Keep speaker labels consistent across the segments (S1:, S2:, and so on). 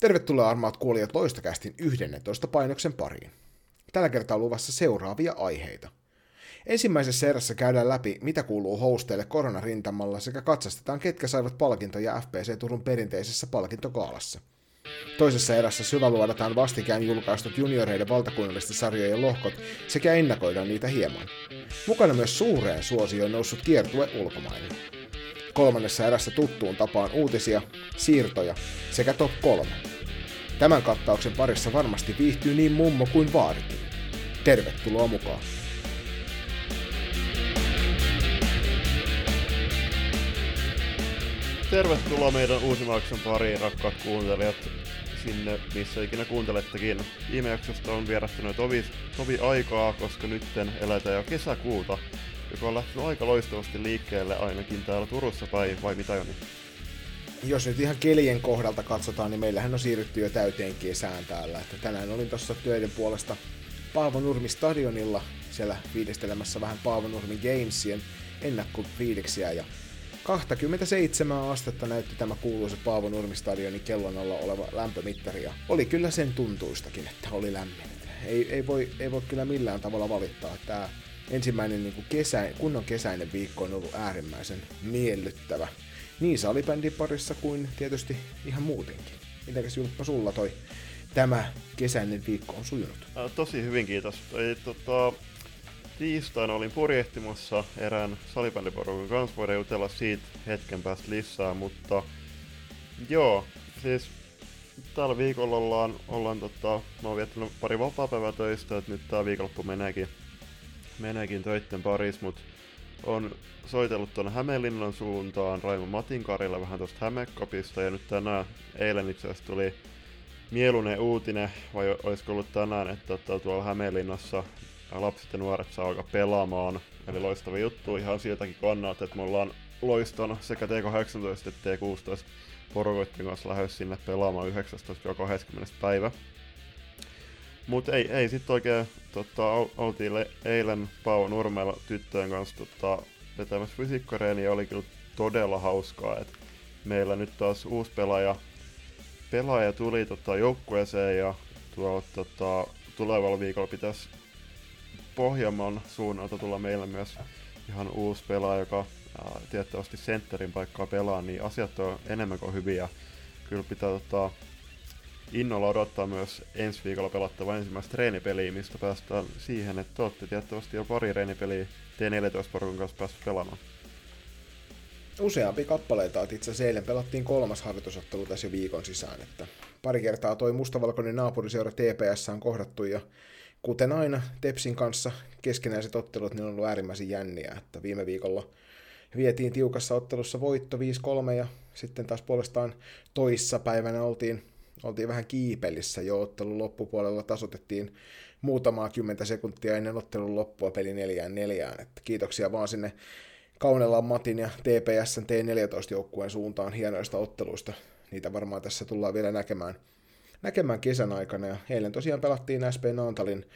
S1: Tervetuloa armaat kuulijat loistakästin 11 painoksen pariin. Tällä kertaa luvassa seuraavia aiheita. Ensimmäisessä erässä käydään läpi, mitä kuuluu hosteille koronarintamalla sekä katsastetaan, ketkä saivat palkintoja FPC Turun perinteisessä palkintokaalassa. Toisessa erässä syväluodataan vastikään julkaistut junioreiden valtakunnallisten sarjojen lohkot sekä ennakoidaan niitä hieman. Mukana myös suureen suosioon noussut kiertue ulkomaille. Kolmannessa erässä tuttuun tapaan uutisia, siirtoja sekä top 3. Tämän kattauksen parissa varmasti viihtyy niin mummo kuin vaarikin. Tervetuloa mukaan!
S2: Tervetuloa meidän uusimmauksen pariin, rakkaat kuuntelijat, sinne missä ikinä kuuntelettekin. Viime jaksosta on vierähtänyt tovi, tovi aikaa, koska nytten eletään jo kesäkuuta, joka on lähtenyt aika loistavasti liikkeelle ainakin täällä Turussa päin, vai mitä Joni?
S1: Jos nyt ihan kelien kohdalta katsotaan, niin meillähän on siirrytty jo täyteen kesään täällä. Että tänään olin tuossa töiden puolesta Paavo Nurmi stadionilla, siellä fiilistelemässä vähän Paavo Nurmi Gamesien ennakkofiiliksiä ja 27 astetta näytti tämä kuuluisa Paavo Nurmi-stadionin kellon alla oleva lämpömittari ja oli kyllä sen tuntuistakin, että oli lämmin. Ei, ei, voi, ei voi kyllä millään tavalla valittaa. Tämä ensimmäinen niin kuin kesä, kunnon kesäinen viikko on ollut äärimmäisen miellyttävä. Niin salibändin parissa kuin tietysti ihan muutenkin. Mitäkäs Julppa sulla toi tämä kesäinen viikko on sujunut?
S2: Tosi hyvin kiitos. Toi, tota, tiistaina olin purjehtimassa erään salibändiporukan kanssa, voidaan jutella siitä hetken päästä lisää, mutta joo, siis tällä viikolla ollaan, ollaan tota, mä oon viettänyt pari vapaa töistä, että nyt tää viikonloppu meneekin, meneekin töitten parissa, mutta on soitellut tuonne Hämeenlinnan suuntaan Raimo Matinkarille vähän tuosta Hämekopista ja nyt tänään, eilen itse asiassa tuli mieluinen uutinen, vai olisiko ollut tänään, että tota, tuolla Hämeenlinnassa lapset ja nuoret saa alkaa pelaamaan. Eli loistava juttu ihan siltäkin kannalta, että me ollaan loiston sekä T18 että T16 porukoitten kanssa lähes sinne pelaamaan 19-20 päivä. Mutta ei, ei sitten oikein, tota, oltiin le- eilen Paavo Nurmella tyttöjen kanssa tota, vetämässä fysiikkareeni ja oli kyllä todella hauskaa, että meillä nyt taas uusi pelaaja, pelaaja tuli tota, joukkueeseen ja tuolla tota, tulevalla viikolla pitäisi Pohjanmaan suunnalta tulla meillä myös ihan uusi pelaaja, joka ää, tietysti sentterin paikkaa pelaa, niin asiat on enemmän kuin hyviä. Kyllä pitää tota, innolla odottaa myös ensi viikolla pelattava ensimmäistä treenipeliä, mistä päästään siihen, että olette tietysti jo pari treenipeliä T14-porukan kanssa päässyt pelaamaan.
S1: Useampi kappaleita, että itse asiassa eilen pelattiin kolmas harjoitusottelu tässä jo viikon sisään, että pari kertaa toi mustavalkoinen naapuriseura TPS on kohdattu ja kuten aina Tepsin kanssa keskenäiset ottelut niin on ollut äärimmäisen jänniä, että viime viikolla vietiin tiukassa ottelussa voitto 5-3 ja sitten taas puolestaan toissa päivänä oltiin, oltiin vähän kiipelissä jo ottelun loppupuolella tasotettiin muutamaa kymmentä sekuntia ennen ottelun loppua peli neljään neljään. Että kiitoksia vaan sinne Kaunelan Matin ja TPSn T14-joukkueen suuntaan hienoista otteluista. Niitä varmaan tässä tullaan vielä näkemään näkemään kesän aikana. Ja eilen tosiaan pelattiin SP Naantalin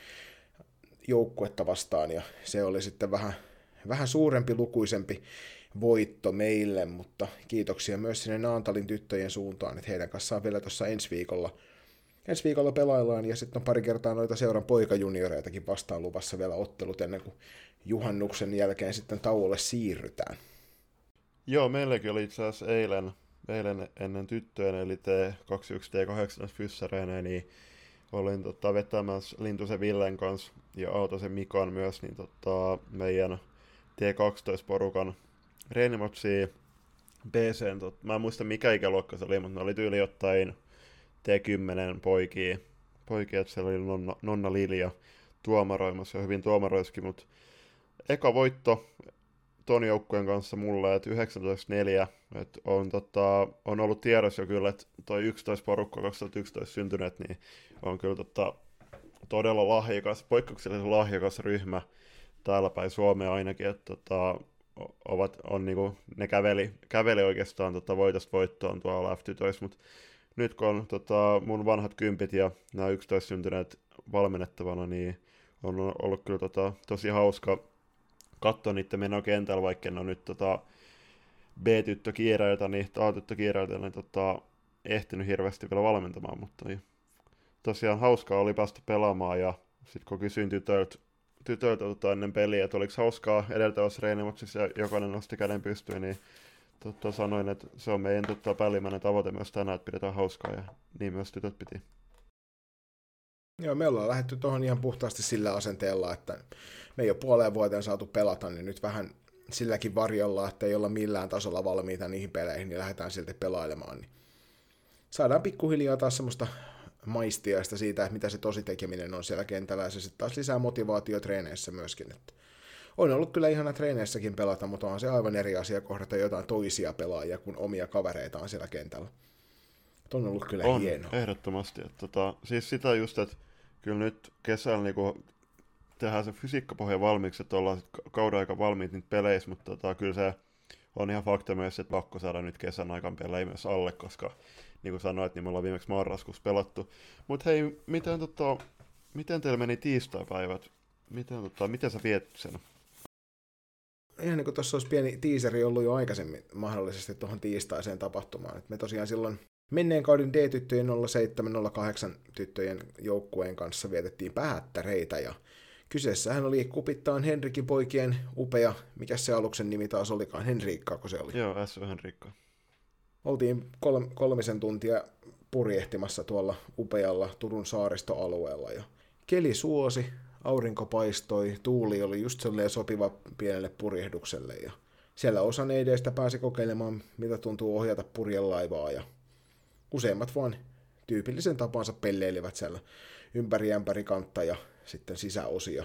S1: joukkuetta vastaan ja se oli sitten vähän, vähän suurempi lukuisempi voitto meille, mutta kiitoksia myös sinne Naantalin tyttöjen suuntaan, että heidän kanssaan vielä tuossa ensi viikolla, ensi viikolla pelaillaan ja sitten on pari kertaa noita seuran poikajunioreitakin vastaan luvassa vielä ottelut ennen kuin juhannuksen jälkeen sitten tauolle siirrytään.
S2: Joo, meilläkin oli itse asiassa eilen eilen ennen tyttöjen, eli T21 T18 fyssäreenä, niin olin tota, vetämässä Lintusen Villen kanssa ja Autosen Mikan myös, niin tota, meidän T12-porukan reenimotsia BC, tot, mä en muista mikä ikäluokka se oli, mutta ne oli tyyli jotain T10 poikia, poikia että siellä oli Nonna, Nonna Lilja tuomaroimassa ja hyvin tuomaroiskin, mutta eka voitto ton joukkueen kanssa mulle, että 19.4, että on, tota, on ollut tiedossa jo kyllä, että toi 11 porukka 2011 syntyneet, niin on kyllä tota, todella lahjakas, poikkeuksellisen lahjakas ryhmä täällä päin Suomea ainakin, että tota, ovat, on niinku, ne käveli, käveli oikeastaan tota, voitosta voittoon tuolla f mutta nyt kun on tota, mun vanhat kympit ja nämä 11 syntyneet valmennettavana, niin on ollut kyllä tota, tosi hauska katsoa niiden menoa kentällä, vaikka ne on nyt tota, B-tyttökierailta, niin A-tyttökierailta, niin tota, ehtinyt hirveästi vielä valmentamaan, mutta tosiaan hauskaa oli päästä pelaamaan ja sitten kun kysyin tytöiltä, tytöiltä tota ennen peliä, että oliko hauskaa edeltävässä reenimuksessa ja jokainen nosti käden pystyyn, niin totta sanoin, että se on meidän totta päällimmäinen tavoite myös tänään, että pidetään hauskaa ja niin myös tytöt piti.
S1: Joo, me ollaan lähdetty tuohon ihan puhtaasti sillä asenteella, että me ei ole puoleen vuoteen saatu pelata, niin nyt vähän silläkin varjolla, että ei olla millään tasolla valmiita niihin peleihin, niin lähdetään silti pelailemaan. Niin saadaan pikkuhiljaa taas semmoista maistiaista siitä, että mitä se tosi tekeminen on siellä kentällä, ja se sitten taas lisää motivaatio treeneissä myöskin. Että on ollut kyllä ihana treeneissäkin pelata, mutta on se aivan eri asia kohdata jotain toisia pelaajia kuin omia kavereitaan siellä kentällä. On ollut kyllä
S2: on,
S1: hienoa.
S2: ehdottomasti. Että tota, siis sitä just, että kyllä nyt kesällä niinku tehdään se fysiikkapohja valmiiksi, että ollaan kauden aika valmiit niitä peleissä, mutta tota, kyllä se on ihan fakta myös, että pakko saada nyt kesän aikaan pelejä myös alle, koska niin kuin sanoit, niin me ollaan viimeksi marraskuussa pelattu. Mutta hei, miten, tota, miten teillä meni tiistaipäivät? Miten, tota, miten sä viet sen?
S1: Ihan niin kuin tuossa olisi pieni tiiseri ollut jo aikaisemmin mahdollisesti tuohon tiistaiseen tapahtumaan. Et me tosiaan silloin menneen kauden D-tyttöjen 07-08 tyttöjen joukkueen kanssa vietettiin päättäreitä ja Kyseessähän oli kupittaan Henrikin poikien upea, mikä se aluksen nimi taas olikaan, Henriikka, kun se oli.
S2: Joo, S. Henriikka.
S1: Oltiin kol- kolmisen tuntia purjehtimassa tuolla upealla Turun saaristoalueella ja keli suosi, aurinko paistoi, tuuli oli just sellainen sopiva pienelle purjehdukselle ja siellä osa neideistä pääsi kokeilemaan, mitä tuntuu ohjata purjelaivaa ja useimmat vaan tyypillisen tapansa pelleilivät siellä ympäri ämpäri kantta ja sitten sisäosia.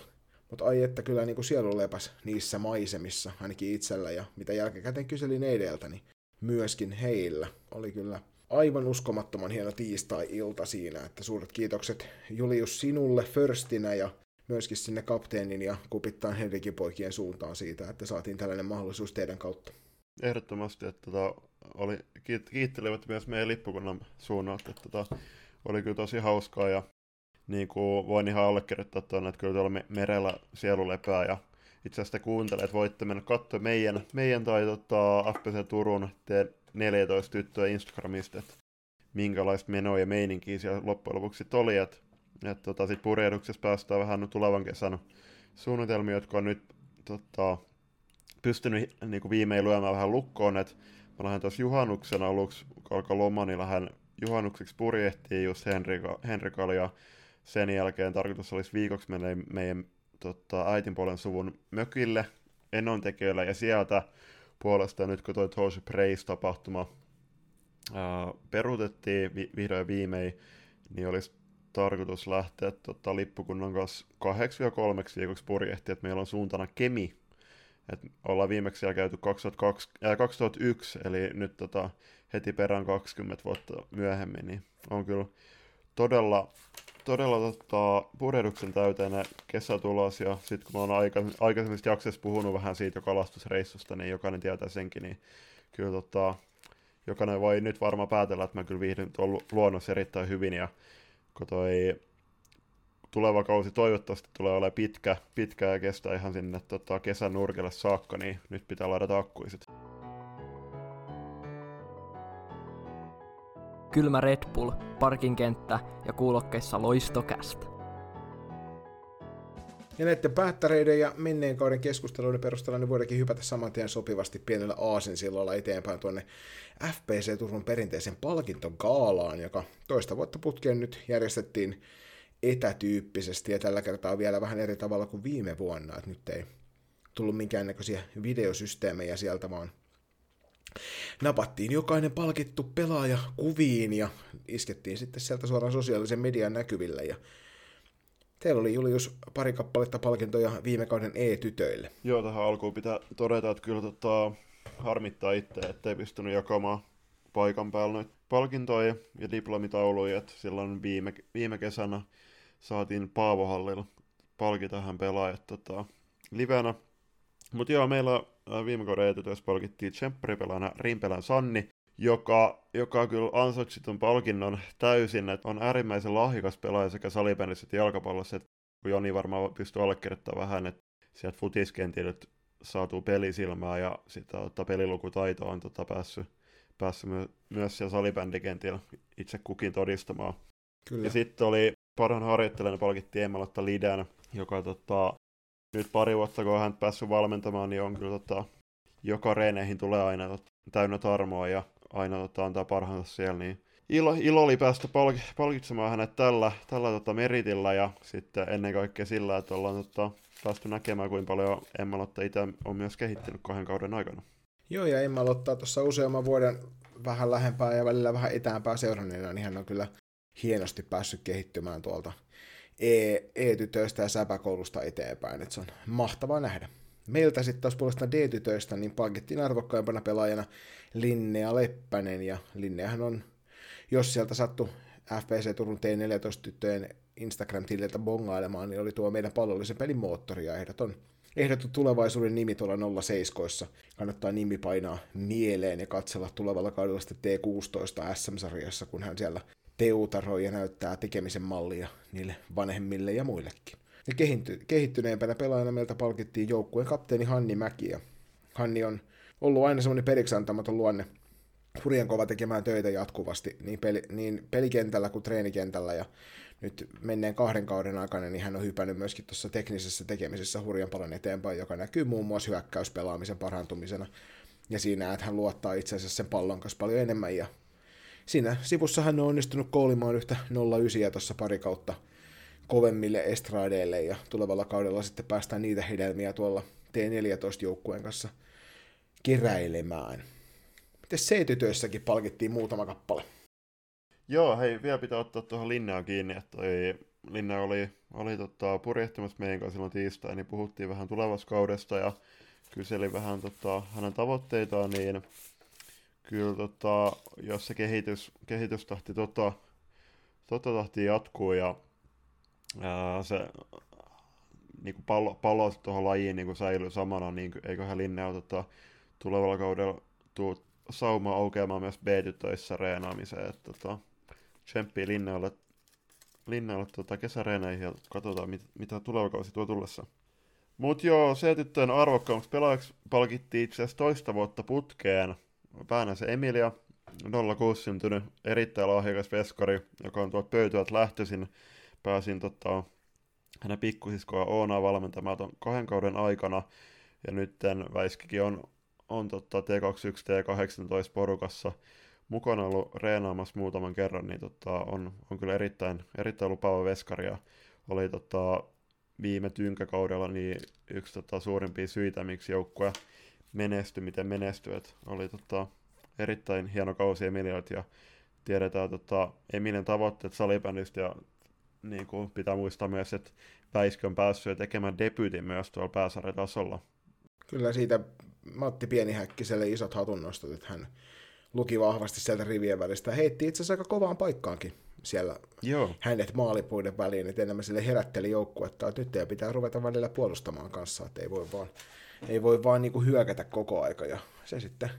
S1: Mutta ai että kyllä niin kuin sielu lepäs niissä maisemissa, ainakin itsellä, ja mitä jälkikäteen kyselin eideltä, niin myöskin heillä oli kyllä aivan uskomattoman hieno tiistai-ilta siinä, että suuret kiitokset Julius sinulle firstinä ja myöskin sinne kapteenin ja kupittaan Henrikin poikien suuntaan siitä, että saatiin tällainen mahdollisuus teidän kautta.
S2: Ehdottomasti, että tota, oli, kiit, kiittelevät myös meidän lippukunnan suunnalta, että tota, oli kyllä tosi hauskaa ja niin kuin voin ihan allekirjoittaa tuonne, että kyllä tuolla merellä sielu lepää ja itse asiassa te kuuntelet, voitte mennä katsoa meidän, meidän tai tota, FPC Turun T14 tyttöä Instagramista, että minkälaista menoa ja meininkiä siellä loppujen lopuksi oli, että et, tota, sit purjehduksessa päästään vähän tulevan kesän suunnitelmia, jotka on nyt tota, pystynyt niin kuin viimein lyömään vähän lukkoon, että mä lähden tuossa juhannuksen aluksi, kun alkoi loma, niin lähden juhannukseksi purjehtiin just Henrika, Henrikalla ja sen jälkeen tarkoitus olisi viikoksi mennä meidän tota, äitinpuolen suvun mökille Enontekiöllä, ja sieltä puolesta nyt kun toi Toshi Praise-tapahtuma ää, peruutettiin vi- vihdoin viimein, niin olisi tarkoitus lähteä tota, lippukunnan kanssa kahdeksi ja kolmeksi viikoksi purjehti, että meillä on suuntana Kemi. Et ollaan viimeksi siellä käyty 2002, äh, 2001, eli nyt tota, heti perään 20 vuotta myöhemmin, niin on kyllä todella todella tota, purjehduksen täyteinen kesätulos, ja sitten kun mä oon aika, aikaisemmista jaksoissa puhunut vähän siitä kalastusreissusta, niin jokainen tietää senkin, niin kyllä tota, jokainen voi nyt varmaan päätellä, että mä kyllä viihdyn tuolla luonnossa erittäin hyvin, ja kun toi tuleva kausi toivottavasti tulee olemaan pitkä, pitkä ja kestää ihan sinne tota, kesän nurkille saakka, niin nyt pitää ladata akkuiset.
S3: Kylmä Red Bull, parkinkenttä ja kuulokkeissa loistokästä.
S1: Ja näiden päättäreiden ja menneen kauden keskusteluiden perusteella niin voidaankin hypätä saman tien sopivasti pienellä aasinsillalla eteenpäin tuonne FPC Turun perinteisen palkintogaalaan, joka toista vuotta putkeen nyt järjestettiin etätyyppisesti ja tällä kertaa vielä vähän eri tavalla kuin viime vuonna, että nyt ei tullut minkäännäköisiä videosysteemejä sieltä, vaan napattiin jokainen palkittu pelaaja kuviin ja iskettiin sitten sieltä suoraan sosiaalisen median näkyville. Ja teillä oli Julius pari kappaletta palkintoja viime kauden E-tytöille.
S2: Joo, tähän alkuun pitää todeta, että kyllä tota, harmittaa itse, ettei pystynyt jakamaan paikan päällä noita palkintoja ja diplomitauluja, että silloin viime, viime kesänä saatiin Paavohallilla palkita hän pelaajat tota, livenä. Mutta joo, meillä viime kauden etutyössä palkittiin tsempparipelaajana Rimpelän Sanni, joka, joka kyllä ansaitsi tuon palkinnon täysin, että on äärimmäisen lahjakas pelaaja sekä salibändissä että jalkapallossa, että kun Joni varmaan pystyy allekirjoittamaan vähän, että sieltä futiskentiltä saatu pelisilmää ja sitä tota, pelilukutaito on tota, päässyt, päässyt my- myös siellä salibändikentillä itse kukin todistamaan.
S1: Kyllä.
S2: Ja sitten oli parhaan harjoittelijana palkittiin Emmalotta Lidän, joka tota, nyt pari vuotta kun hän päässyt valmentamaan, niin on kyllä tota, joka reeneihin tulee aina tota, täynnä tarmoa ja aina tota, antaa parhaansa siellä, niin ilo, ilo oli päästä palk- palkitsemaan hänet tällä, tällä tota, meritillä ja sitten ennen kaikkea sillä, että ollaan tota, päästy näkemään, kuinka paljon Emmalotta itse on myös kehittynyt kahden kauden aikana.
S1: Joo, ja Emma ottaa tuossa useamman vuoden vähän lähempää ja välillä vähän etäämpää seuranneena, niin hän on kyllä hienosti päässyt kehittymään tuolta E-tytöistä ja säpäkoulusta eteenpäin, että se on mahtavaa nähdä. Meiltä sitten taas puolestaan D-tytöistä, niin palkittiin arvokkaimpana pelaajana Linnea Leppänen, ja Linneahan on, jos sieltä sattui FPC Turun T14-tyttöjen Instagram-tililtä bongailemaan, niin oli tuo meidän pallollisen pelin moottori ja ehdoton, ehdoton tulevaisuuden nimi tuolla 07. Kannattaa nimi painaa mieleen ja katsella tulevalla kaudella sitten T16 SM-sarjassa, kun hän siellä teutaroi ja näyttää tekemisen mallia niille vanhemmille ja muillekin. Ja kehitty, kehittyneempänä pelaajana meiltä palkittiin joukkueen kapteeni Hanni Mäki. Ja Hanni on ollut aina semmoinen periksi antamaton luonne, hurjan kova tekemään töitä jatkuvasti niin, peli, niin pelikentällä kuin treenikentällä. Ja nyt menneen kahden kauden aikana niin hän on hypännyt myöskin tuossa teknisessä tekemisessä hurjan paljon eteenpäin, joka näkyy muun muassa hyökkäyspelaamisen parantumisena. Ja siinä, että hän luottaa itse asiassa sen pallon kanssa paljon enemmän ja siinä sivussa hän on onnistunut koolimaan yhtä 09 tuossa pari kautta kovemmille estradeille ja tulevalla kaudella sitten päästään niitä hedelmiä tuolla T14-joukkueen kanssa keräilemään. Miten C-tytöissäkin palkittiin muutama kappale?
S2: Joo, hei, vielä pitää ottaa tuohon Linnaan kiinni, että toi Linna oli, oli tota, purjehtimassa meidän kanssa silloin tiistai, niin puhuttiin vähän tulevasta kaudesta ja kyseli vähän tota, hänen tavoitteitaan, niin kyllä tota, jos se kehitys, kehitystahti tota, tota tahti jatkuu ja ää, se niin kuin pallo, pallo tuohon lajiin niin kuin säilyy samana, niin eiköhän Linnea tota, tulevalla kaudella tuu sauma aukeamaan myös B-tytöissä reenaamiseen. Että, tota, tsemppii Linnealle, Linnealle tota, kesäreeneihin ja katsotaan, mit, mitä tuleva kausi tuo tullessa. Mut joo, C-tyttöjen arvokkaammaksi pelaajaksi palkittiin itse asiassa toista vuotta putkeen Päänäsen Emilia, 06 syntynyt erittäin lahjakas veskari, joka on tuolta pöytyät lähtöisin. Pääsin tota, hänen pikkusiskoa Oonaa valmentamaan tuon kahden kauden aikana. Ja nyt Väiskikin on, on tota T21 T18 porukassa mukana ollut reenaamassa muutaman kerran, niin tota, on, on kyllä erittäin, erittäin lupaava veskari. Ja oli tota, viime tynkäkaudella niin yksi tota, suurimpia syitä, miksi joukkue menestyi, miten menestyi. Et oli tota, erittäin hieno kausi Emiliat ja tiedetään tota, Emilien tavoitteet salibändistä ja niin kuin pitää muistaa myös, että Väiskö on päässyt tekemään debyytin myös tuolla pääsarjatasolla.
S1: Kyllä siitä Matti Pienihäkkiselle isot hatunnostot, että hän luki vahvasti sieltä rivien välistä ja heitti itse asiassa aika kovaan paikkaankin siellä
S2: Joo.
S1: hänet maalipuiden väliin, että enemmän sille herätteli joukkuetta, että nyt ei pitää ruveta välillä puolustamaan kanssa, että ei voi vaan, ei voi vaan niin kuin hyökätä koko aika ja se sitten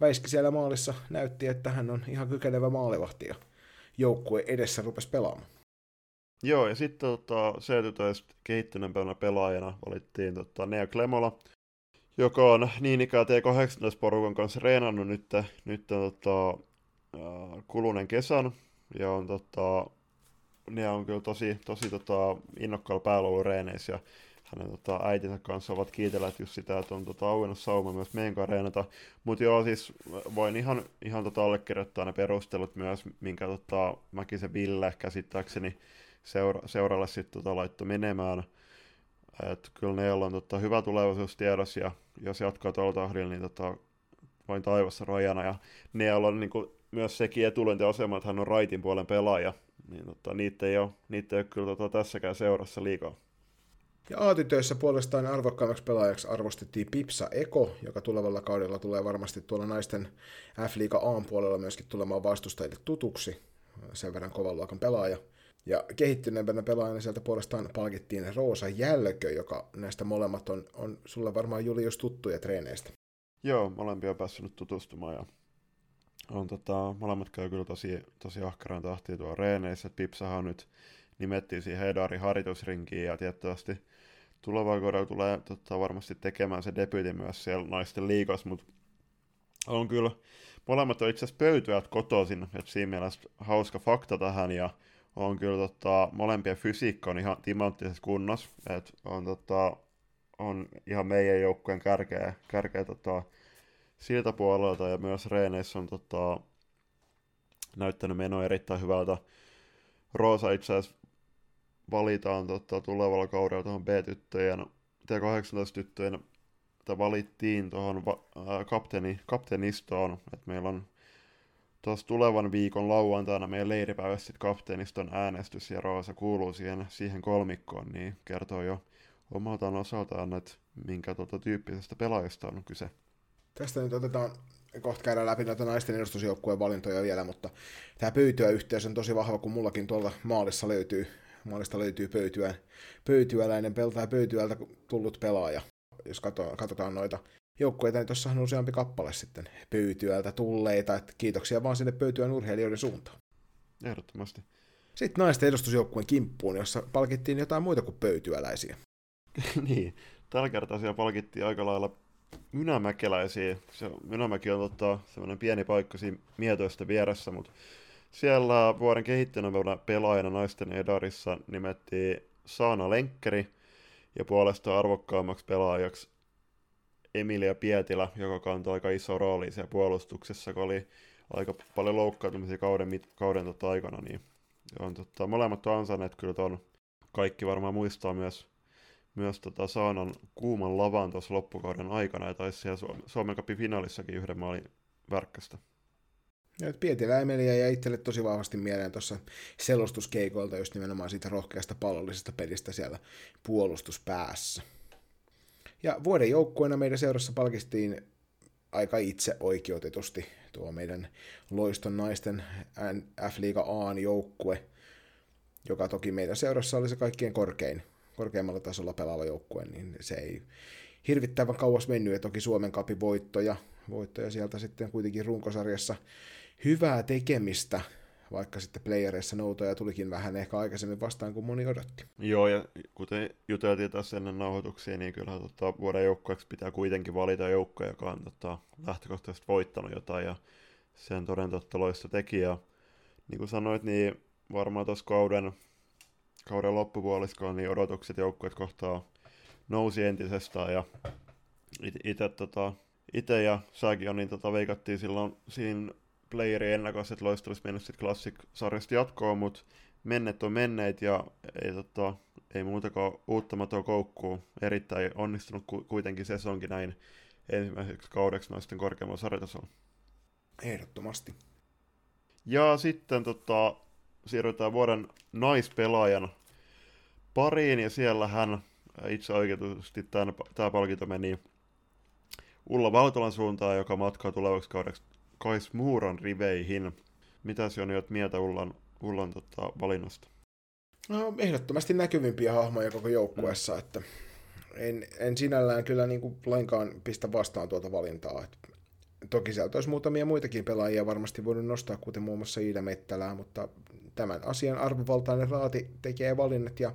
S1: Väiski siellä maalissa näytti, että hän on ihan kykenevä maalivahti ja joukkue edessä rupesi pelaamaan.
S2: Joo, ja sitten tota, C-tytöistä kehittyneempänä pelaajana valittiin tota, Nea Klemola, joka on niin ikään T18-porukan kanssa reenannut nyt, nyt tota, kuluneen kesän, ja on tota, Nea on kyllä tosi, tosi tota, innokkaalla päällä ollut reeneissä, ja hänen tota, äitinsä kanssa ovat kiitelleet just sitä, että on tota, auennut sauma myös meidän kanssa reenata. Mutta joo, siis voin ihan, ihan tota, allekirjoittaa ne perustelut myös, minkä tota, Mäkisen Ville käsittääkseni seura, seuralle sitten tota, laittoi menemään. Et kyllä ne on tota, hyvä tulevaisuus tiedossa ja jos jatkaa tuolla tahdilla, niin tota, voin taivassa rajana. Ja ne on niin kuin, myös sekin etulyöntiasema, että hän on raitin puolen pelaaja. Niin tota, niitä, ei ole, niitä ei ole kyllä tota, tässäkään seurassa liikaa.
S1: Ja A-tytöissä puolestaan arvokkaimmaksi pelaajaksi arvostettiin Pipsa Eko, joka tulevalla kaudella tulee varmasti tuolla naisten F-liiga A puolella myöskin tulemaan vastustajille tutuksi. Sen verran kovan luokan pelaaja. Ja kehittyneempänä pelaajana sieltä puolestaan palkittiin Roosa Jälkö, joka näistä molemmat on, on sulle varmaan Julius tuttuja treeneistä.
S2: Joo, molempia on päässyt tutustumaan ja on tota, molemmat käy kyllä tosi, tosi ahkeraan tahtia tuolla reeneissä. Pipsahan nyt nimettiin siihen Hedarin harjoitusrinkiin ja tietysti tulevalla kaudella tulee tota, varmasti tekemään se debyytin myös siellä naisten liigas, mutta on kyllä molemmat on itse asiassa kotoisin, että siinä mielessä hauska fakta tähän, ja on kyllä tota, molempien fysiikka on ihan timanttisessa kunnossa, että on, tota, on ihan meidän joukkueen kärkeä, kärkeä tota, siltä puolelta, ja myös reeneissä on tota, näyttänyt meno erittäin hyvältä. Roosa itse asiassa valitaan tota, tulevalla kaudella tuohon B-tyttöjen, T18-tyttöjen, että valittiin tuohon kapteeni, kapteenistoon, että meillä on tuossa tulevan viikon lauantaina meidän leiripäivässä sitten kapteeniston äänestys ja Roosa kuuluu siihen, siihen kolmikkoon, niin kertoo jo omaltaan osaltaan, että minkä tota, tyyppisestä pelaajasta on kyse.
S1: Tästä nyt otetaan, kohta käydään läpi näitä naisten edustusjoukkueen valintoja vielä, mutta tämä pöytyä yhteys on tosi vahva, kun mullakin tuolta maalissa löytyy, maalista löytyy pöytyä, pöytyäläinen peltaa pöytyältä tullut pelaaja. Jos katsotaan, katsotaan noita joukkueita, niin tuossa on useampi kappale sitten pöytyältä tulleita, että kiitoksia vaan sinne pöytyän urheilijoiden suuntaan.
S2: Ehdottomasti.
S1: Sitten naisten edustusjoukkueen kimppuun, jossa palkittiin jotain muita kuin pöytyäläisiä.
S2: niin, tällä kertaa siellä palkittiin aika lailla Mynämäkeläisiä. Se, Mynämäki on tota, semmoinen pieni paikka siinä mietoista vieressä, mutta siellä vuoden kehittyneenä pelaajana naisten edarissa nimettiin Saana Lenkkeri ja puolestaan arvokkaammaksi pelaajaksi Emilia Pietilä, joka kantoi aika iso rooli siellä puolustuksessa, kun oli aika paljon loukkaantumisia kauden, kauden tota aikana, niin on tota, molemmat on ansainneet kyllä ton. Kaikki varmaan muistaa myös myös tota Saanan kuuman lavan tuossa loppukauden aikana, ja taisi siellä Suomen, Suomen finaalissakin yhden maalin värkkästä.
S1: Pietilä Emilia jäi itselle tosi vahvasti mieleen tuossa selostuskeikoilta just nimenomaan siitä rohkeasta pallollisesta pelistä siellä puolustuspäässä. Ja vuoden joukkueena meidän seurassa palkistiin aika itse oikeutetusti tuo meidän loiston naisten F-liiga A joukkue, joka toki meidän seurassa oli se kaikkien korkein korkeammalla tasolla pelaava joukkue, niin se ei hirvittävän kauas mennyt, ja toki Suomen kapin voittoja, voittoja sieltä sitten kuitenkin runkosarjassa hyvää tekemistä, vaikka sitten playereissa noutoja tulikin vähän ehkä aikaisemmin vastaan kuin moni odotti.
S2: Joo, ja kuten juteltiin tässä ennen nauhoituksia, niin kyllä tota, vuoden joukkueeksi pitää kuitenkin valita joukko, joka on tota, lähtökohtaisesti voittanut jotain, ja sen toden totta teki, ja niin kuin sanoit, niin varmaan tuossa kauden kauden loppupuoliskoon, niin odotukset joukkueet kohtaa nousi entisestään ja itse tota, ite ja säkin on, niin tota, veikattiin silloin siinä playeri ennakossa, että Loisto olisi mennyt sitten Classic-sarjasta jatkoon, mutta menneet on menneet ja ei, tota, ei muutakaan uutta matoa koukkuu. Erittäin onnistunut ku- kuitenkin sesonkin näin ensimmäiseksi kaudeksi noisten korkeammalla sarjatasolla.
S1: Ehdottomasti.
S2: Ja sitten tota, siirrytään vuoden naispelaajan pariin, ja siellä hän itse oikeutusti tämä palkinto meni Ulla Valtolan suuntaan, joka matkaa tulevaksi kaudeksi Kais Muuran riveihin. Mitä on jo mieltä Ullan, Ullan tota, valinnasta?
S1: No, ehdottomasti näkyvimpiä hahmoja koko joukkueessa, mm. että en, en sinällään kyllä niin kuin lainkaan pistä vastaan tuota valintaa. Et toki sieltä olisi muutamia muitakin pelaajia varmasti voinut nostaa, kuten muun muassa Iida Mettälää, mutta tämän asian arvovaltainen raati tekee valinnat ja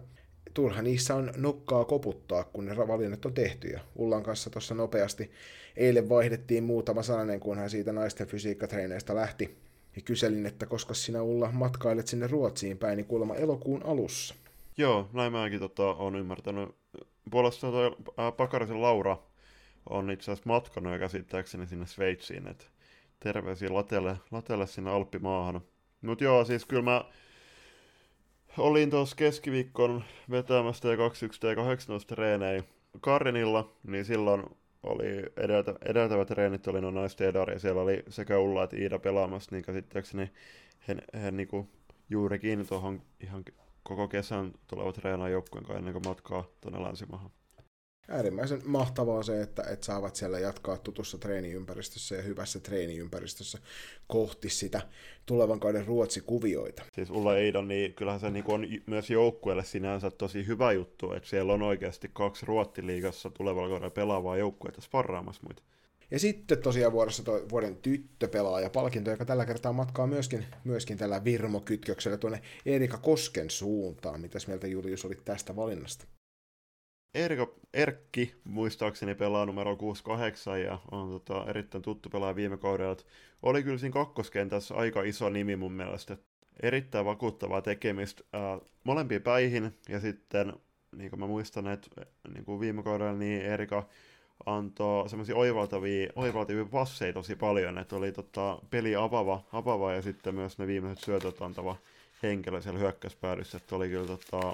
S1: turha niissä on nokkaa koputtaa, kun ne valinnat on tehty. Ja Ullan kanssa tuossa nopeasti eilen vaihdettiin muutama sananen, kun hän siitä naisten fysiikkatreeneistä lähti. Ja kyselin, että koska sinä Ulla matkailet sinne Ruotsiin päin, niin kuulemma elokuun alussa.
S2: Joo, näin mäkin tota, on ymmärtänyt. Puolestaan toi äh, Pakarisen Laura on itse asiassa matkannut ja käsittääkseni sinne Sveitsiin, että terveisiä latelle, latelle sinne Alppimaahan. Mut joo, siis kyllä mä olin tuossa keskiviikkon vetämästä ja 21 ja 18 treenejä Karinilla, niin silloin oli edeltä, edeltävät treenit oli noin naisten edari, ja siellä oli sekä Ulla että Iida pelaamassa, niin käsittääkseni he, he niinku juurikin tuohon ihan koko kesän tulevat treenaa joukkueen kanssa ennen kuin matkaa tuonne länsimahan
S1: äärimmäisen mahtavaa se, että, että saavat siellä jatkaa tutussa treeniympäristössä ja hyvässä treeniympäristössä kohti sitä tulevan kauden Ruotsi-kuvioita.
S2: Siis Ulla Eidon, niin kyllähän se niin on myös joukkueelle sinänsä tosi hyvä juttu, että siellä on oikeasti kaksi Ruottiliigassa tulevalla kaudella pelaavaa joukkuetta sparraamassa muita.
S1: Ja sitten tosiaan vuorossa tuo vuoden tyttöpelaaja palkinto, joka tällä kertaa matkaa myöskin, myöskin tällä Virmo-kytköksellä tuonne Erika Kosken suuntaan. Mitäs mieltä Julius oli tästä valinnasta?
S2: Erika, Erkki muistaakseni pelaa numero 68 ja on tota, erittäin tuttu pelaaja viime kaudella. Oli kyllä siinä kakkoskentässä aika iso nimi mun mielestä. Erittäin vakuuttavaa tekemistä ää, molempiin päihin ja sitten niin kuin mä muistan, että niin kuin viime kaudella niin Erika antoi semmoisia oivaltavia, oivaltavia passeja tosi paljon, että oli tota, peli avava, avava ja sitten myös ne viimeiset syötöt antava henkilö siellä hyökkäyspäädyssä, että oli kyllä tota,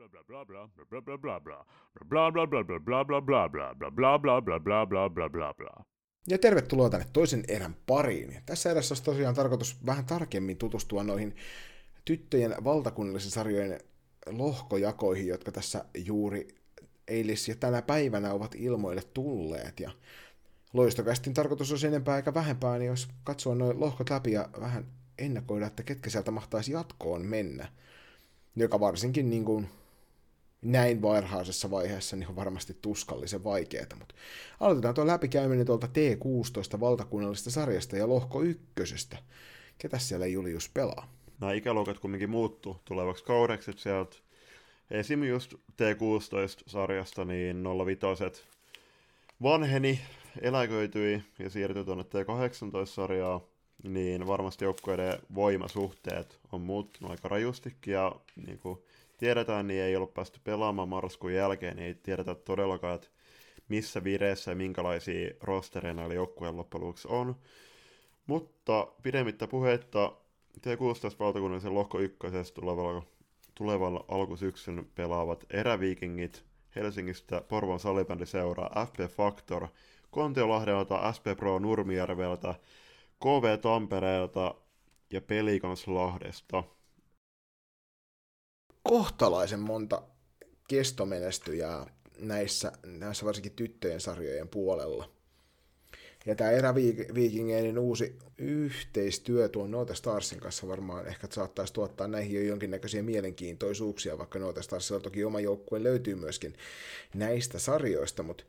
S1: Ja tervetuloa tänne toisen erän pariin. Tässä erässä olisi tosiaan tarkoitus vähän tarkemmin tutustua noihin tyttöjen valtakunnallisen sarjojen lohkojakoihin, jotka tässä juuri eilis ja tänä päivänä ovat ilmoille tulleet. Ja loistokästin tarkoitus olisi enempää eikä vähempää, niin jos katsoa noin lohkot läpi ja vähän ennakoida, että ketkä sieltä mahtaisi jatkoon mennä. Joka varsinkin niin kuin näin varhaisessa vaiheessa niin on varmasti tuskallisen vaikeaa, mutta aloitetaan tuo läpikäyminen tuolta T16 valtakunnallisesta sarjasta ja lohko ykkösestä. Ketä siellä Julius pelaa?
S2: Nämä ikäluokat kumminkin muuttuu tulevaksi kaudeksi, sieltä esim. just T16-sarjasta niin 05 vanheni, eläköityi ja siirtyi tuonne T18-sarjaa, niin varmasti joukkueiden voimasuhteet on muuttunut aika rajustikin ja niin kuin tiedetään, niin ei ollut päästy pelaamaan marraskuun jälkeen, niin ei tiedetä todellakaan, että missä vireessä ja minkälaisia rostereja näillä joukkueen loppujen on. Mutta pidemmittä puheitta T16 valtakunnallisen lohko ykkösessä tulevalla, tulevalla alkusyksyn pelaavat eräviikingit Helsingistä Porvon salibändiseuraa FP Factor, Kontiolahdelta SP Pro Nurmijärveltä, KV Tampereelta ja Pelikans Lahdesta.
S1: Kohtalaisen monta kestomenestyjää näissä, näissä varsinkin tyttöjen sarjojen puolella. Ja tämä eräviikingeiden uusi yhteistyö tuon Note Starsin kanssa varmaan ehkä saattaisi tuottaa näihin jo jonkinnäköisiä mielenkiintoisuuksia, vaikka Note Starsilla toki oma joukkue löytyy myöskin näistä sarjoista, mutta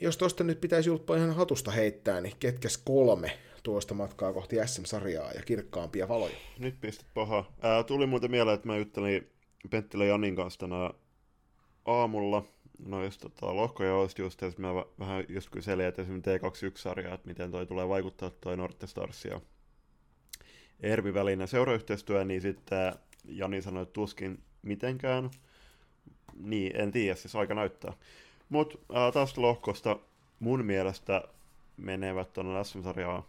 S1: jos tuosta nyt pitäisi julppa ihan hatusta heittää, niin ketkäs kolme tuosta matkaa kohti SM-sarjaa ja kirkkaampia valoja?
S2: Nyt pistit paha. Ää, tuli muuten mieleen, että mä juttelin Penttilä Janin kanssa tänään aamulla noista tota, lohkoja olisi just, että mä vähän just kyselin, että esimerkiksi T21-sarja, että miten toi tulee vaikuttaa toi Norte Stars ja Ervi välinen seurayhteistyö, niin sitten Jani sanoi, että tuskin mitenkään. Niin, en tiedä, siis aika näyttää. Mutta tästä lohkosta mun mielestä menevät tuonne SM-sarjaan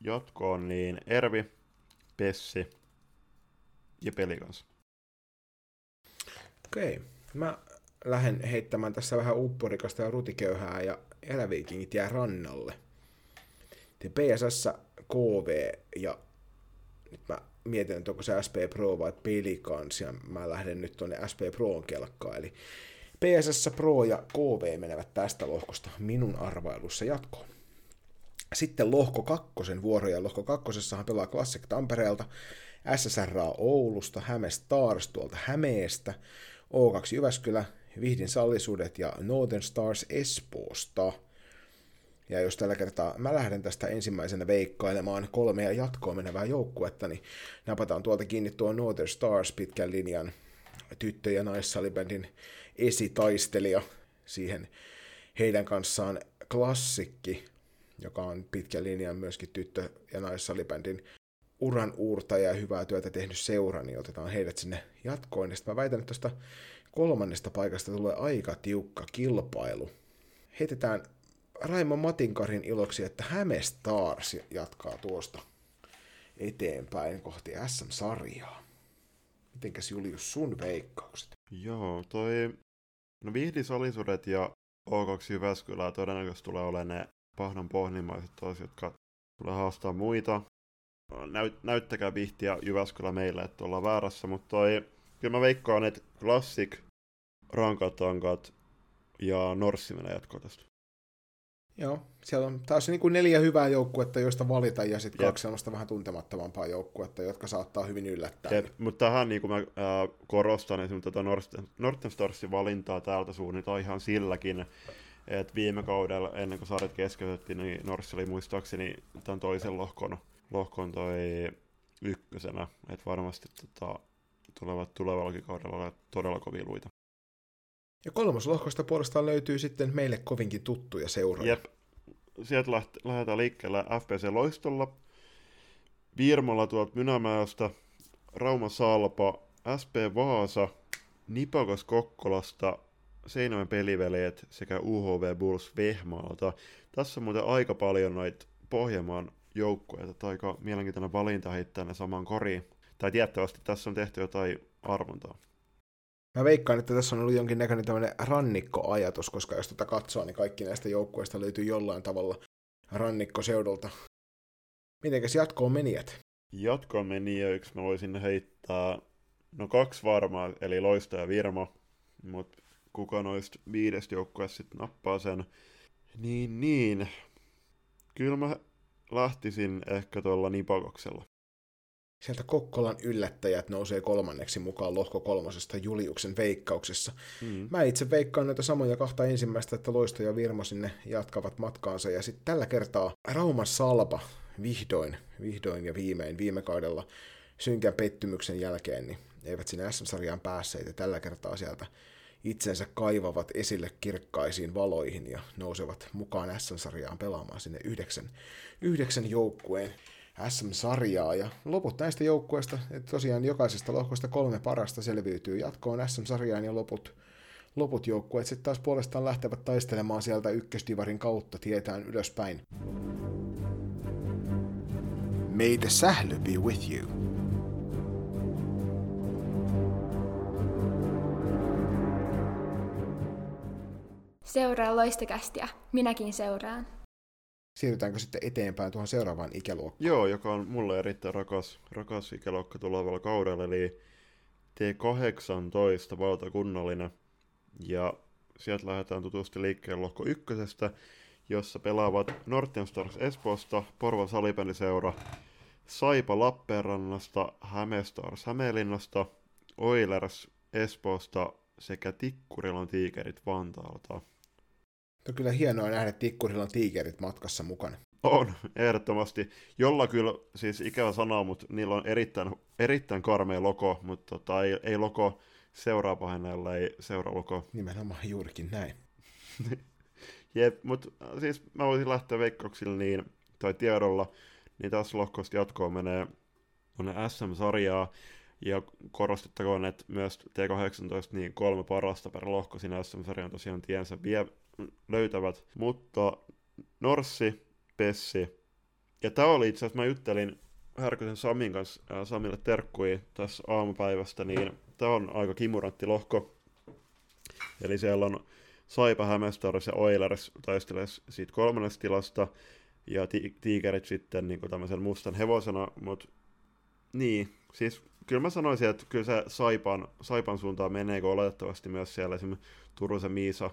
S2: jatkoon, niin Ervi, Pessi ja Pelikans.
S1: Okei. Mä lähden heittämään tässä vähän upporikasta ja rutiköyhää ja eräviikingit jää rannalle. Te PSS, KV ja nyt mä mietin, että onko se SP Pro vai Pelikans ja mä lähden nyt tuonne SP Proon kelkkaan. Eli PSS Pro ja KV menevät tästä lohkosta minun arvailussa jatkoon. Sitten lohko kakkosen vuoro, ja lohko kakkosessahan pelaa Classic Tampereelta, SSR Oulusta, Häme Stars tuolta Hämeestä, O2 Jyväskylä, Vihdin sallisuudet ja Northern Stars Espoosta. Ja jos tällä kertaa mä lähden tästä ensimmäisenä veikkailemaan kolmea jatkoon menevää joukkuetta, niin napataan tuolta kiinni tuo Northern Stars pitkän linjan tyttö- ja naissalibändin esitaistelija siihen heidän kanssaan klassikki, joka on pitkän linjan myöskin tyttö- ja naissalibändin uran uurtaja ja hyvää työtä tehnyt seura, niin otetaan heidät sinne jatkoon. Ja mä väitän, että tuosta kolmannesta paikasta tulee aika tiukka kilpailu. Heitetään Raimo Matinkarin iloksi, että Häme Stars jatkaa tuosta eteenpäin kohti SM-sarjaa. Mitenkäs Julius sun veikkaukset?
S2: Joo, toi... No Vihdisalisuudet ja O2 Jyväskylää todennäköisesti tulee olemaan ne pahdan pohnimmaiset toiset, jotka tulee haastaa muita. Näyt, näyttäkää Vihtiä Jyväskylä meille, että ollaan väärässä, mutta toi... Kyllä mä veikkaan, että Classic, rankat tankat, ja Norssi menee jatkoon tästä.
S1: Joo, siellä on taas niin kuin neljä hyvää joukkuetta, joista valita, ja sitten kaksi sellaista vähän tuntemattomampaa joukkuetta, jotka saattaa hyvin yllättää.
S2: Jep, mutta tähän niin kuin mä äh, korostan esimerkiksi tätä Norten, Norten Starsin valintaa täältä suunnilta ihan silläkin, että viime kaudella, ennen kuin sarjat keskeytettiin, niin Norssi oli muistaakseni tämän toisen lohkon, lohkon toi ykkösenä, että varmasti tota, tulevat tulevallakin kaudella olla todella kovia luita.
S1: Ja kolmoslohkosta puolestaan löytyy sitten meille kovinkin tuttuja seuroja.
S2: Jep. Sieltä lähdetään liikkeelle FPC Loistolla, Virmalla tuolta Mynämäestä, Rauma Salpa, SP Vaasa, Nipakos Kokkolasta, Seinämän peliveljet sekä UHV Bulls Vehmaalta. Tässä on muuten aika paljon noita Pohjanmaan joukkueita, tai aika mielenkiintoinen valinta heittää ne saman koriin. Tai tiettävästi tässä on tehty jotain arvontaa.
S1: Mä veikkaan, että tässä on ollut jonkinnäköinen tämmöinen rannikkoajatus, koska jos tätä katsoo, niin kaikki näistä joukkueista löytyy jollain tavalla rannikkoseudulta. Mitenkäs jatkoon menijät?
S2: Jatkoon menijöiksi mä voisin heittää, no kaksi varmaa, eli Loista ja Virmo, mutta kuka noista viidestä joukkueesta sitten nappaa sen. Niin, niin. Kyllä mä lähtisin ehkä tuolla Nipakoksella.
S1: Sieltä Kokkolan yllättäjät nousee kolmanneksi mukaan lohko kolmosesta Juliuksen veikkauksessa. Mm. Mä itse veikkaan noita samoja kahta ensimmäistä, että Loisto ja Virmo sinne jatkavat matkaansa. Ja sitten tällä kertaa Rauman Salpa vihdoin, vihdoin ja viimein viime kaudella synkän pettymyksen jälkeen, niin eivät sinne SM-sarjaan päässeet. Ja tällä kertaa sieltä itsensä kaivavat esille kirkkaisiin valoihin ja nousevat mukaan SM-sarjaan pelaamaan sinne yhdeksän, yhdeksän joukkueen SM-sarjaa. Ja loput näistä joukkueista, tosiaan jokaisesta lohkosta kolme parasta selviytyy jatkoon SM-sarjaan ja loput, loput joukkueet sitten taas puolestaan lähtevät taistelemaan sieltä ykkösdivarin kautta tietään ylöspäin. May the sähly be with you.
S4: Seuraa loistokästiä. Minäkin seuraan
S1: siirrytäänkö sitten eteenpäin tuohon seuraavaan ikäluokkaan?
S2: Joo, joka on mulle erittäin rakas, rakas ikäluokka tulevalla kaudella, eli T18 valtakunnallinen. Ja sieltä lähdetään tutusti liikkeen lohko ykkösestä, jossa pelaavat Northern Stars Espoosta, Porvan salibändiseura, Saipa Lappeenrannasta, Hämestars Hämeenlinnasta, Oilers Espoosta sekä Tikkurilan tiikerit Vantaalta.
S1: On kyllä hienoa nähdä Tikkurilan tiikerit matkassa mukana.
S2: On, ehdottomasti. Jolla kyllä, siis ikävä sanoa, mutta niillä on erittäin, erittäin karmea logo, mutta tota, ei, ei logo seuraa pahenneella, ei seuraa logo.
S1: Nimenomaan juurikin näin.
S2: Jep, mutta äh, siis mä voisin lähteä veikkauksilla niin, tai tiedolla, niin tässä lohkosta jatkoon menee tuonne SM-sarjaa, ja korostettakoon, että myös T18 niin kolme parasta per lohko siinä SM-sarjan tosiaan tiensä vie löytävät, mutta Norssi, Pessi, ja tämä oli itse asiassa, mä juttelin Härkösen Samin kanssa, ää, Samille terkkui tässä aamupäivästä, niin tämä on aika kimurantti lohko. Eli siellä on Saipa, Hämestars ja Oilers taistelee siitä kolmannesta tilasta, ja ti- tiikerit sitten niin tämmöisen mustan hevosena, mutta niin, siis kyllä mä sanoisin, että kyllä se Saipan, Saipan suuntaan menee, kun oletettavasti myös siellä esimerkiksi Turusen Miisa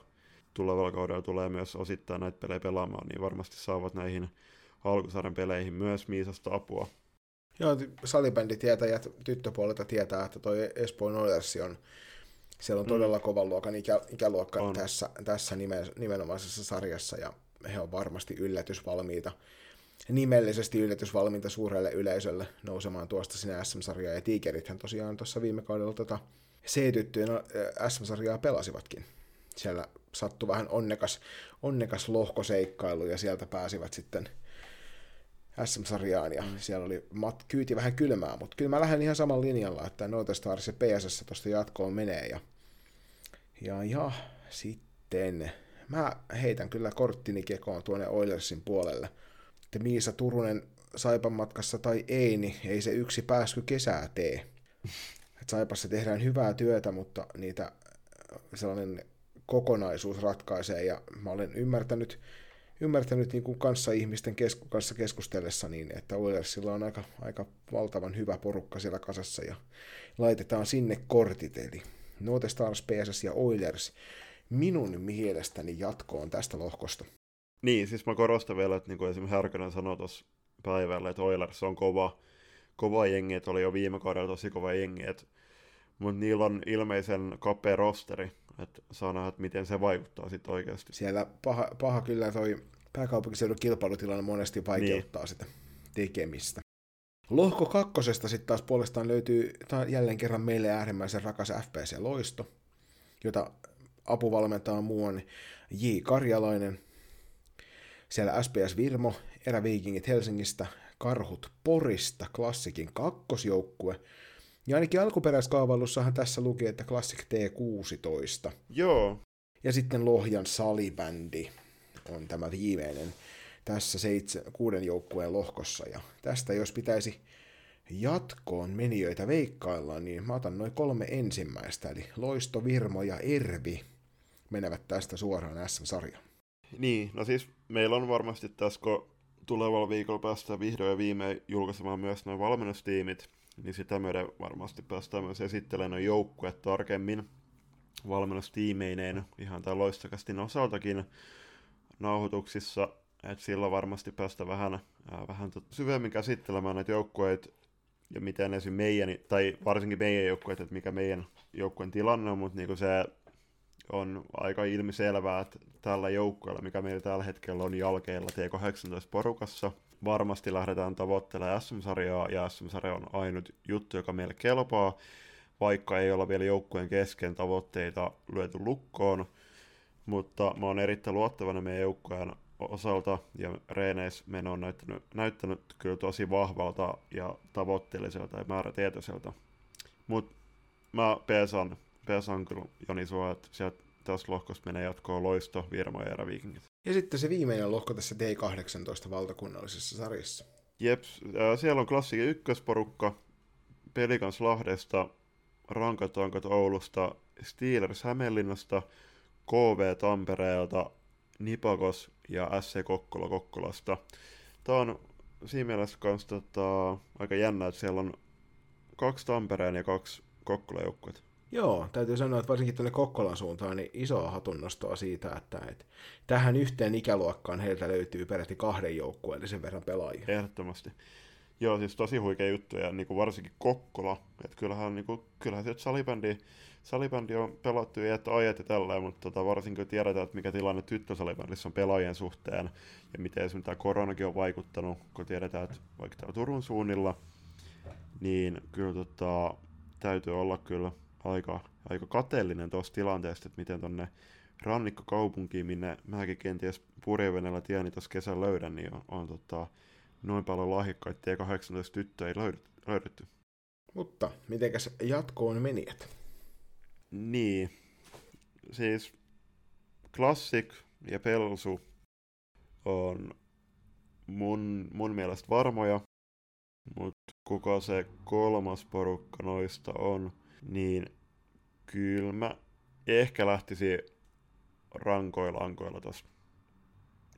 S2: tulevalla kaudella tulee myös osittain näitä pelejä pelaamaan, niin varmasti saavat näihin alkusarjan peleihin myös Miisasta apua.
S1: Joo, salibänditietäjät tyttöpuolelta tietää, että toi Espoon Oilersi on, siellä on mm. todella kovan luokan ikä, ikäluokka on. tässä, tässä nimen, nimenomaisessa sarjassa, ja he on varmasti yllätysvalmiita, nimellisesti yllätysvalmiita suurelle yleisölle nousemaan tuosta sinne SM-sarjaan, ja Tigerithän tosiaan tuossa viime kaudella tota C-tyttöjen SM-sarjaa pelasivatkin. Siellä sattui vähän onnekas, onnekas lohkoseikkailu ja sieltä pääsivät sitten SM-sarjaan ja mm. siellä oli mat, kyyti vähän kylmää, mutta kyllä mä lähden ihan saman linjalla, että Noita Stars ja PSS tuosta jatkoon menee ja, ja, ja sitten mä heitän kyllä korttini kekoon tuonne Oilersin puolelle. Että Miisa Turunen Saipan matkassa tai ei, niin ei se yksi pääsky kesää tee. Et Saipassa tehdään hyvää työtä, mutta niitä sellainen kokonaisuus ratkaisee, ja mä olen ymmärtänyt, ymmärtänyt niin kuin kanssa ihmisten kesku, kanssa keskustellessa niin, että Oilersilla on aika, aika valtavan hyvä porukka siellä kasassa, ja laitetaan sinne kortit, eli Note Stars, PSS ja Oilers. Minun mielestäni jatkoon tästä lohkosta.
S2: Niin, siis mä korostan vielä, että niin kuin esimerkiksi Härkönen sanoi tuossa päivällä, että Oilers on kova, kova jengi, että oli jo viime kaudella tosi kova jengi, että, mutta niillä on ilmeisen kapea rosteri, että saa nähdä, että miten se vaikuttaa sitten oikeasti.
S1: Siellä paha, paha kyllä toi pääkaupunkiseudun kilpailutilanne monesti vaikeuttaa niin. sitä tekemistä. Lohko kakkosesta sitten taas puolestaan löytyy jälleen kerran meille äärimmäisen rakas FPC-loisto, jota apuvalmentaa muun J. Karjalainen. Siellä SPS Virmo, Eräviikingit Helsingistä, Karhut Porista, Klassikin kakkosjoukkue. Ja ainakin alkuperäiskaavailussahan tässä luki, että Classic T16.
S2: Joo.
S1: Ja sitten Lohjan salibändi on tämä viimeinen tässä seitse, kuuden joukkueen lohkossa. Ja tästä jos pitäisi jatkoon menijöitä veikkailla, niin mä otan noin kolme ensimmäistä, eli Loisto, Virmo ja Ervi menevät tästä suoraan SM-sarjaan.
S2: Niin, no siis meillä on varmasti tässä, kun tulevalla viikolla päästään vihdoin ja viimein julkaisemaan myös nuo valmennustiimit, niin sitä myöden varmasti päästään myös esittelemään nuo joukkueet tarkemmin valmennustiimeineen ihan tämän loistokästin osaltakin nauhoituksissa, että sillä varmasti päästä vähän, äh, vähän syvemmin käsittelemään näitä joukkueita ja miten esim. meidän, tai varsinkin meidän joukkueet, että mikä meidän joukkueen tilanne on, mutta niin se on aika ilmiselvää, että tällä joukkueella, mikä meillä tällä hetkellä on jalkeilla T18-porukassa, varmasti lähdetään tavoittelemaan SM-sarjaa, ja SM-sarja on ainut juttu, joka meille kelpaa, vaikka ei olla vielä joukkueen kesken tavoitteita lyöty lukkoon, mutta mä oon erittäin luottavainen meidän joukkueen osalta, ja Reeneis meno on näyttänyt, näyttänyt kyllä tosi vahvalta ja tavoitteelliselta ja määrätietoiselta. Mutta mä peesan, peesan kyllä Joni sua, että sieltä tässä lohkosta menee jatkoon Loisto, Virmo ja Eräviikingit.
S1: Ja sitten se viimeinen lohko tässä D18 valtakunnallisessa sarjassa.
S2: Jep, siellä on klassikin ykkösporukka, Pelikans Lahdesta, Rankat Rankat Oulusta, Steelers Hämeenlinnasta, KV Tampereelta, Nipakos ja SC Kokkola Kokkolasta. Tämä on siinä mielessä kans, tota, aika jännä, että siellä on kaksi Tampereen ja kaksi Kokkola joukkuetta.
S1: Joo, täytyy sanoa, että varsinkin tuonne Kokkolan suuntaan niin isoa hatunnostoa siitä, että, että tähän yhteen ikäluokkaan heiltä löytyy peräti kahden joukkueellisen verran pelaajia.
S2: Ehdottomasti. Joo, siis tosi huikea juttu, ja niin kuin varsinkin Kokkola, että kyllähän, niin kuin, kyllähän se salibändi, salibändi on pelattu ja että ajat ja tällä, mutta tota, varsinkin kun tiedetään, että mikä tilanne tyttösalibändissä on pelaajien suhteen, ja miten esimerkiksi tämä koronakin on vaikuttanut, kun tiedetään, että vaikka täällä Turun suunnilla, niin kyllä tota, täytyy olla kyllä aika, aika kateellinen tuosta tilanteesta, että miten tonne rannikkokaupunkiin, minne mäkin kenties purjevenellä tieni tuossa kesän löydän, niin on, on tota, noin paljon lahjakkaita ja 18 tyttöä ei löydetty.
S1: Mutta mitenkäs jatkoon menijät?
S2: Niin, siis Classic ja Pelsu on mun, mun mielestä varmoja, mutta kuka se kolmas porukka noista on, niin kyllä mä ehkä lähtisi rankoilla ankoilla tosta.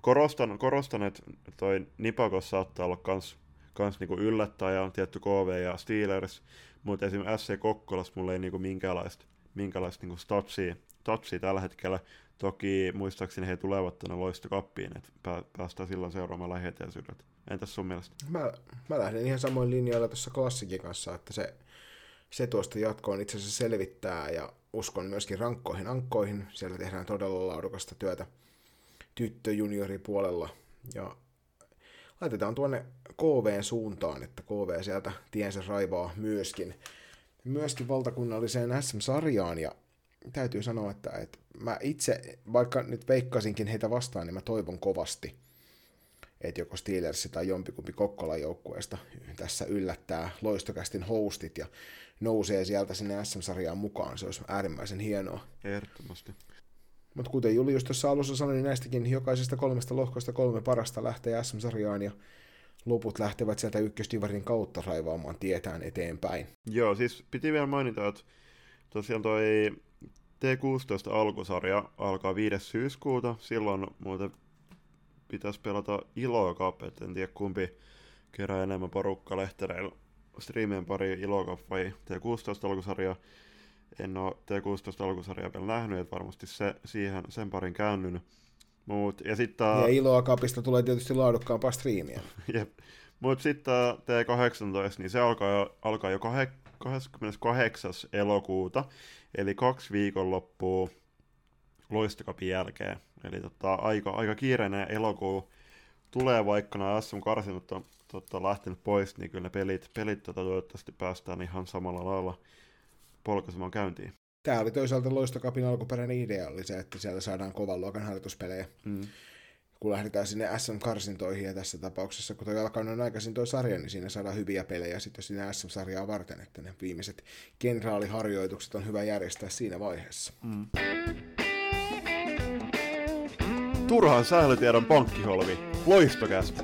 S2: Korostan, korostan, että toi Nipakos saattaa olla kans, kans niinku yllättäjä, on tietty KV ja Steelers, mutta esimerkiksi SC Kokkolas mulla ei niinku minkäänlaista, minkäänlaista niinku statsia, statsia tällä hetkellä. Toki muistaakseni he tulevat tuonne loistokappiin, että päästään silloin seuraamaan lähietäisyydet. Entäs sun mielestä?
S1: Mä, mä lähden ihan samoin linjoilla tuossa klassikin kanssa, että se, se tuosta jatkoon itse asiassa selvittää ja uskon myöskin rankkoihin ankkoihin. Siellä tehdään todella laadukasta työtä tyttöjunioripuolella. Ja laitetaan tuonne KVn suuntaan, että KV sieltä tiensä raivaa myöskin, myöskin valtakunnalliseen SM-sarjaan ja täytyy sanoa, että, että mä itse, vaikka nyt veikkasinkin heitä vastaan, niin mä toivon kovasti, että joko Steelers tai jompikumpi Kokkolan joukkueesta tässä yllättää loistokästin hostit. Ja nousee sieltä sinne SM-sarjaan mukaan. Se olisi äärimmäisen hienoa.
S2: Ehdottomasti.
S1: Mutta kuten Julius tuossa alussa sanoi, niin näistäkin jokaisesta kolmesta lohkosta kolme parasta lähtee SM-sarjaan ja loput lähtevät sieltä ykköstivarin kautta raivaamaan tietään eteenpäin.
S2: Joo, siis piti vielä mainita, että tosiaan toi T16 alkusarja alkaa 5. syyskuuta. Silloin muuten pitäisi pelata Iloa Cup, en tiedä kumpi kerää enemmän porukka lehtereillä striimien pari Iloa Cup vai T16 alkusarja. En ole T16 alkusarjaa vielä nähnyt, että varmasti se, siihen, sen parin käännyt. Mut, ja sitten
S1: Ja Iloa Cupista tulee tietysti laadukkaampaa striimiä.
S2: Jep. Mutta sitten T18, niin se alkaa jo, alkaa jo kahe- 28. elokuuta, eli kaksi viikonloppua loistokapin jälkeen. Eli tota, aika, aika kiireinen elokuu tulee, vaikka nämä SM-karsinut on tota, lähtenyt pois, niin kyllä ne pelit, pelit tota, toivottavasti päästään ihan samalla lailla polkaisemaan käyntiin.
S1: Tämä oli toisaalta Loistokapin alkuperäinen idea, oli se, että siellä saadaan kovan luokan harjoituspelejä,
S2: Mm.
S1: kun lähdetään sinne SM-karsintoihin, ja tässä tapauksessa, kun toi alkaa noin aikaisin toi sarja, niin siinä saadaan hyviä pelejä sitten sinne SM-sarjaa varten, että ne viimeiset kenraaliharjoitukset on hyvä järjestää siinä vaiheessa.
S2: Mm. Turhaan sählytiedon pankkiholvi, loistokästä.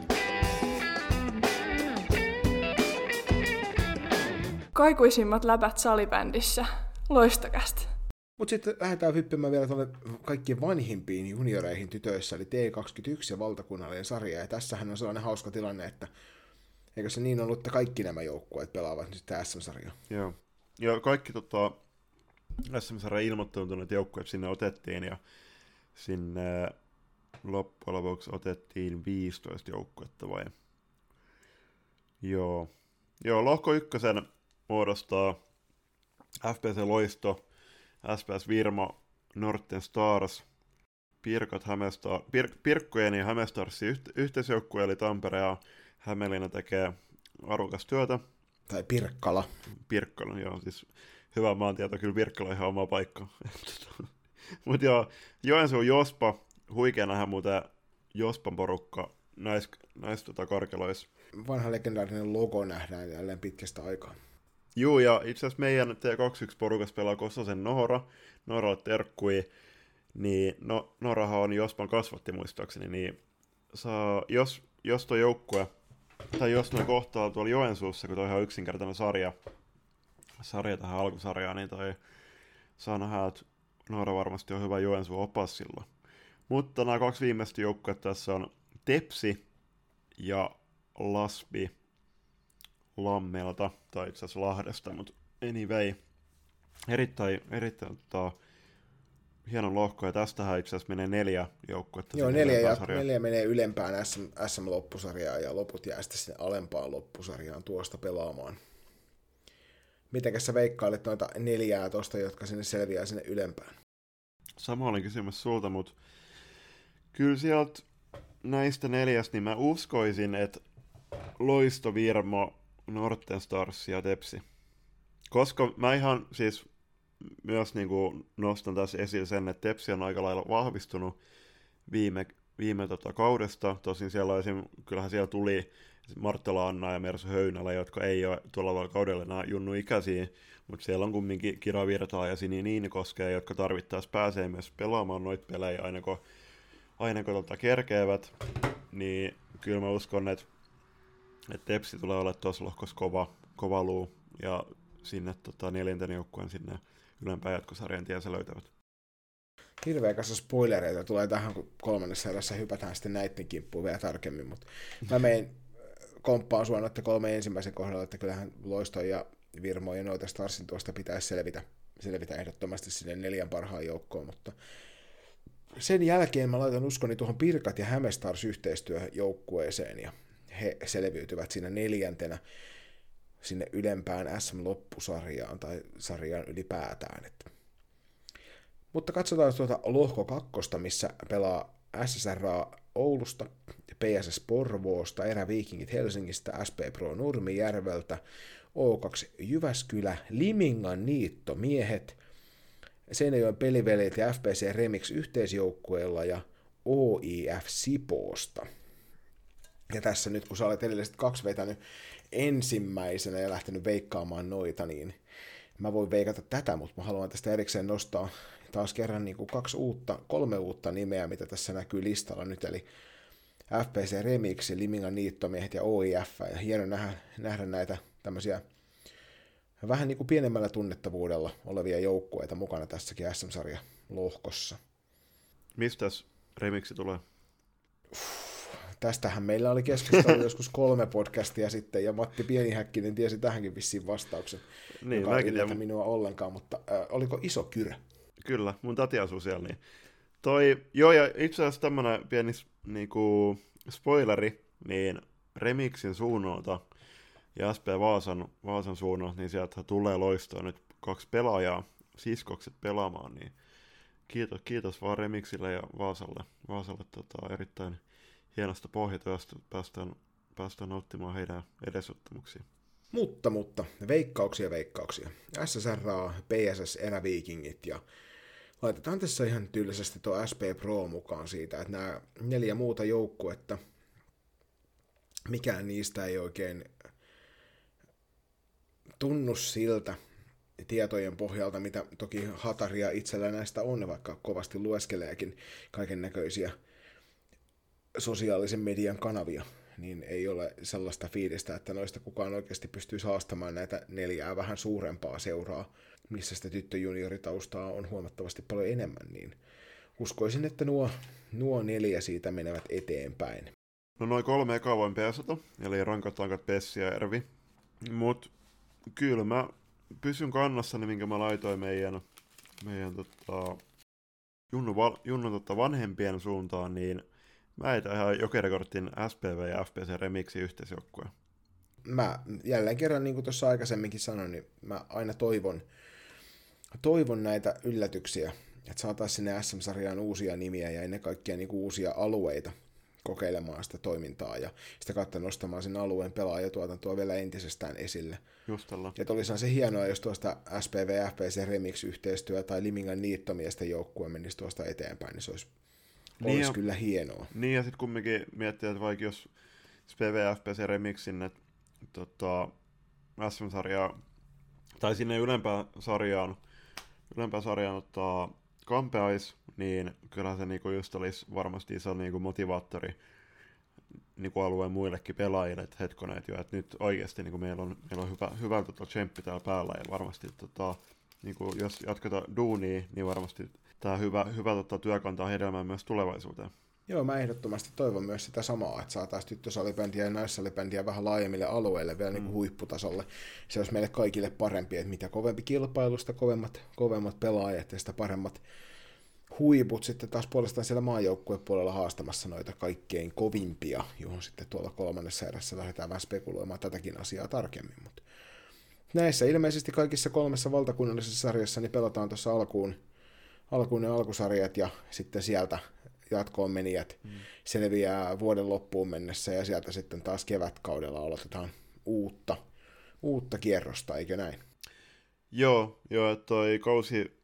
S5: Kaikuisimmat läpät salibändissä. Loistokästä.
S1: Mutta sitten lähdetään hyppimään vielä tuonne kaikkien vanhimpiin junioreihin tytöissä, eli T21 ja valtakunnallinen sarja. Ja tässähän on sellainen hauska tilanne, että eikö se niin ollut, että kaikki nämä joukkueet pelaavat nyt sitten SM-sarjaa.
S2: Joo. Ja kaikki tota, SM-sarjan ilmoittautuneet joukkueet sinne otettiin ja sinne loppujen lopuksi otettiin 15 joukkuetta vai? Joo. Joo, lohko ykkösen muodostaa FPC Loisto, SPS Virmo, Norten Stars, Pirkat Hämestar, Pir, Pirkkojen ja Hämestarsin yht, yhteisjoukkue, eli Tampere ja Hämeenlinna tekee arvokas työtä.
S1: Tai Pirkkala.
S2: Pirkkala, joo, siis hyvä maantieto, kyllä Pirkkala on ihan oma paikka. Mutta joo, Joensuun Jospa, huikea nähdä muuten Jospan porukka näis, näis tota karkelois.
S1: Vanha legendaarinen logo nähdään jälleen pitkästä aikaa.
S2: Juu, ja itse asiassa meidän T21-porukassa pelaa Kososen Noora, Nooralle terkkui, niin no, Noorahan on Jospan kasvatti muistaakseni, niin saa, jos, jos tuo joukkue, tai jos ne kohtaa tuolla Joensuussa, kun on ihan yksinkertainen sarja, sarja tähän alkusarjaan, niin toi saa nähdä, että Noora varmasti on hyvä Joensuun opas silloin. Mutta nämä kaksi viimeistä joukkuetta tässä on Tepsi ja Laspi Lammelta, tai itse asiassa Lahdesta, mutta anyway, erittäin, erittäin tota, hieno lohko, ja tästähän itse asiassa menee neljä joukkuetta.
S1: Joo, neljä, ja, neljä menee ylempään SM, SM-loppusarjaan ja loput jää sitten sinne alempaan loppusarjaan tuosta pelaamaan. Mitenkäs sä veikkailet noita neljää tosta, jotka sinne selviää sinne ylempään?
S2: Sama oli kysymys sulta, mutta kyllä sieltä näistä neljästä, niin mä uskoisin, että Loisto, Virmo, Norten Stars ja Tepsi. Koska mä ihan siis myös niin kuin nostan tässä esille sen, että Tepsi on aika lailla vahvistunut viime, viime tota kaudesta. Tosin siellä esim, kyllähän siellä tuli Marttala Anna ja Mersu Höynälä, jotka ei ole tuolla kaudella enää junnu ikäisiä, mutta siellä on kumminkin Kira Virtaa ja Sini Niinikoskea, jotka tarvittaessa pääsee myös pelaamaan noita pelejä aina kun, aina kun tota kerkeävät, niin kyllä mä uskon, että, että Tepsi tulee olemaan tuossa lohkossa kova, kova luu, ja sinne tota, neljänten joukkueen sinne ylempään jatkosarjan tiensä löytävät.
S1: Hirveä kanssa spoilereita tulee tähän, kun kolmannessa erässä hypätään sitten näiden kimppuun vielä tarkemmin, mutta mä menen komppaan sua noiden kolme ensimmäisen kohdalla, että kyllähän Loisto ja Virmo ja noita Starsin tuosta pitäisi selvitä, selvitä ehdottomasti sinne neljän parhaan joukkoon, mutta sen jälkeen mä laitan uskoni tuohon Pirkat ja Hämestars yhteistyöjoukkueeseen ja he selviytyvät siinä neljäntenä sinne ylempään SM-loppusarjaan tai sarjaan ylipäätään. Että. Mutta katsotaan tuota lohko kakkosta, missä pelaa SSRA Oulusta, PSS Porvoosta, Eräviikingit Helsingistä, SP Pro Nurmijärveltä, O2 Jyväskylä, Limingan Niitto Miehet, Seinäjoen pelivelit ja FPC Remix yhteisjoukkueella ja OIF Sipoosta. Ja tässä nyt, kun sä olet edelliset kaksi vetänyt ensimmäisenä ja lähtenyt veikkaamaan noita, niin mä voin veikata tätä, mutta mä haluan tästä erikseen nostaa taas kerran niin kuin kaksi uutta, kolme uutta nimeä, mitä tässä näkyy listalla nyt, eli FPC Remix, Limingan Niittomiehet ja OIF, ja hieno nähdä, nähdä näitä tämmöisiä vähän niin kuin pienemmällä tunnettavuudella olevia joukkueita mukana tässäkin SM-sarja lohkossa.
S2: Mistäs remiksi tulee?
S1: Tästähän meillä oli keskustelu joskus kolme podcastia sitten, ja Matti Pienihäkkinen tiesi tähänkin vissiin vastauksen,
S2: Niin,
S1: joka ei
S2: tiedän.
S1: minua ollenkaan, mutta äh, oliko iso kyrä?
S2: Kyllä, mun tati asuu siellä, niin toi, joo, ja itse asiassa tämmönen pieni niinku, spoileri, niin Remixin suunnalta ja SP Vaasan, Vaasan suunnalta, niin sieltä tulee loistoa nyt kaksi pelaajaa, siskokset pelaamaan, niin kiitos, kiitos vaan Remixille ja Vaasalle, Vaasalle tota, erittäin hienosta pohjatyöstä, päästään, päästään nauttimaan heidän edesottamuksiin.
S1: Mutta, mutta, veikkauksia, veikkauksia. SSRA, PSS, Eräviikingit ja laitetaan tässä ihan tyylisesti tuo SP Pro mukaan siitä, että nämä neljä muuta joukkuetta, mikään niistä ei oikein tunnu siltä tietojen pohjalta, mitä toki Hataria itsellä näistä on, vaikka kovasti lueskeleekin kaiken näköisiä sosiaalisen median kanavia, niin ei ole sellaista fiilistä, että noista kukaan oikeasti pystyy haastamaan näitä neljää vähän suurempaa seuraa, missä sitä tyttöjunioritaustaa on huomattavasti paljon enemmän, niin uskoisin, että nuo, nuo neljä siitä menevät eteenpäin.
S2: No noin kolme ekaa voin eli rankat, lankat, Pessi ja Ervi. Mut kyllä mä pysyn kannassani, minkä mä laitoin meidän, meidän tota, Junnu, val, Junnu tota vanhempien suuntaan, niin mä heitän ihan jokerikortin SPV ja FPC Remixi yhteisjoukkueen.
S1: Mä jälleen kerran, niin kuin tuossa aikaisemminkin sanoin, niin mä aina toivon, toivon näitä yllätyksiä, että saataisiin sinne SM-sarjaan uusia nimiä ja ennen kaikkea niin kuin uusia alueita kokeilemaan sitä toimintaa ja sitä kautta nostamaan sen alueen pelaajatuotantoa vielä entisestään esille.
S2: Just tällä.
S1: Et olisihan se hienoa, jos tuosta SPV, FPC Remix-yhteistyö tai Limingan niittomiesten joukkue menisi tuosta eteenpäin, niin se olisi,
S2: Niin
S1: olisi
S2: ja-
S1: kyllä hienoa.
S2: Niin ja sitten kumminkin miettii, että vaikka jos SPV ja FPC Remixin, että tota, SM-sarjaa, tai sinne ylempään sarjaan, ylempään sarjaan ottaa kampeais, niin kyllähän se niinku just olisi varmasti iso niinku motivaattori niinku alueen muillekin pelaajille, että hetkonen, että, jo, että nyt oikeasti niinku meillä on, meillä on hyvä, hyvä tota, tsemppi täällä päällä ja varmasti tota, niinku, jos jatketaan duunia, niin varmasti tämä hyvä, hyvä tota, työ kantaa hedelmää myös tulevaisuuteen.
S1: Joo, mä ehdottomasti toivon myös sitä samaa, että saataisiin tyttösalibändiä ja naissalibändiä vähän laajemmille alueille, vielä niin kuin huipputasolle. Se olisi meille kaikille parempi, että mitä kovempi kilpailusta, kovemmat, kovemmat pelaajat ja sitä paremmat huiput sitten taas puolestaan siellä maajoukkuepuolella haastamassa noita kaikkein kovimpia, johon sitten tuolla kolmannessa erässä lähdetään vähän spekuloimaan tätäkin asiaa tarkemmin. Mutta näissä ilmeisesti kaikissa kolmessa valtakunnallisessa sarjassa niin pelataan tuossa alkuun, alkuun ne alkusarjat ja sitten sieltä jatkoon menijät mm. selviää vuoden loppuun mennessä ja sieltä sitten taas kevätkaudella aloitetaan uutta, uutta kierrosta, eikö näin?
S2: Joo, joo, että toi kausi,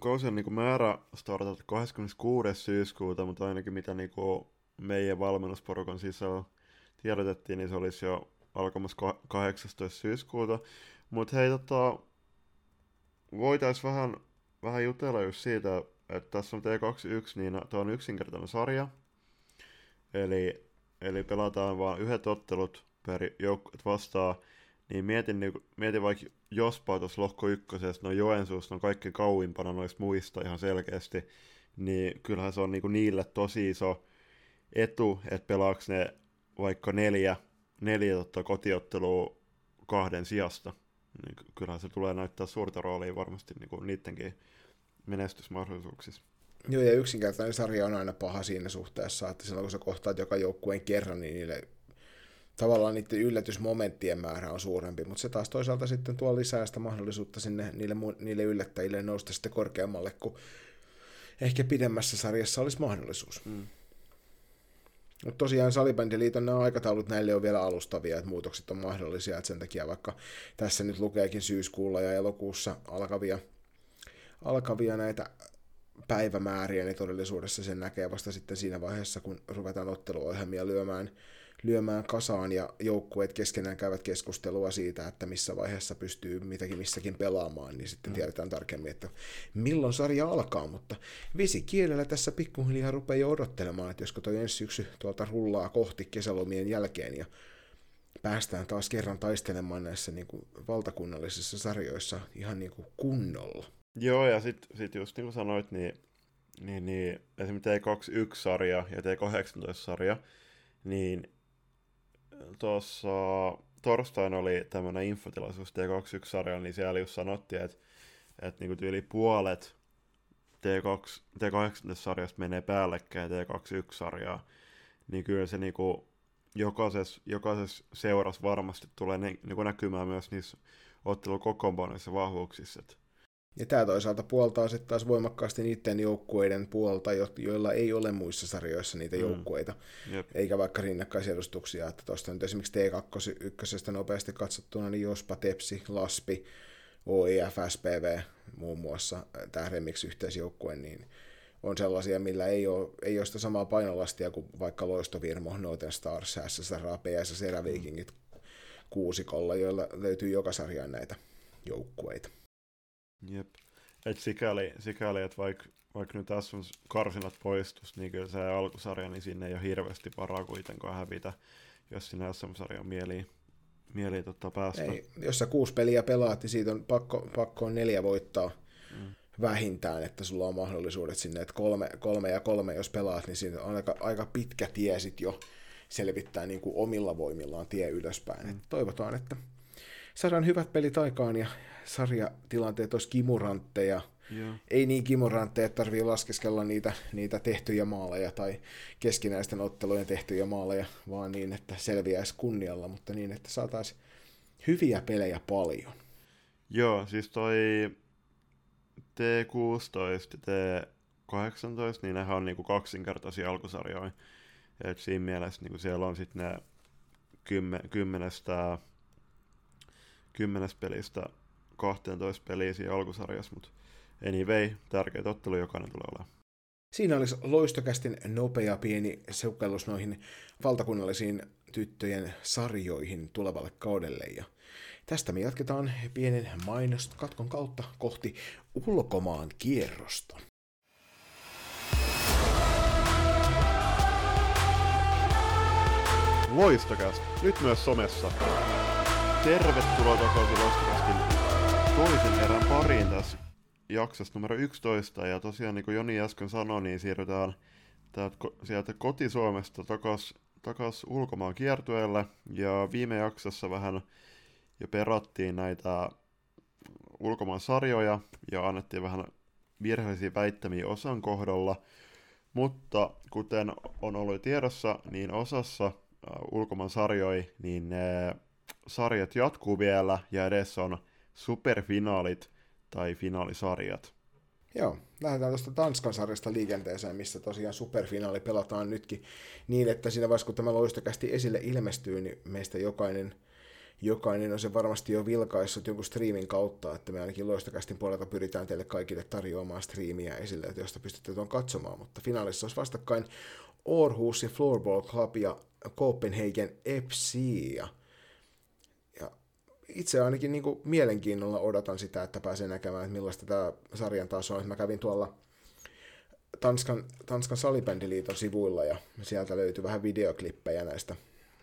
S2: kausi on niinku määrä startata 26. syyskuuta, mutta ainakin mitä niinku meidän valmennusporukan sisällä tiedotettiin, niin se olisi jo alkamassa ka- 18. syyskuuta. Mutta hei, tota, voitaisiin vähän, vähän jutella just siitä, että tässä on T21, niin tämä on yksinkertainen sarja. Eli, eli pelataan vain yhdet ottelut per joukkuet vastaan. Niin mietin, niinku- mietin vaikka jospa tuossa lohko ykkösessä, no Joensuussa on kaikkein kauimpana noista muista ihan selkeästi, niin kyllähän se on niinku niille tosi iso etu, että pelaaks ne vaikka neljä, neljä totta, kotiottelua kahden sijasta. Niin ky- kyllähän se tulee näyttää suurta roolia varmasti niinku niidenkin menestysmahdollisuuksissa.
S1: Joo, ja yksinkertainen sarja on aina paha siinä suhteessa, että silloin kun sä kohtaat joka joukkueen kerran, niin niille tavallaan niiden yllätysmomenttien määrä on suurempi, mutta se taas toisaalta sitten tuo lisää sitä mahdollisuutta sinne niille, niille yllättäjille nousta sitten korkeammalle, kun ehkä pidemmässä sarjassa olisi mahdollisuus.
S2: Mm.
S1: Mutta tosiaan Salibändiliiton nämä aikataulut näille on vielä alustavia, että muutokset on mahdollisia, että sen takia vaikka tässä nyt lukeekin syyskuulla ja elokuussa alkavia, alkavia näitä päivämääriä, niin todellisuudessa sen näkee vasta sitten siinä vaiheessa, kun ruvetaan otteluohjelmia lyömään, lyömään kasaan ja joukkueet keskenään käyvät keskustelua siitä, että missä vaiheessa pystyy mitäkin missäkin pelaamaan, niin sitten tiedetään tarkemmin, että milloin sarja alkaa, mutta visi kielellä tässä pikkuhiljaa rupeaa jo odottelemaan, että josko toi ensi syksy tuolta rullaa kohti kesälomien jälkeen ja päästään taas kerran taistelemaan näissä niin kuin valtakunnallisissa sarjoissa ihan niin kuin kunnolla.
S2: Joo, ja sitten sit just niin kuin sanoit, niin, niin, niin esimerkiksi T21-sarja ja T18-sarja, niin tuossa torstaina oli tämmöinen infotilaisuus T21-sarjalla, niin siellä just sanottiin, että, että niin yli puolet T2, T18-sarjasta menee päällekkäin T21-sarjaa, niin kyllä se niin kuin jokaisessa, jokaisessa seurassa varmasti tulee niin kuin näkymään myös niissä ottelukokoonpanoissa vahvuuksissa. Että
S1: ja tämä toisaalta puoltaa sitten taas voimakkaasti niiden joukkueiden puolta, joilla ei ole muissa sarjoissa niitä mm. joukkueita, Jep. eikä vaikka rinnakkaisedustuksia. Että tuosta nyt esimerkiksi T2 nopeasti katsottuna, niin Jospa, Tepsi, Laspi, OIF, SPV muun muassa, tämä Remix yhteisjoukkue, niin on sellaisia, millä ei ole, ei ole sitä samaa painolastia kuin vaikka Loistovirmo, Noten Stars, SSR, PS, Eräviikingit kuusikolla, joilla löytyy joka sarjaan näitä joukkueita.
S2: Jep. Et sikäli, sikäli että vaikka vaik nyt tässä on karsinat poistus, niin kyllä se alkusarja, niin sinne ei ole hirveästi varaa kuitenkaan hävitä, jos sinne SM-sarjan mieli, mieli totta päästä. Ei,
S1: jos sä kuusi peliä pelaat, niin siitä on pakko, pakko on neljä voittaa mm. vähintään, että sulla on mahdollisuudet sinne, että kolme, kolme ja kolme jos pelaat, niin siinä on aika, aika pitkä tie sit jo selvittää niin kuin omilla voimillaan tie ylöspäin. Mm. Et toivotaan, että saadaan hyvät pelit aikaan ja sarjatilanteet olisi kimurantteja. Joo. Ei niin kimurantteja, että tarvii laskeskella niitä, niitä tehtyjä maaleja tai keskinäisten ottelujen tehtyjä maaleja, vaan niin, että selviäisi kunnialla, mutta niin, että saataisiin hyviä pelejä paljon.
S2: Joo, siis toi T16 ja T18, niin nehän on niinku kaksinkertaisia alkusarjoja. Et siinä mielessä niinku siellä on sitten ne kymmen, kymmenestä, kymmenestä pelistä 12 peliä siinä alkusarjassa, mutta anyway, tärkeä ottelu jokainen tulee olemaan.
S1: Siinä olisi loistokästin nopea pieni seukkellus noihin valtakunnallisiin tyttöjen sarjoihin tulevalle kaudelle. Ja tästä me jatketaan pienen mainoskatkon kautta kohti ulkomaan kierrosta.
S2: Loistokäst, nyt myös somessa. Tervetuloa takaisin Loistokästin toisen erän pariin tässä jaksossa numero 11. Ja tosiaan niin kuin Joni äsken sanoi, niin siirrytään täältä, sieltä kotisuomesta takas, takas ulkomaan kiertueelle. Ja viime jaksossa vähän jo perattiin näitä ulkomaan sarjoja ja annettiin vähän virheellisiä väittämiä osan kohdalla. Mutta kuten on ollut tiedossa, niin osassa uh, ulkomaan sarjoja, niin ne sarjat jatkuu vielä ja edessä on superfinaalit tai finaalisarjat.
S1: Joo, lähdetään tuosta Tanskan sarjasta liikenteeseen, missä tosiaan superfinaali pelataan nytkin niin, että siinä vaiheessa kun tämä loistokästi esille ilmestyy, niin meistä jokainen, jokainen on se varmasti jo vilkaissut jonkun striimin kautta, että me ainakin loistokästin puolelta pyritään teille kaikille tarjoamaan striimiä esille, josta pystytte tuon katsomaan, mutta finaalissa olisi vastakkain Aarhus ja Floorball Club ja Copenhagen FC ja itse ainakin niin kuin mielenkiinnolla odotan sitä, että pääsen näkemään, että millaista tämä sarjan taso on. Mä kävin tuolla Tanskan, Tanskan salibändiliiton sivuilla ja sieltä löytyi vähän videoklippejä näistä,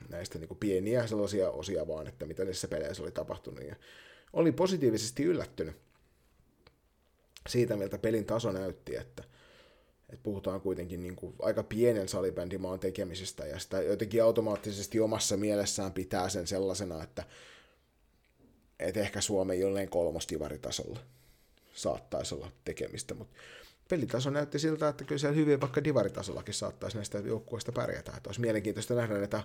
S1: näistä niin kuin pieniä sellaisia osia vaan, että mitä niissä peleissä oli tapahtunut. Ja olin positiivisesti yllättynyt siitä, miltä pelin taso näytti, että, että puhutaan kuitenkin niin kuin aika pienen salibändimaan tekemisestä ja sitä jotenkin automaattisesti omassa mielessään pitää sen sellaisena, että että ehkä Suomen jollain kolmostivaritasolla saattaisi olla tekemistä, mutta pelitaso näytti siltä, että kyllä siellä hyvin vaikka divaritasollakin saattaisi näistä joukkueista pärjätä. Että olisi mielenkiintoista nähdä näitä,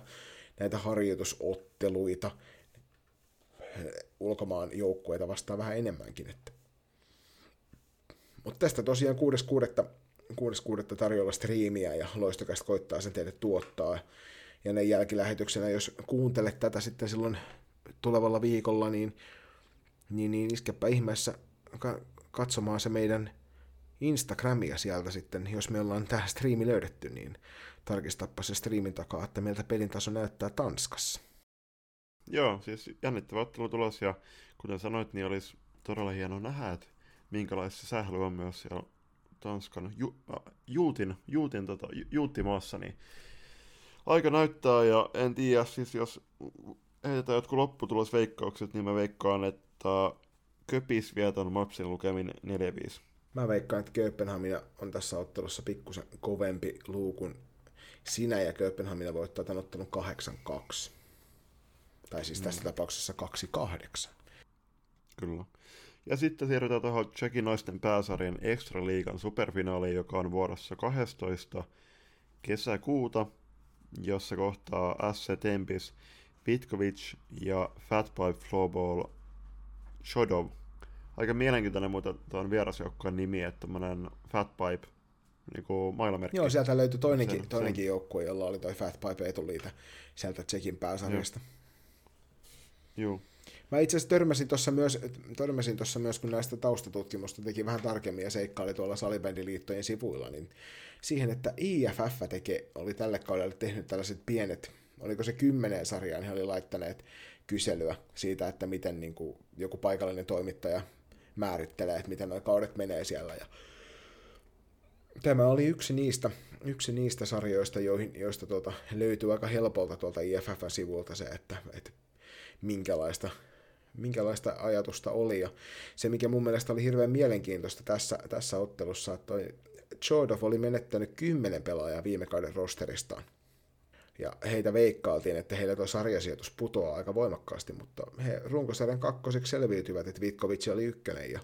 S1: näitä harjoitusotteluita ulkomaan joukkueita vastaan vähän enemmänkin. Että. Mutta tästä tosiaan 6.6. 6.6. tarjolla striimiä ja loistokästä koittaa sen teille tuottaa. Ja ne jälkilähetyksenä, jos kuuntelet tätä sitten silloin tulevalla viikolla, niin, niin, niin iskepä ihmeessä katsomaan se meidän Instagramia sieltä sitten, jos me ollaan tämä striimi löydetty, niin tarkistappa se striimin takaa, että meiltä pelin taso näyttää Tanskassa.
S2: Joo, siis jännittävä ottelu tulos ja kuten sanoit, niin olisi todella hienoa nähdä, että minkälaista sähly on myös siellä Tanskan ju, äh, Juutin, Juutin tota, Juuttimaassa, niin aika näyttää ja en tiedä, siis jos heitetään jotkut lopputulosveikkaukset, niin mä veikkaan, että Köpis vie ton Mapsin lukemin 4-5.
S1: Mä veikkaan, että Kööpenhamina on tässä ottelussa pikkusen kovempi luukun sinä ja Kööpenhamina voittaa tämän ottelun 8-2. Tai siis tässä mm. tapauksessa 2-8.
S2: Kyllä. Ja sitten siirrytään tuohon Tsekin naisten pääsarjan Extra Liigan superfinaaliin, joka on vuorossa 12 kesäkuuta, jossa kohtaa SC Tempis, Vitkovic ja Fatpipe Flowball Shodov. Aika mielenkiintoinen muuten tuon vierasjoukkueen nimi, että tämmöinen Fatpipe niin mailamerkki.
S1: Joo, sieltä löytyi toinenkin, sen, toinenkin sen. joukkue, jolla oli toi Fatpipe etuliite sieltä Tsekin pääsarjasta.
S2: Joo.
S1: Mä itse asiassa törmäsin tuossa myös, törmäsin tossa myös, kun näistä taustatutkimusta teki vähän tarkemmin ja seikkaili tuolla salibändiliittojen sivuilla, niin siihen, että IFF teke, oli tälle kaudelle tehnyt tällaiset pienet, oliko se kymmenen sarjaa, niin he oli laittaneet kyselyä siitä, että miten niin kuin, joku paikallinen toimittaja määrittelee, että miten nuo kaudet menee siellä. Ja tämä oli yksi niistä, yksi niistä sarjoista, joihin, joista tuota, löytyy aika helpolta tuolta IFF-sivulta se, että, että minkälaista, minkälaista ajatusta oli. Ja se, mikä mun mielestä oli hirveän mielenkiintoista tässä, tässä ottelussa, että toi Jordov oli menettänyt kymmenen pelaajaa viime kauden rosteristaan. Ja heitä veikkaaltiin, että heillä tuo sarjasijoitus putoaa aika voimakkaasti, mutta he runkosarjan kakkoseksi selviytyvät, että Vitkovic oli ykkönen ja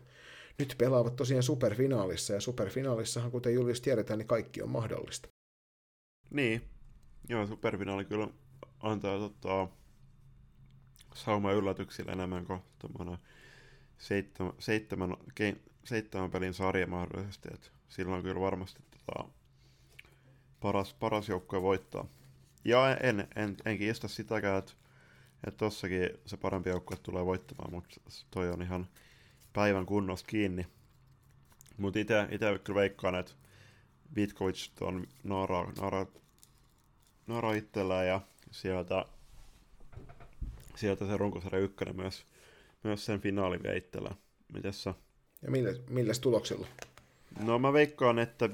S1: nyt pelaavat tosiaan superfinaalissa, ja superfinaalissahan, kuten Julius tiedetään, niin kaikki on mahdollista.
S2: Niin, joo, superfinaali kyllä antaa tota, sauma yllätyksillä enemmän kuin seitsemän, seitsemän, seitsemän pelin sarja mahdollisesti, että silloin kyllä varmasti tota, paras, paras joukkue voittaa. Ja en, en, en kiistä sitäkään, että, että tossakin se parempi joukkue tulee voittamaan, mutta toi on ihan päivän kunnosta kiinni. Mutta itse kyllä veikkaan, että Bitkovic on Nara, Nara, Nara itsellään ja sieltä, sieltä se runkosarja ykkönen myös, myös sen finaali veittellä. Mites sä?
S1: Ja millä, milläs tuloksella?
S2: No mä veikkaan, että 5-1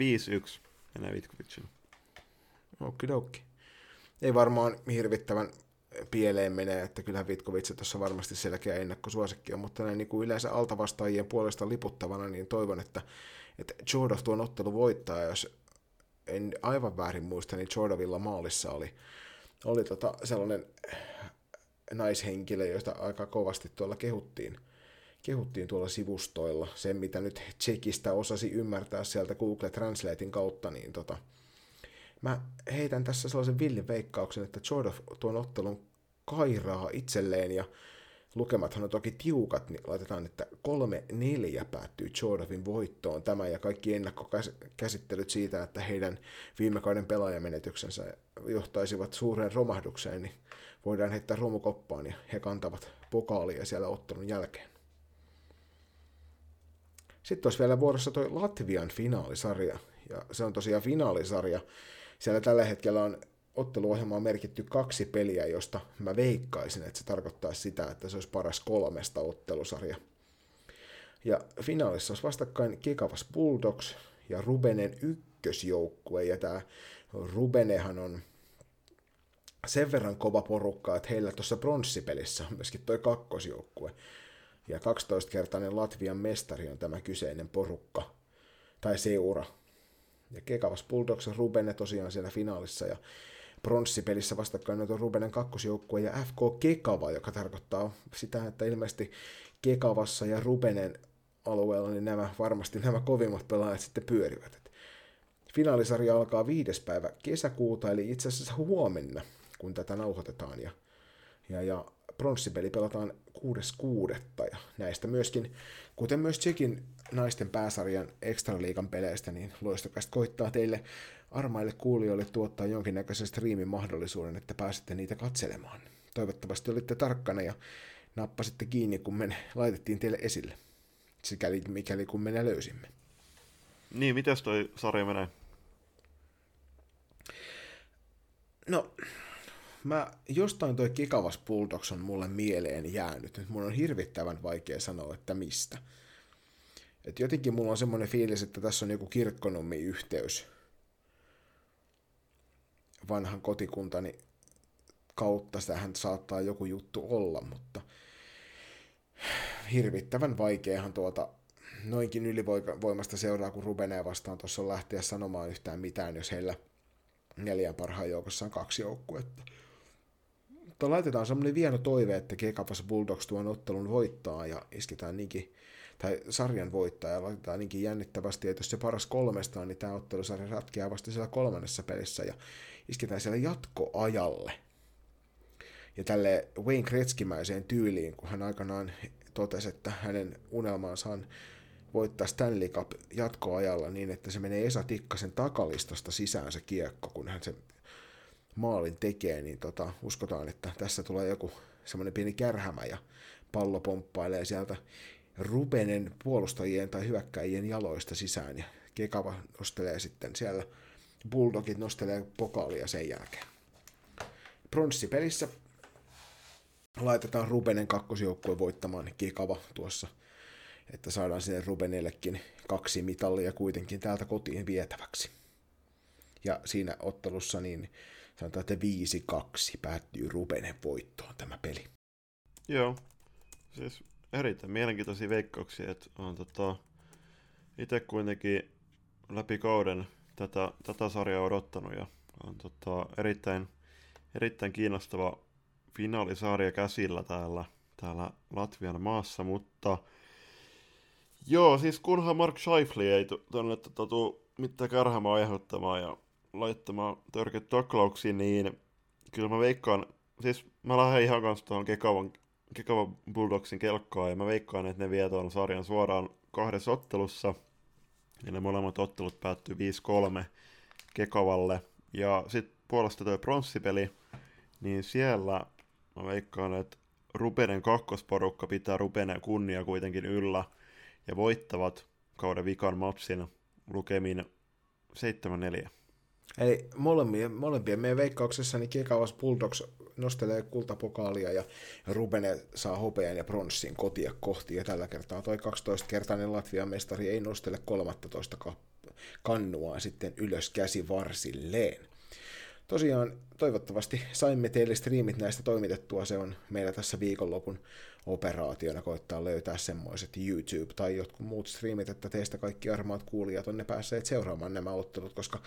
S2: menee Vitkovicille.
S1: Okidokki. Ei varmaan hirvittävän pieleen menee, että kyllähän Vitkovitse tuossa varmasti selkeä ennakkosuosikki on, mutta näin niin kuin yleensä altavastaajien puolesta liputtavana, niin toivon, että, että Jordan tuon ottelu voittaa, jos en aivan väärin muista, niin Jordanvilla maalissa oli, oli tota sellainen naishenkilö, josta aika kovasti tuolla kehuttiin, kehuttiin tuolla sivustoilla. Se, mitä nyt Tsekistä osasi ymmärtää sieltä Google Translatein kautta, niin tota, Mä heitän tässä sellaisen villin veikkauksen, että Jordan tuon ottelun kairaa itselleen ja lukemathan on toki tiukat, niin laitetaan, että kolme neljä päättyy Jordanin voittoon. Tämä ja kaikki ennakkokäsittelyt siitä, että heidän viime kauden pelaajamenetyksensä johtaisivat suureen romahdukseen, niin voidaan heittää romukoppaan ja he kantavat pokaalia siellä ottelun jälkeen. Sitten olisi vielä vuorossa toi Latvian finaalisarja, ja se on tosiaan finaalisarja, siellä tällä hetkellä on otteluohjelmaan merkitty kaksi peliä, josta mä veikkaisin, että se tarkoittaa sitä, että se olisi paras kolmesta ottelusarja. Ja finaalissa olisi vastakkain Kikavas Bulldogs ja Rubenen ykkösjoukkue, ja tämä Rubenehan on sen verran kova porukka, että heillä tuossa pronssipelissä on myöskin toi kakkosjoukkue. Ja 12-kertainen Latvian mestari on tämä kyseinen porukka, tai seura, ja Kekavas Bulldogs Rubene tosiaan siellä finaalissa ja pronssipelissä vastakkain on Rubenen kakkosjoukkue ja FK Kekava, joka tarkoittaa sitä, että ilmeisesti Kekavassa ja Rubenen alueella niin nämä varmasti nämä kovimmat pelaajat sitten pyörivät. Et finaalisarja alkaa viides päivä kesäkuuta, eli itse asiassa huomenna, kun tätä nauhoitetaan. Ja, ja, ja pronssipeli pelataan 6.6. Ja näistä myöskin, kuten myös Tsekin naisten pääsarjan Extraliigan peleistä, niin loistokästä koittaa teille armaille kuulijoille tuottaa jonkinnäköisen striimin mahdollisuuden, että pääsette niitä katselemaan. Toivottavasti olitte tarkkana ja nappasitte kiinni, kun me laitettiin teille esille. Sikäli mikäli kun me ne löysimme.
S2: Niin, mitäs toi sarja menee?
S1: No, mä, jostain toi Kikavas Bulldogs on mulle mieleen jäänyt. Nyt mun on hirvittävän vaikea sanoa, että mistä. Et jotenkin mulla on semmoinen fiilis, että tässä on joku kirkkonummi-yhteys vanhan kotikuntani kautta. Sitähän saattaa joku juttu olla, mutta hirvittävän vaikeahan tuota noinkin ylivoimasta seuraa, kun Rubenee vastaan tuossa lähteä sanomaan yhtään mitään, jos heillä neljän parhaan joukossa on kaksi joukkuetta. Mutta laitetaan semmoinen vieno toive, että Kekapas Bulldogs tuon ottelun voittaa ja isketään niinkin, tai sarjan voittaa ja laitetaan niinkin jännittävästi, että jos se paras kolmesta niin tämä ottelusarja ratkeaa vasta siellä kolmannessa pelissä ja isketään siellä jatkoajalle. Ja tälle Wayne Gretzkimäiseen tyyliin, kun hän aikanaan totesi, että hänen unelmansa on voittaa Stanley Cup jatkoajalla niin, että se menee Esa Tikkasen takalistasta sisään se kiekko, kun hän se maalin tekee, niin tota, uskotaan, että tässä tulee joku semmoinen pieni kärhämä ja pallo pomppailee sieltä Rubenen puolustajien tai hyökkäjien jaloista sisään ja Kekava nostelee sitten siellä, Bulldogit nostelee pokaalia sen jälkeen. Pronssipelissä laitetaan Rubenen kakkosjoukkue voittamaan Kekava tuossa, että saadaan sinne Rubenellekin kaksi mitallia kuitenkin täältä kotiin vietäväksi. Ja siinä ottelussa niin sanotaan, että 5-2 päättyy Rubenen voittoon tämä peli.
S2: Joo, siis erittäin mielenkiintoisia veikkauksia, että on tota, itse kuitenkin läpi kauden tätä, tätä sarjaa odottanut ja on tota, erittäin, erittäin kiinnostava finaalisarja käsillä täällä, täällä Latvian maassa, mutta joo, siis kunhan Mark Scheifli ei tuonne tota, tuu mitään kärhämää aiheuttamaan ja laittamaan törkeät taklauksia, niin kyllä mä veikkaan, siis mä lähden ihan kanssa tuohon Kekavan, Kekavan Bulldogsin kelkkaan ja mä veikkaan, että ne vie tuon sarjan suoraan kahdessa ottelussa. Ja ne molemmat ottelut päättyy 5-3 Kekavalle. Ja sitten puolesta tuo pronssipeli, niin siellä mä veikkaan, että Rubenen kakkosporukka pitää Rubenen kunnia kuitenkin yllä ja voittavat kauden vikan matsin lukemin 7-4.
S1: Eli molempien, molempien meidän veikkauksessa niin Kekavas Bulldogs nostelee kultapokaalia ja Rubene saa hopean ja pronssin kotia kohti. Ja tällä kertaa toi 12-kertainen Latvian mestari ei nostele 13 kannua sitten ylös käsi varsilleen. Tosiaan toivottavasti saimme teille striimit näistä toimitettua. Se on meillä tässä viikonlopun operaationa koittaa löytää semmoiset YouTube tai jotkut muut streamit, että teistä kaikki armaat kuulijat on ne päässeet seuraamaan nämä ottelut, koska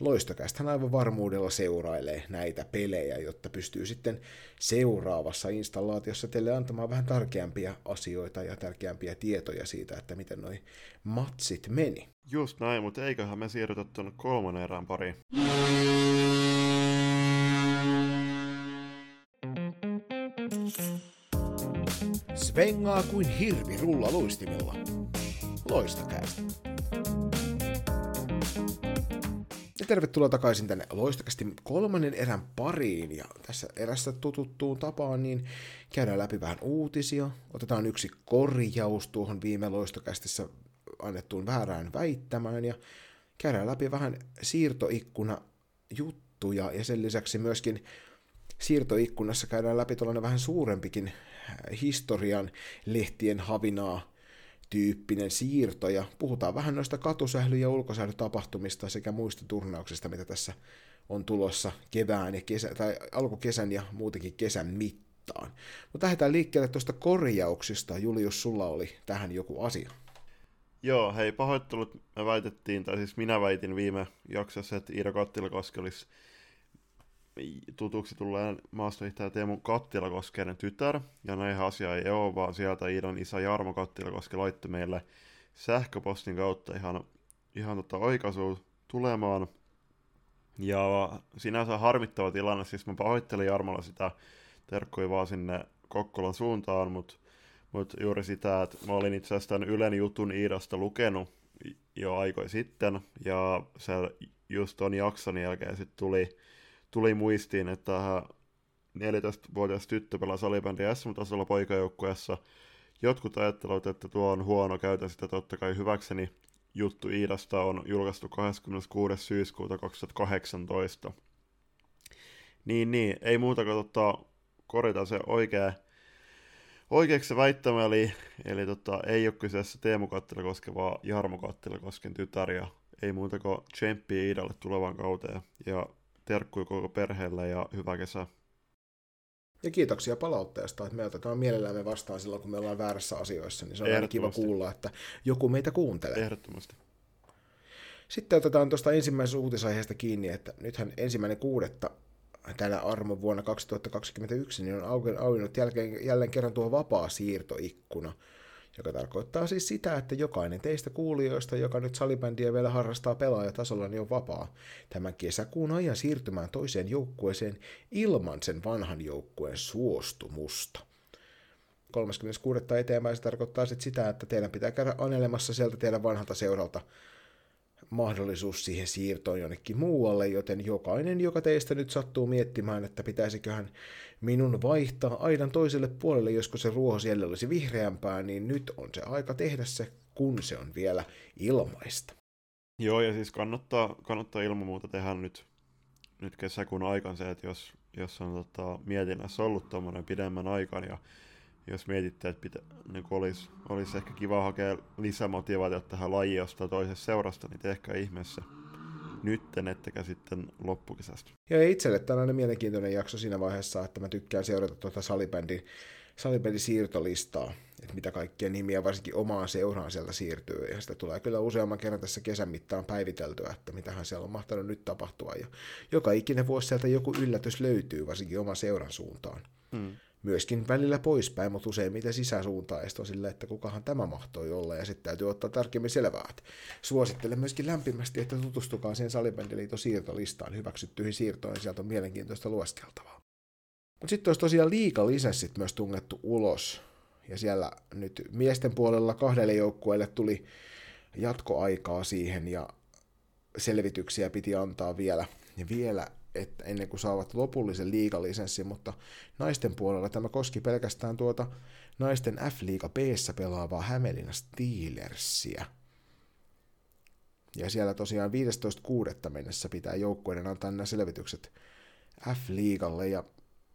S1: loistokästähän aivan varmuudella seurailee näitä pelejä, jotta pystyy sitten seuraavassa installaatiossa teille antamaan vähän tärkeämpiä asioita ja tärkeämpiä tietoja siitä, että miten noi matsit meni.
S2: Just näin, mutta eiköhän me siirrytä tuonne kolmannen erään pariin.
S1: Svengaa kuin hirvi rulla luistimilla. Loistakäästä. Ja tervetuloa takaisin tänne Loistakästi kolmannen erän pariin. Ja tässä erässä tututtuun tapaan niin käydään läpi vähän uutisia. Otetaan yksi korjaus tuohon viime Loistokästissä annettuun väärään väittämään. Ja käydään läpi vähän siirtoikkuna juttuja ja sen lisäksi myöskin siirtoikkunassa käydään läpi tuollainen vähän suurempikin historian lehtien havinaa tyyppinen siirto ja puhutaan vähän noista katusähly- ja ulkosählytapahtumista sekä muista turnauksista, mitä tässä on tulossa kevään ja kesä, tai alkukesän ja muutenkin kesän mittaan. Mutta lähdetään liikkeelle tuosta korjauksista. Julius, sulla oli tähän joku asia.
S2: Joo, hei pahoittelut me väitettiin, tai siis minä väitin viime jaksossa, että Iida Kattilakoski olisi tutuksi tulleen maastohiihtäjä Teemu Kattilakosken tytär, ja näin asia ei ole, vaan sieltä Iidan isä Jarmo Kattilakoski laittoi meille sähköpostin kautta ihan, ihan tota oikaisu tulemaan. Ja sinänsä harmittava tilanne, siis mä pahoittelin Jarmolla sitä. Terkkuja vaan sinne Kokkolan suuntaan, mutta mut juuri sitä, että mä olin itse asiassa tämän Ylen jutun Iidasta lukenut jo aikoja sitten, ja se just ton jakson jälkeen sitten tuli muistiin, että 14-vuotias tyttö pelaa salibändi SM-tasolla poikajoukkueessa. Jotkut ajattelevat, että tuo on huono, käytän sitä totta kai hyväkseni. Juttu Iidasta on julkaistu 26. syyskuuta 2018. Niin, niin, ei muuta kuin tota, korjata se oikea, oikeaksi väittämä, eli, eli tota, ei ole kyseessä Teemu Kattila koskevaa Jarmo Kattila kosken tytär, ja ei muuta kuin tsemppiä Iidalle tulevaan kauteen. Ja terkkui koko perheelle ja hyvää kesää.
S1: Ja kiitoksia palautteesta, että me otetaan mielellämme vastaan silloin, kun me ollaan väärässä asioissa, niin se on aina kiva kuulla, että joku meitä kuuntelee.
S2: Ehdottomasti.
S1: Sitten otetaan tuosta ensimmäisestä uutisaiheesta kiinni, että nythän ensimmäinen kuudetta tänä armo vuonna 2021 niin on auennut jälkeen, jälleen kerran tuo vapaa siirtoikkuna, joka tarkoittaa siis sitä, että jokainen teistä kuulijoista, joka nyt salibändiä vielä harrastaa pelaajatasolla, niin on vapaa tämän kesäkuun ajan siirtymään toiseen joukkueeseen ilman sen vanhan joukkueen suostumusta. 36. eteenpäin se tarkoittaa sit sitä, että teidän pitää käydä anelemassa sieltä teidän vanhalta seuralta mahdollisuus siihen siirtoon jonnekin muualle, joten jokainen, joka teistä nyt sattuu miettimään, että pitäisiköhän minun vaihtaa aidan toiselle puolelle, josko se ruoho siellä olisi vihreämpää, niin nyt on se aika tehdä se, kun se on vielä ilmaista.
S2: Joo, ja siis kannattaa, kannattaa ilman muuta tehdä nyt, nyt kesäkuun aikaan se, että jos, jos on tota, mietinnässä ollut tuommoinen pidemmän aikaan ja jos mietitte, että pitä, niin olisi, olisi ehkä kiva hakea lisämotivaatiota tähän lajiin jostain toisesta seurasta, niin tehkää ihmeessä nytten, ettekä sitten loppukesästä.
S1: Ja itselle tällainen mielenkiintoinen jakso siinä vaiheessa, että mä tykkään seurata tuota salibändin, salibändin siirtolistaa, että mitä kaikkia nimiä varsinkin omaan seuraan sieltä siirtyy, ja sitä tulee kyllä useamman kerran tässä kesän mittaan päiviteltyä, että mitähän siellä on mahtanut nyt tapahtua, ja joka ikinen vuosi sieltä joku yllätys löytyy, varsinkin oman seuran suuntaan. Hmm myöskin välillä poispäin, mutta useimmiten on silleen, että kukahan tämä mahtoi olla, ja sitten täytyy ottaa tarkemmin selvää. Suosittelen myöskin lämpimästi, että tutustukaa siihen Salibändiliiton siirtolistaan hyväksyttyihin siirtoihin, sieltä on mielenkiintoista lueskeltavaa. Mutta sitten olisi tosiaan liikalisenssit myös tungettu ulos, ja siellä nyt miesten puolella kahdelle joukkueelle tuli jatkoaikaa siihen, ja selvityksiä piti antaa vielä, ja vielä että ennen kuin saavat lopullisen liigalisenssin, mutta naisten puolella tämä koski pelkästään tuota naisten F-liiga b pelaavaa Hämeenlinna Steelersia. Ja siellä tosiaan 15.6. mennessä pitää joukkueiden antaa nämä selvitykset F-liigalle, ja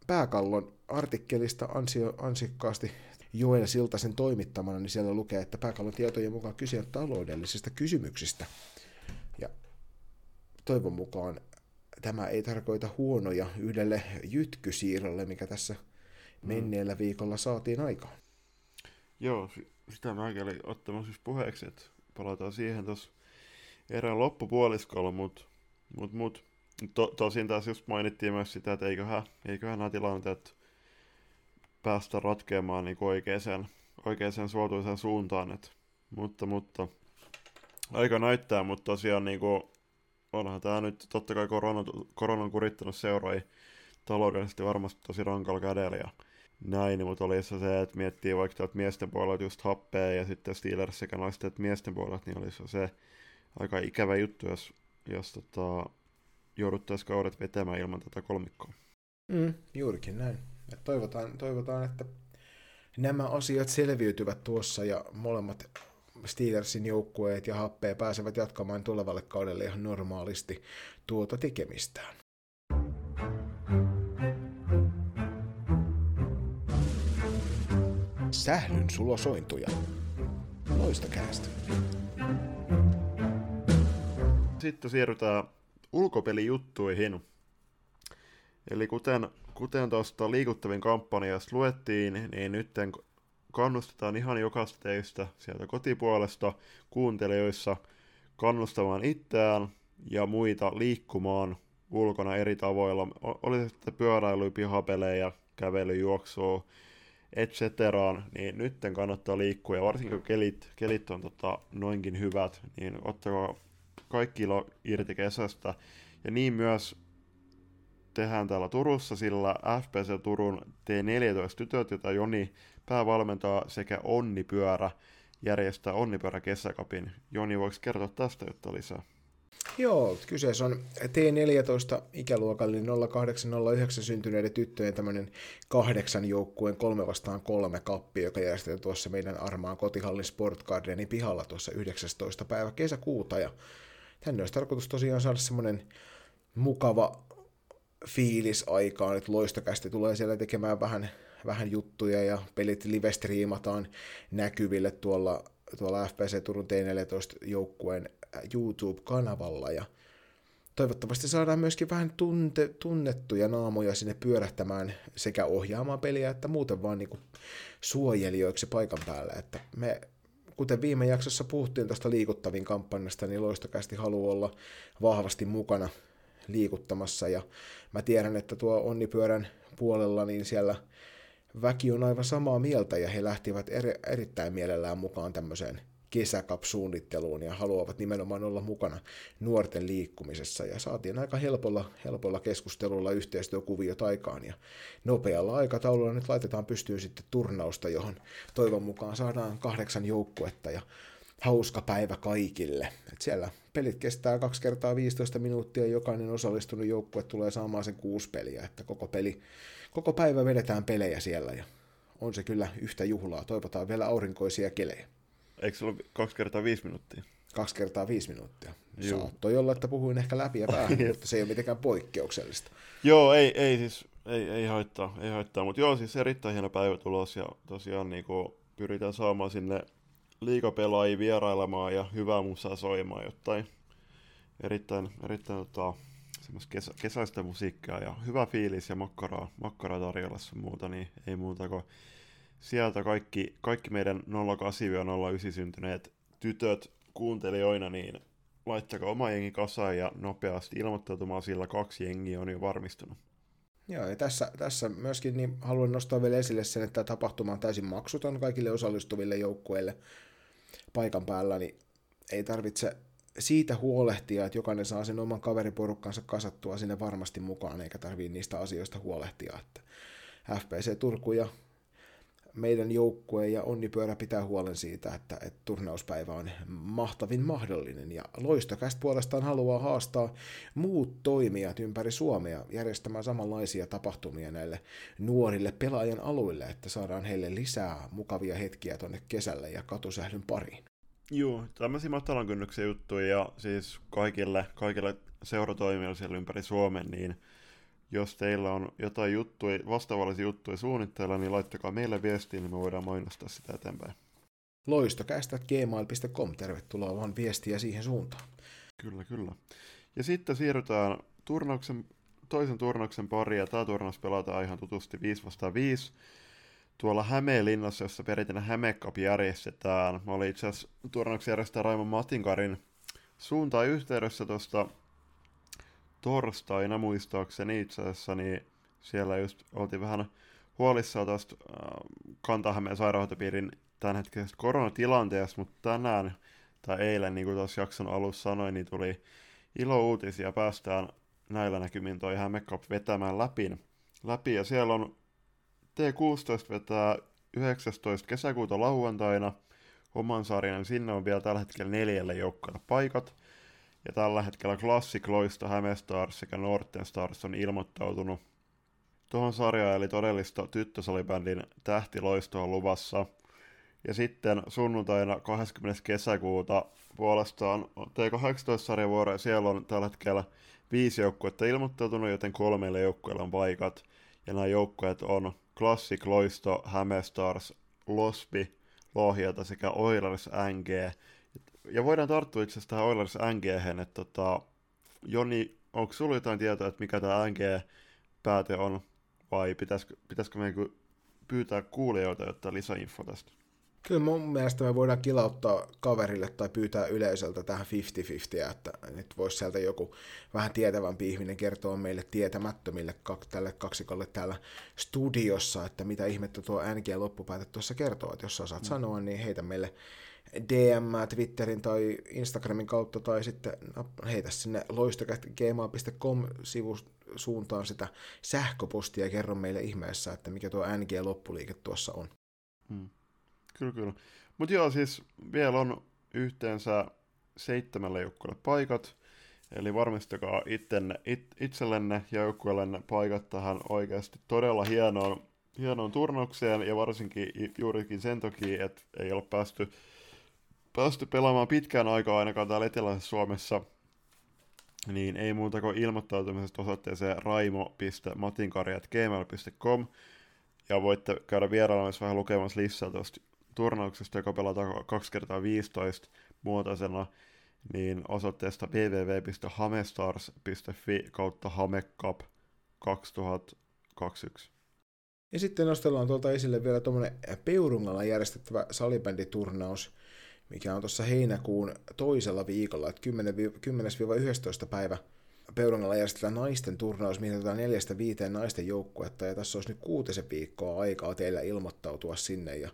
S1: pääkallon artikkelista ansio, ansikkaasti Joel Siltasen toimittamana, niin siellä lukee, että pääkallon tietojen mukaan kyse on taloudellisista kysymyksistä. Ja toivon mukaan tämä ei tarkoita huonoja yhdelle jytkysiirrolle, mikä tässä mm. menneellä viikolla saatiin aikaan.
S2: Joo, sitä mäkin olin ottamassa siis puheeksi, että palataan siihen tuossa erään loppupuoliskolla, mutta mut, mut, to, tosin taas just mainittiin myös sitä, että eiköhän, eiköhän nämä tilanteet päästä ratkeamaan niin oikeaan, oikeaan suotuisaan suuntaan. Et, mutta, mutta aika näyttää, mutta tosiaan niin kuin onhan tämä nyt totta kai korona, korona on kurittanut seuroja taloudellisesti varmasti tosi rankalla kädellä ja näin, mutta oli se, että miettii vaikka täältä miesten puolelta just happea ja sitten Steelers sekä naisten että miesten puolelta, niin olisi se aika ikävä juttu, jos, jos tota, jouduttaisiin kaudet vetämään ilman tätä kolmikkoa.
S1: Mm, juurikin näin. Et toivotaan, toivotaan, että nämä asiat selviytyvät tuossa ja molemmat Steelersin joukkueet ja happea pääsevät jatkamaan tulevalle kaudelle ihan normaalisti tuota tekemistään. Sählyn sulosointuja. Loista käästä.
S2: Sitten siirrytään ulkopelijuttuihin. Eli kuten, kuten tuosta liikuttavin kampanjasta luettiin, niin nyt kannustetaan ihan jokaista teistä sieltä kotipuolesta kuuntelijoissa kannustamaan itseään ja muita liikkumaan ulkona eri tavoilla. Oli se sitten pyöräily, pihapelejä, kävely, juoksua, et cetera, niin nytten kannattaa liikkua, ja varsinkin kun kelit, kelit on tota, noinkin hyvät, niin ottakaa kaikki ilo irti kesästä. Ja niin myös tehdään täällä Turussa, sillä FPC Turun T14-tytöt, jota Joni päävalmentaa sekä Onnipyörä järjestää Onnipyörä kesäkapin. Joni, voiko kertoa tästä jotta lisää?
S1: Joo, kyseessä on T14 ikäluokalle 0809 syntyneiden tyttöjen tämmöinen kahdeksan joukkueen kolme vastaan kolme kappi, joka järjestetään tuossa meidän Armaan kotihallin Sport Gardenin pihalla tuossa 19. päivä kesäkuuta. Ja tänne olisi tarkoitus tosiaan saada semmoinen mukava fiilis aikaan, että loistokästi tulee siellä tekemään vähän, vähän juttuja ja pelit live-striimataan näkyville tuolla, tuolla FPC Turun T14 joukkueen YouTube-kanavalla. Ja toivottavasti saadaan myöskin vähän tunte, tunnettuja naamoja sinne pyörähtämään sekä ohjaamaan peliä että muuten vaan niin suojelijoiksi paikan päällä, että me kuten viime jaksossa puhuttiin tuosta liikuttavin kampanjasta, niin loistokästi haluaa olla vahvasti mukana liikuttamassa. Ja mä tiedän, että tuo onnipyörän puolella, niin siellä väki on aivan samaa mieltä ja he lähtivät eri, erittäin mielellään mukaan tämmöiseen kesäkap-suunnitteluun ja haluavat nimenomaan olla mukana nuorten liikkumisessa. Ja saatiin aika helpolla, helpolla keskustelulla yhteistyökuviot aikaan ja nopealla aikataululla nyt laitetaan pystyyn sitten turnausta, johon toivon mukaan saadaan kahdeksan joukkuetta ja hauska päivä kaikille. Et siellä pelit kestää 2 kertaa 15 minuuttia, jokainen osallistunut joukkue tulee saamaan sen kuusi peliä, että koko, peli, koko päivä vedetään pelejä siellä ja on se kyllä yhtä juhlaa. Toivotaan vielä aurinkoisia kelejä.
S2: Eikö se ollut kaksi kertaa viisi minuuttia?
S1: Kaksi kertaa viisi minuuttia.
S2: Juu.
S1: Saattoi olla, että puhuin ehkä läpi ja päähän, mutta se ei ole mitenkään poikkeuksellista.
S2: Joo, ei, ei siis, ei, ei haittaa, ei haittaa. Mutta joo, siis erittäin hieno päivä tulos ja tosiaan niin kuin pyritään saamaan sinne liikapelaajia vierailemaan ja hyvää musaa soimaan jotain erittäin, erittäin tota, kesä, kesäistä musiikkia ja hyvä fiilis ja makkaraa, makkaraa tarjolla sun muuta, niin ei muuta kuin sieltä kaikki, kaikki meidän 08-09 syntyneet tytöt kuuntelijoina, niin laittakaa oma jengi kasaan ja nopeasti ilmoittautumaan, sillä kaksi jengiä on jo varmistunut.
S1: Joo, ja tässä, tässä myöskin niin haluan nostaa vielä esille sen, että tapahtuma on täysin maksuton kaikille osallistuville joukkueille paikan päällä, niin ei tarvitse siitä huolehtia, että jokainen saa sen oman kaveriporukkansa kasattua sinne varmasti mukaan, eikä tarvii niistä asioista huolehtia. Että FPC Turku ja meidän joukkue ja Onnipyörä pitää huolen siitä, että, että turnauspäivä on mahtavin mahdollinen. Ja Loistokäst puolestaan haluaa haastaa muut toimijat ympäri Suomea järjestämään samanlaisia tapahtumia näille nuorille pelaajan alueille, että saadaan heille lisää mukavia hetkiä tuonne kesälle ja katusählyn pariin.
S2: Joo, tämmöisiä matalan kynnyksen juttuja ja siis kaikille, kaikille seuratoimijoille siellä ympäri Suomen, niin jos teillä on jotain juttuja, vastaavallisia juttuja suunnitteilla, niin laittakaa meille viestiin, niin me voidaan mainostaa sitä eteenpäin.
S1: Loistokästä.gmail.com, tervetuloa vaan viestiä siihen suuntaan.
S2: Kyllä, kyllä. Ja sitten siirrytään turnauksen, toisen turnauksen pariin, ja tämä turnaus pelataan ihan tutusti 5 vastaan 5 tuolla Hämeenlinnassa, jossa perinteinen Hämeenkap järjestetään. Mä olin itse asiassa turnauksen järjestää Raimon Matinkarin suuntaan yhteydessä tuosta torstaina muistaakseni itse asiassa, niin siellä just oltiin vähän huolissaan tuosta äh, Kantahämeen sairaanhoitopiirin tämänhetkisestä koronatilanteesta, mutta tänään tai eilen, niin kuin tuossa jakson alussa sanoin, niin tuli ilo uutisia, päästään näillä näkymin toi Hämeenkap vetämään läpi, läpi, ja siellä on T16 vetää 19. kesäkuuta lauantaina. Oman sarjan, sinne on vielä tällä hetkellä neljälle joukkueelle paikat, ja tällä hetkellä Classic Loista, Hämestars sekä Norten Stars on ilmoittautunut tuohon sarjaan, eli todellista tyttösalibändin tähtiloistoa luvassa. Ja sitten sunnuntaina 20. kesäkuuta puolestaan T18-sarjavuoro, ja siellä on tällä hetkellä viisi joukkuetta ilmoittautunut, joten kolmeille joukkueille on paikat. Ja nämä joukkueet on Classic Loisto, Hämestars, Lospi, Lohjata sekä Oilers NG ja voidaan tarttua itse asiassa tähän Oilers ng että tota, Joni, onko sulla jotain tietoa, että mikä tämä NG-pääte on, vai pitäisikö, pitäisikö meidän pyytää kuulijoilta jotain lisäinfo tästä?
S1: Kyllä mun mielestä me voidaan kilauttaa kaverille tai pyytää yleisöltä tähän 50-50, että nyt voisi sieltä joku vähän tietävämpi ihminen kertoa meille tietämättömille tälle kaksikolle täällä studiossa, että mitä ihmettä tuo NG-loppupääte tuossa kertoo. Että jos osaat mm. sanoa, niin heitä meille DM Twitterin tai Instagramin kautta tai sitten heitä sinne loistokästä.gmail.com sivusuuntaan sitä sähköpostia ja kerro meille ihmeessä, että mikä tuo NG-loppuliike tuossa on.
S2: Hmm. Kyllä, kyllä. Mutta joo, siis vielä on yhteensä seitsemälle joukkueelle paikat, eli varmistakaa ittenne, it, itsellenne ja joukkueellenne paikat tähän oikeasti todella hienoon, hienoon turnaukseen, ja varsinkin juurikin sen takia, että ei ole päästy päästy pelaamaan pitkään aikaa ainakaan täällä eteläisessä Suomessa, niin ei muuta kuin ilmoittautumisesta osoitteeseen raimo.matinkarjat.gmail.com ja voitte käydä vierailemassa vähän lukemassa lisää tuosta turnauksesta, joka pelataan 2 kertaa 15 muotoisena, niin osoitteesta www.hamestars.fi kautta hamecup 2021.
S1: Ja sitten nostellaan tuolta esille vielä tuommoinen Peurungalla järjestettävä salibänditurnaus, mikä on tuossa heinäkuun toisella viikolla, että 10-11 päivä Peurangalla järjestetään naisten turnaus, otetaan neljästä viiteen naisten joukkuetta, ja tässä olisi nyt kuutisen viikkoa aikaa teillä ilmoittautua sinne, ja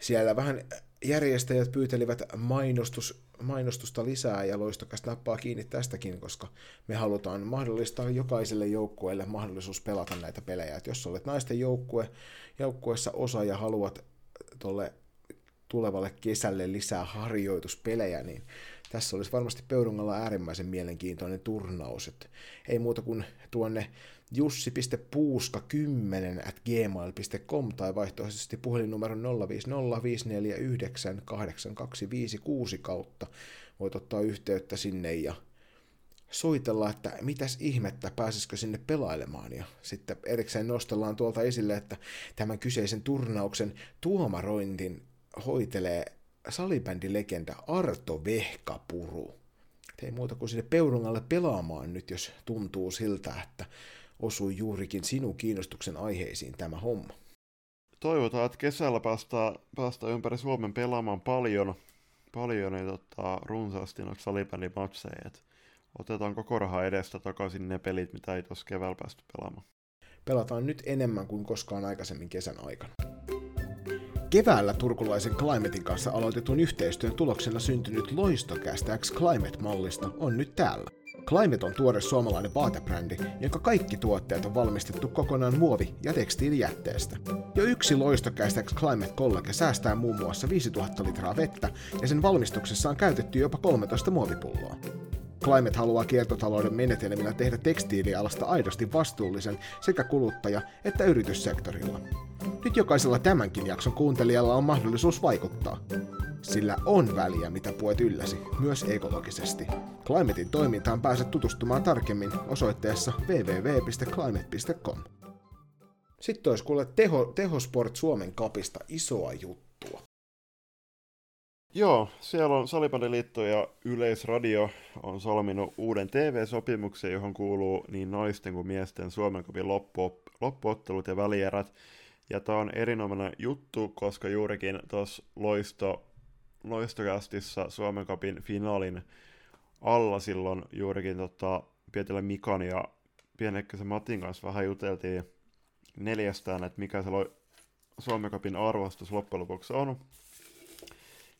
S1: siellä vähän järjestäjät pyytelivät mainostus, mainostusta lisää, ja loistokas nappaa kiinni tästäkin, koska me halutaan mahdollistaa jokaiselle joukkueelle mahdollisuus pelata näitä pelejä, että jos olet naisten joukkue, joukkueessa osa ja haluat tuolle tulevalle kesälle lisää harjoituspelejä, niin tässä olisi varmasti Peurungalla äärimmäisen mielenkiintoinen turnaus. Että ei muuta kuin tuonne jussi.puuska10 at gmail.com tai vaihtoehtoisesti puhelinnumero 05054982556 kautta voit ottaa yhteyttä sinne ja soitella, että mitäs ihmettä, pääsisikö sinne pelailemaan. Ja sitten erikseen nostellaan tuolta esille, että tämän kyseisen turnauksen tuomarointin hoitelee salibändilegenda Arto Vehkapuru. Et ei muuta kuin sinne Peurungalle pelaamaan nyt, jos tuntuu siltä, että osui juurikin sinun kiinnostuksen aiheisiin tämä homma.
S2: Toivotaan, että kesällä päästään, päästään ympäri Suomen pelaamaan paljon, paljon niin tota, runsaasti noita salibändimatseja. Otetaan koko raha edestä takaisin ne pelit, mitä ei tuossa keväällä päästy pelaamaan.
S1: Pelataan nyt enemmän kuin koskaan aikaisemmin kesän aikana. Keväällä turkulaisen Climatein kanssa aloitetun yhteistyön tuloksena syntynyt Loistokästä X Climate-mallista on nyt täällä. Climate on tuore suomalainen vaatebrändi, jonka kaikki tuotteet on valmistettu kokonaan muovi- ja tekstiilijätteestä. Jo yksi Loistokästä X Climate College säästää muun muassa 5000 litraa vettä, ja sen valmistuksessa on käytetty jopa 13 muovipulloa. Climate haluaa kiertotalouden menetelmillä tehdä tekstiilialasta aidosti vastuullisen sekä kuluttaja- että yrityssektorilla. Nyt jokaisella tämänkin jakson kuuntelijalla on mahdollisuus vaikuttaa. Sillä on väliä, mitä puet ylläsi, myös ekologisesti. Climatein toimintaan pääset tutustumaan tarkemmin osoitteessa www.climate.com. Sitten olisi kuule teho, Tehosport Suomen kapista isoa juttua.
S2: Joo, siellä on Salibandiliitto ja Yleisradio on solminut uuden TV-sopimuksen, johon kuuluu niin naisten kuin miesten Suomen Cupin loppu, loppuottelut ja välierät. Ja tämä on erinomainen juttu, koska juurikin tuossa loisto, loistokästissä Suomen Cupin finaalin alla silloin juurikin tota, Pietilä Mikan ja Pienekkäisen Matin kanssa vähän juteltiin neljästään, että mikä se Suomen Cupin arvostus loppujen lopuksi on.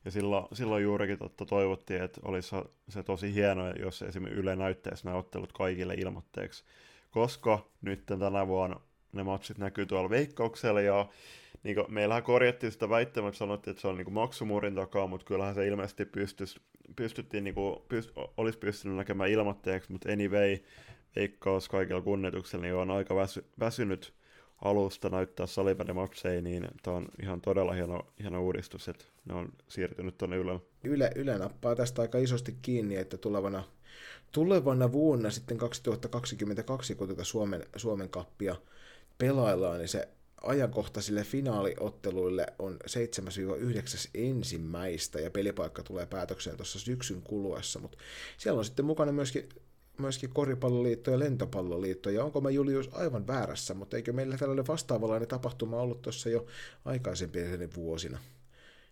S2: Ja silloin, silloin juurikin totta toivottiin, että olisi se tosi hienoa, jos esimerkiksi Yle näyttäisi nämä ottelut kaikille ilmoitteeksi. Koska nyt tänä vuonna ne matsit näkyy tuolla veikkauksella ja niin kuin, meillähän korjattiin sitä väittämättä, sanottiin, että se on niin kuin maksumuurin takaa, mutta kyllähän se ilmeisesti pystyisi, pystyttiin, niin kuin, pyst, olisi pystynyt näkemään ilmoitteeksi, mutta anyway, veikkaus kaikilla kunnioituksella niin on aika väsy, väsynyt alusta näyttää salibändimatseja, niin tämä on ihan todella hieno, hieno uudistus, että ne on siirtynyt tuonne Yle.
S1: Yle. Yle nappaa tästä aika isosti kiinni, että tulevana, tulevana vuonna sitten 2022, kun tätä Suomen, Suomen kappia pelaillaan, niin se ajankohtaisille finaaliotteluille on 7-9 ensimmäistä ja pelipaikka tulee päätökseen tuossa syksyn kuluessa, mutta siellä on sitten mukana myöskin myöskin koripalloliitto ja lentopalloliitto, ja onko mä Julius aivan väärässä, mutta eikö meillä tällainen vastaavanlainen tapahtuma ollut tuossa jo aikaisempien vuosina,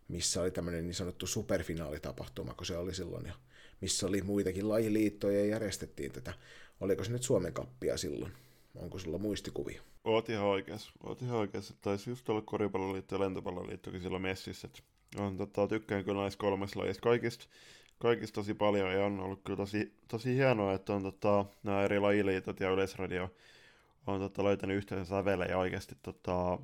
S1: missä oli tämmöinen niin sanottu superfinaalitapahtuma, kun se oli silloin, ja missä oli muitakin lajiliittoja ja järjestettiin tätä. Oliko se nyt Suomen kappia silloin? Onko sulla muistikuvia?
S2: Oot ihan oikeas. Oot ihan oikeas. Taisi just olla koripalloliitto ja lentopalloliittokin silloin messissä. On, tota, tykkään kyllä näistä kolmesta lajista kaikista kaikista tosi paljon ja on ollut kyllä tosi, tosi hienoa, että on tota, nämä eri lajiliitot ja Yleisradio on tota, löytänyt yhteisen sävele ja oikeasti tota,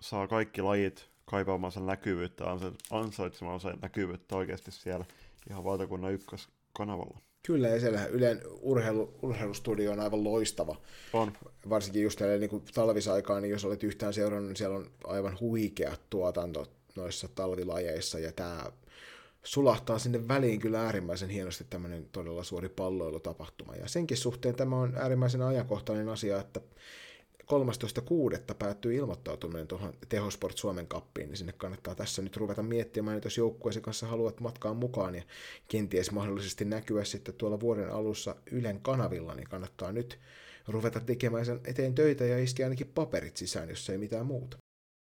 S2: saa kaikki lajit kaipaamansa näkyvyyttä, ansaitsemansa näkyvyyttä oikeasti siellä ihan valtakunnan ykköskanavalla.
S1: Kyllä, ja siellä Ylen urheilu, urheilustudio on aivan loistava.
S2: On.
S1: Varsinkin just tälle niin talvisaikaan, niin jos olet yhtään seurannut, niin siellä on aivan huikea tuotanto noissa talvilajeissa, ja tämä sulahtaa sinne väliin kyllä äärimmäisen hienosti tämmöinen todella suuri palloilutapahtuma. Ja senkin suhteen tämä on äärimmäisen ajankohtainen asia, että 13.6. päättyy ilmoittautuminen tuohon Tehosport Suomen kappiin, niin sinne kannattaa tässä nyt ruveta miettimään, että jos joukkueesi kanssa haluat matkaan mukaan ja kenties mahdollisesti näkyä sitten tuolla vuoden alussa Ylen kanavilla, niin kannattaa nyt ruveta tekemään sen eteen töitä ja iskeä ainakin paperit sisään, jos ei mitään muuta.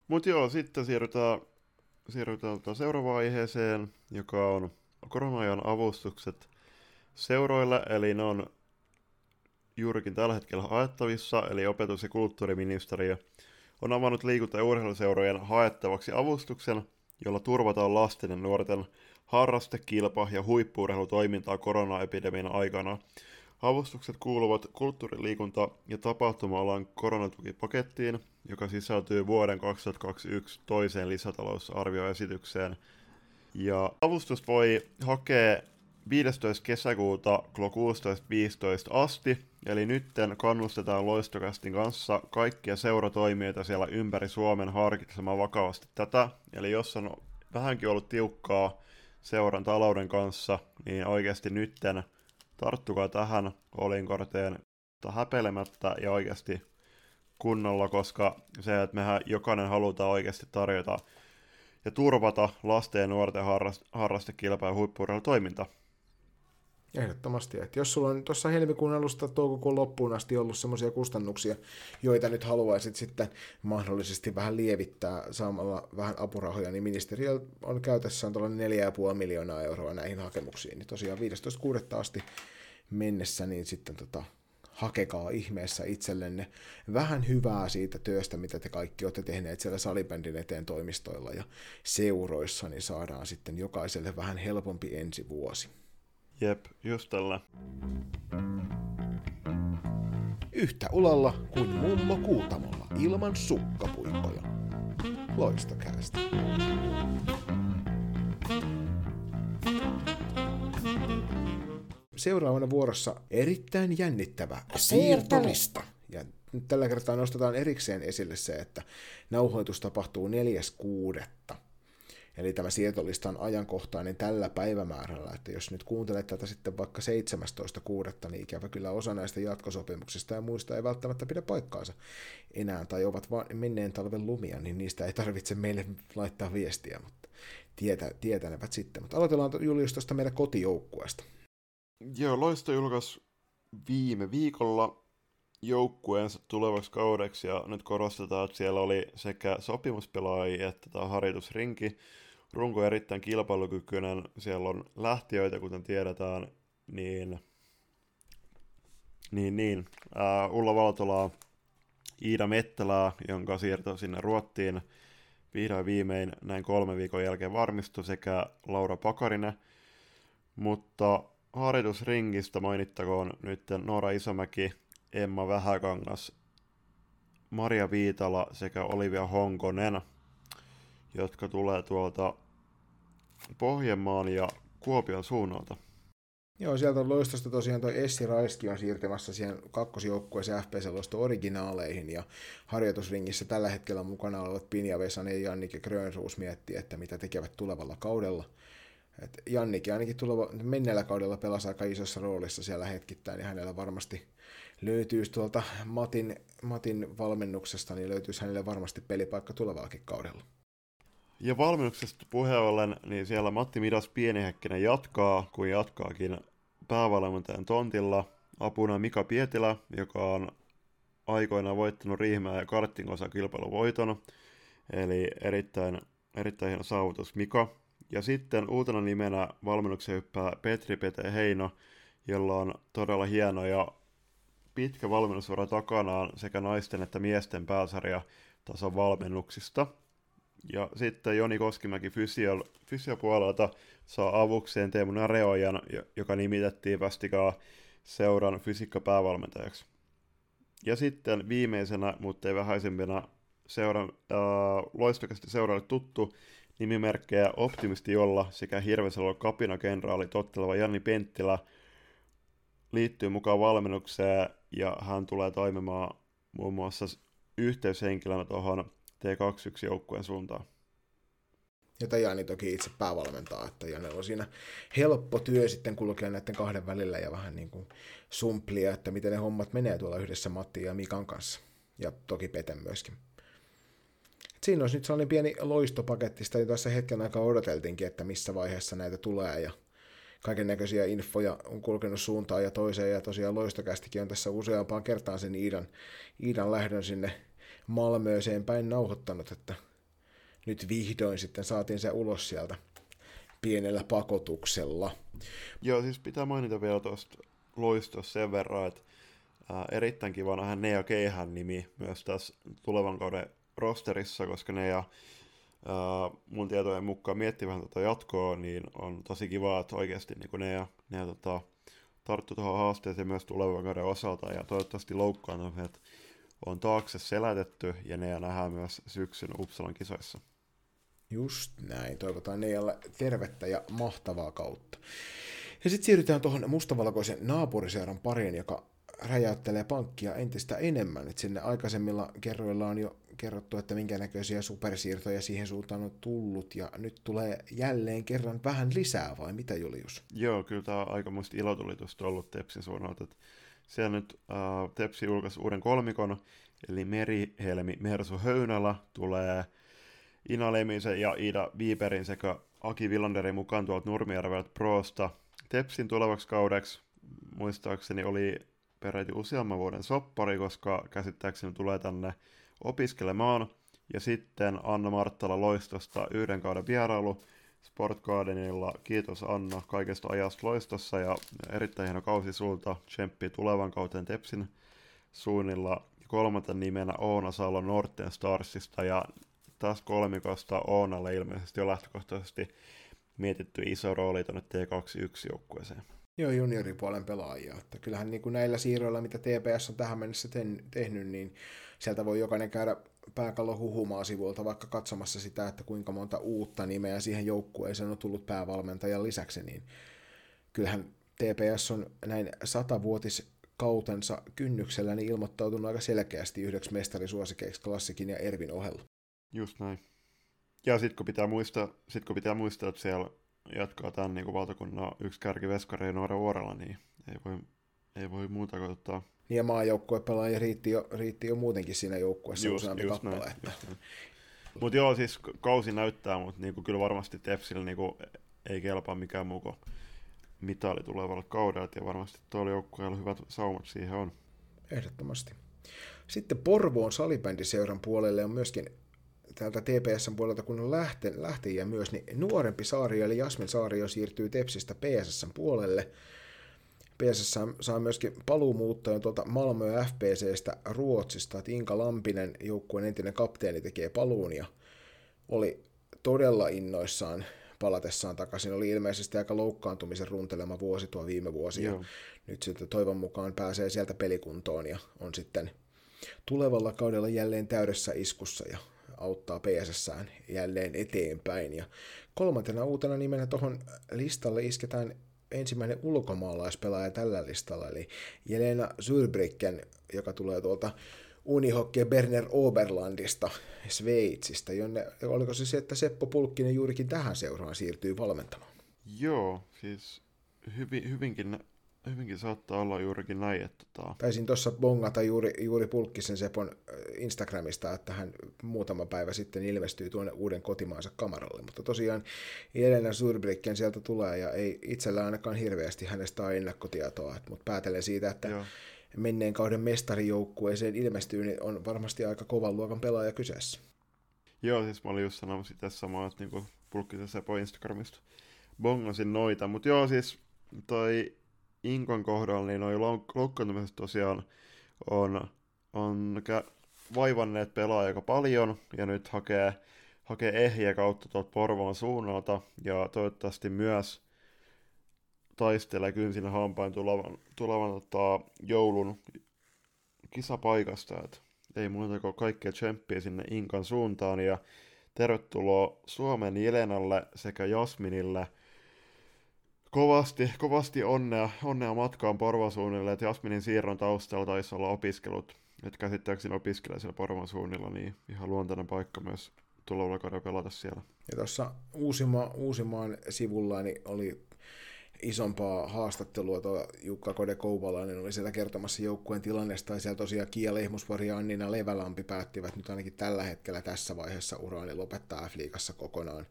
S2: Mutta joo, sitten siirrytään siirrytään tota seuraavaan aiheeseen, joka on korona-ajan avustukset seuroille, eli ne on juurikin tällä hetkellä haettavissa, eli opetus- ja kulttuuriministeriö on avannut liikunta- ja urheiluseurojen haettavaksi avustuksen, jolla turvataan lasten ja nuorten harraste, kilpa- ja huippuurheilutoimintaa koronaepidemian aikana. Avustukset kuuluvat kulttuuri-, liikunta- ja tapahtuma-alan koronatukipakettiin, joka sisältyy vuoden 2021 toiseen lisätalousarvioesitykseen. Ja avustus voi hakea 15. kesäkuuta kello 16.15 asti, eli nytten kannustetaan Loistokästin kanssa kaikkia seuratoimijoita siellä ympäri Suomen harkitsemaan vakavasti tätä. Eli jos on vähänkin ollut tiukkaa seuran talouden kanssa, niin oikeasti nytten tarttukaa tähän olinkorteen häpeilemättä ja oikeasti kunnolla, koska se, että mehän jokainen halutaan oikeasti tarjota ja turvata lasten ja nuorten harrast- harrastekilpailu ja huippuurheilutoiminta.
S1: Ehdottomasti. Että jos sulla on tuossa helmikuun alusta toukokuun loppuun asti ollut semmoisia kustannuksia, joita nyt haluaisit sitten mahdollisesti vähän lievittää saamalla vähän apurahoja, niin ministeriö on käytössään tuolla 4,5 miljoonaa euroa näihin hakemuksiin. Niin tosiaan 15.6. asti mennessä, niin sitten tota, hakekaa ihmeessä itsellenne vähän hyvää siitä työstä, mitä te kaikki olette tehneet siellä salibändin eteen toimistoilla ja seuroissa, niin saadaan sitten jokaiselle vähän helpompi ensi vuosi.
S2: Jep, just tällä.
S1: Yhtä ulalla kuin mummo Kuutamolla ilman sukkapuikkoja. Loistokäästä. Seuraavana vuorossa erittäin jännittävä siirtolista. Ja nyt tällä kertaa nostetaan erikseen esille se, että nauhoitus tapahtuu 4.6. Eli tämä siirtolista on ajankohtainen tällä päivämäärällä, että jos nyt kuuntelet tätä sitten vaikka 17.6., niin ikävä kyllä osa näistä jatkosopimuksista ja muista ei välttämättä pidä paikkaansa enää, tai ovat vain menneen talven lumia, niin niistä ei tarvitse meille laittaa viestiä, mutta tietä, tietänevät sitten. Mutta aloitellaan Julius tuosta meidän kotijoukkueesta.
S2: Joo, Loisto julkaisi viime viikolla joukkueensa tulevaksi kaudeksi ja nyt korostetaan, että siellä oli sekä sopimuspelaajia että tämä harjoitusrinki. Runko erittäin kilpailukykyinen, siellä on lähtiöitä, kuten tiedetään, niin, niin, niin. Uh, Ulla Valtolaa, Iida Mettälää, jonka siirto sinne Ruottiin vihdoin viimein näin kolme viikon jälkeen varmistui, sekä Laura Pakarinen. Mutta harjoitusringistä mainittakoon nyt Noora Isomäki, Emma Vähäkangas, Maria Viitala sekä Olivia Honkonen, jotka tulee tuolta Pohjanmaan ja Kuopion suunnalta.
S1: Joo, sieltä on loistosta tosiaan toi Essi Raiski on siirtymässä siihen kakkosjoukkueeseen FPC Loisto originaaleihin ja harjoitusringissä tällä hetkellä mukana olevat Pinja Vesanen ja Jannike Grönruus miettii, että mitä tekevät tulevalla kaudella. Et Jannikin ainakin tuleva, menneellä kaudella pelasi aika isossa roolissa siellä hetkittäin, ja hänellä varmasti löytyisi tuolta Matin, Matin valmennuksesta, niin löytyisi hänelle varmasti pelipaikka tulevallakin kaudella.
S2: Ja valmennuksesta puheen ollen, niin siellä Matti Midas Pienihäkkinen jatkaa, kun jatkaakin päävalmentajan tontilla. Apuna Mika Pietilä, joka on aikoinaan voittanut Riihmää ja Karttin osa kilpailuvoiton. Eli erittäin, erittäin hieno saavutus Mika. Ja sitten uutena nimenä valmennuksen hyppää Petri Pete Heino, jolla on todella hieno ja pitkä valmennusura takanaan sekä naisten että miesten pääsarja tason valmennuksista. Ja sitten Joni Koskimäki fysio, fysiopuolelta saa avukseen Teemu Nareojan, joka nimitettiin vastikaa seuran fysiikkapäävalmentajaksi. Ja sitten viimeisenä, mutta ei vähäisempänä, seuran, äh, loistokasti seuralle tuttu nimimerkkejä Optimisti Jolla sekä Hirvesalo kapinakenraali totteleva Janni Penttilä liittyy mukaan valmennukseen ja hän tulee toimimaan muun muassa yhteyshenkilönä tuohon T21-joukkueen suuntaan.
S1: Jota Jani toki itse päävalmentaa, että Jani on siinä helppo työ sitten kulkea näiden kahden välillä ja vähän niin kuin sumplia, että miten ne hommat menee tuolla yhdessä Matti ja Mikan kanssa. Ja toki Peten myöskin. Et siinä olisi nyt sellainen pieni loistopakettista, jota tässä hetken aikaa odoteltiinkin, että missä vaiheessa näitä tulee ja kaiken näköisiä infoja on kulkenut suuntaan ja toiseen, ja tosiaan loistokästikin on tässä useampaan kertaan sen Iidan, Iidan lähdön sinne Malmööseen päin nauhoittanut, että nyt vihdoin sitten saatiin se ulos sieltä pienellä pakotuksella.
S2: Joo, siis pitää mainita vielä tuosta loistosta sen verran, että ää, erittäin kiva nähdä Nea Keihän nimi myös tässä tulevan kauden rosterissa, koska Nea ää, mun tietojen mukaan miettii vähän tätä jatkoa, niin on tosi kiva, että oikeasti niin Nea, Nea tota, tarttu tuohon haasteeseen myös tulevan kauden osalta, ja toivottavasti loukkaantumiset on taakse selätetty, ja Nea nähdään myös syksyn Uppsalan kisoissa.
S1: Just näin. Toivotaan Nealle tervettä ja mahtavaa kautta. Ja sitten siirrytään tuohon mustavalkoisen naapuriseuran pariin, joka räjäyttelee pankkia entistä enemmän. Et sinne aikaisemmilla kerroilla on jo kerrottu, että minkä näköisiä supersiirtoja siihen suuntaan on tullut, ja nyt tulee jälleen kerran vähän lisää, vai mitä Julius?
S2: Joo, kyllä tämä on aika muista ilotulitusta ollut Tepsin suunnalta. että Siellä nyt äh, Tepsi julkaisi uuden kolmikon, eli Merihelmi Mersu Höynälä tulee Ina Lemisen ja Ida Viiperin sekä Aki Villanderin mukaan tuolta Nurmijärveltä Proosta. Tepsin tulevaksi kaudeksi muistaakseni oli peräti useamman vuoden soppari, koska käsittääkseni tulee tänne opiskelemaan. Ja sitten Anna Marttala Loistosta yhden kauden vierailu Sport Gardenilla. Kiitos Anna kaikesta ajasta Loistossa ja erittäin hieno kausi sulta. Tsemppi tulevan kauteen Tepsin suunnilla. Kolmantena nimenä Oona Salo Norten Starsista ja taas kolmikosta Oonalle ilmeisesti on lähtökohtaisesti mietitty iso rooli tuonne T21-joukkueeseen.
S1: Joo, junioripuolen pelaajia. Että kyllähän niin kuin näillä siirroilla, mitä TPS on tähän mennessä ten, tehnyt, niin sieltä voi jokainen käydä pääkallo huhumaa sivuilta vaikka katsomassa sitä, että kuinka monta uutta nimeä siihen joukkueeseen on tullut päävalmentajan lisäksi, niin kyllähän TPS on näin satavuotis kautensa kynnyksellä niin ilmoittautunut aika selkeästi yhdeksi mestarisuosikeiksi klassikin ja Ervin ohella.
S2: Just näin. Ja sitten kun pitää muistaa, sit kun pitää muistaa, että siellä jatkaa tämän niin valtakunnan yksi kärki veskari Noora Vuorella, niin ei voi, ei voi muuta kuin ottaa.
S1: Niin ja maajoukkuepelaajia riitti jo, riitti jo muutenkin siinä joukkueessa just, useampi just kappale. Näin, että...
S2: Mutta joo, siis kausi näyttää, mutta niinku kyllä varmasti Tepsillä niinku ei kelpaa mikään muu kuin mitali tulevalle kaudelle, ja varmasti tuolla joukkueella hyvät saumat siihen on.
S1: Ehdottomasti. Sitten Porvoon salibändiseuran puolelle on myöskin täältä TPSn puolelta, kun on lähte, lähtejä myös, niin nuorempi Saario, eli Jasmin Saario, siirtyy Tepsistä PSSn puolelle. PSS saa myöskin paluumuuttajan tuolta Malmö FPCstä Ruotsista, että Inka Lampinen, joukkueen entinen kapteeni, tekee paluun ja oli todella innoissaan palatessaan takaisin. Oli ilmeisesti aika loukkaantumisen runtelema vuosi tuo viime vuosi Joo. ja nyt sitten toivon mukaan pääsee sieltä pelikuntoon ja on sitten tulevalla kaudella jälleen täydessä iskussa ja auttaa PSSään jälleen eteenpäin. Ja kolmantena uutena nimenä tuohon listalle isketään ensimmäinen ulkomaalaispelaaja tällä listalla, eli Jelena Zurbricken, joka tulee tuolta Unihokke Berner Oberlandista, Sveitsistä, jonne, oliko se se, että Seppo Pulkkinen juurikin tähän seuraan siirtyy valmentamaan?
S2: Joo, siis hyvin, hyvinkin hyvinkin saattaa olla juurikin näin. Että tota...
S1: Taisin tuossa bongata juuri, juuri Pulkkisen Sepon Instagramista, että hän muutama päivä sitten ilmestyy tuonne uuden kotimaansa kamaralle, mutta tosiaan Jelena Surbricken sieltä tulee ja ei itsellä ainakaan hirveästi hänestä ole ennakkotietoa, mutta päätellen siitä, että Joo. menneen kauden mestarijoukkueeseen ilmestyy, niin on varmasti aika kovan luokan pelaaja kyseessä.
S2: Joo, siis mä olin just sanomassa tässä samaa, että niin Pulkkisen Sepo Instagramista bongasin noita, mutta joo, siis toi Inkon kohdalla, niin noin loukkaantumiset tosiaan on, on vaivanneet pelaa aika paljon, ja nyt hakee, hakee ehjiä kautta tuolta Porvoon suunnalta, ja toivottavasti myös taistelee kynsin hampain tulevan, tulevan tota, joulun kisapaikasta, että ei muuta kuin kaikkea tsemppiä sinne Inkan suuntaan, ja tervetuloa Suomen Jelenalle sekä Jasminille – kovasti, kovasti onnea, onnea matkaan Porvasuunnille, että Jasminin siirron taustalla taisi olla opiskelut, että käsittääkseni opiskelee siellä Porvasuunnilla, niin ihan luontainen paikka myös tulevalla kaudella pelata siellä.
S1: Ja tuossa Uusima, Uusimaan sivulla niin oli isompaa haastattelua tuo Jukka Kode Kouvalainen oli siellä kertomassa joukkueen tilannesta, ja siellä tosiaan Kia Lehmusvari ja Annina Levälampi päättivät nyt ainakin tällä hetkellä tässä vaiheessa uraani lopettaa F-liigassa kokonaan.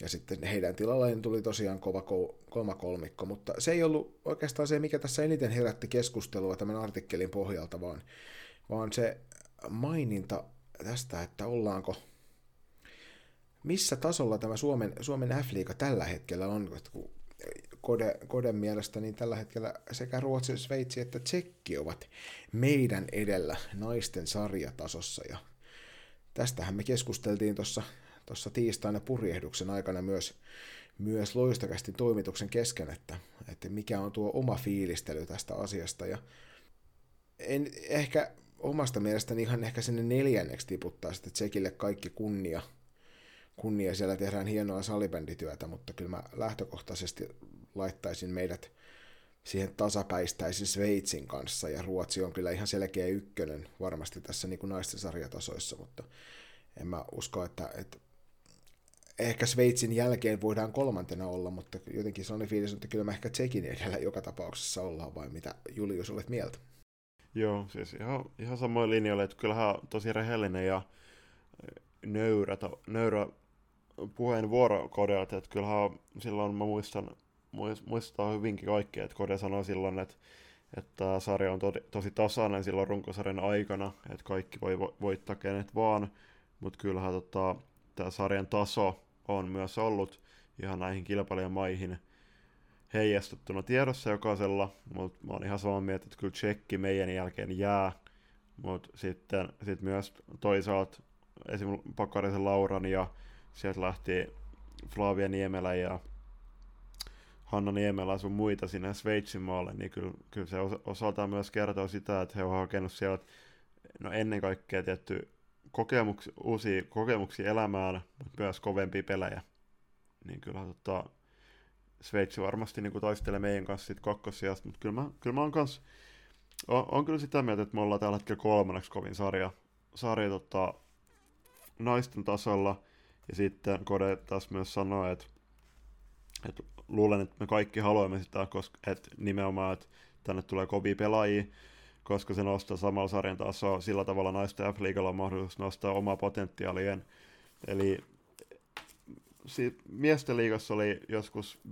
S1: Ja sitten heidän tilalleen tuli tosiaan kova kolma kolmikko, mutta se ei ollut oikeastaan se, mikä tässä eniten herätti keskustelua tämän artikkelin pohjalta, vaan, vaan se maininta tästä, että ollaanko missä tasolla tämä Suomen, Suomen F-liiga tällä hetkellä on, kun Kode, Koden mielestä niin tällä hetkellä sekä Ruotsi, Sveitsi että Tsekki ovat meidän edellä naisten sarjatasossa. Ja tästähän me keskusteltiin tuossa tuossa tiistaina purjehduksen aikana myös, myös loistakästi toimituksen kesken, että, että mikä on tuo oma fiilistely tästä asiasta. Ja en ehkä omasta mielestäni ihan ehkä sinne neljänneksi tiputtaa sitten Tsekille kaikki kunnia. Kunnia, siellä tehdään hienoa salibändityötä, mutta kyllä mä lähtökohtaisesti laittaisin meidät siihen tasapäistäisin Sveitsin kanssa, ja Ruotsi on kyllä ihan selkeä ykkönen varmasti tässä niin kuin naisten sarjatasoissa, mutta en mä usko, että, että ehkä Sveitsin jälkeen voidaan kolmantena olla, mutta jotenkin sellainen fiilis, että kyllä mä ehkä Tsekin edellä joka tapauksessa ollaan, vai mitä Julius olet mieltä?
S2: Joo, siis ihan, ihan samoin linjoille, että kyllähän tosi rehellinen ja nöyrä, nöyrä puheenvuoro Kodelta, että kyllähän silloin mä muistan, muistaa hyvinkin kaikkea, että Kode sanoi silloin, että, että sarja on to, tosi tasainen silloin runkosarjan aikana, että kaikki voi voittaa kenet vaan, mutta kyllähän tota, tämä sarjan taso on myös ollut ihan näihin kilpailijamaihin heijastuttuna tiedossa jokaisella, mutta mä oon ihan samaa mieltä, että kyllä tsekki meidän jälkeen jää, mutta sitten sit myös toisaalta esim. Pakarisen Lauran ja sieltä lähti Flavia Niemelä ja Hanna Niemelä sun muita sinne Sveitsin maalle, niin kyllä, kyllä se osaltaan myös kertoo sitä, että he ovat hakenut sieltä no ennen kaikkea tietty kokemuks, uusia kokemuksia elämään, mutta myös kovempia pelejä. Niin kyllä tota, Sveitsi varmasti niin taistelee meidän kanssa sit kakkosijasta, mutta kyllä mä, kyllä mä oon, kans, on, on, kyllä sitä mieltä, että me ollaan tällä hetkellä kolmanneksi kovin sarja, sarja tota, naisten tasolla. Ja sitten Kode taas myös sanoi, että, että luulen, että me kaikki haluamme sitä, koska että nimenomaan, että tänne tulee kovia pelaajia, koska se nostaa samalla sarjan tasoa. Sillä tavalla naisten F-liigalla on mahdollisuus nostaa omaa potentiaalien. Eli miesten liigassa oli joskus 5-6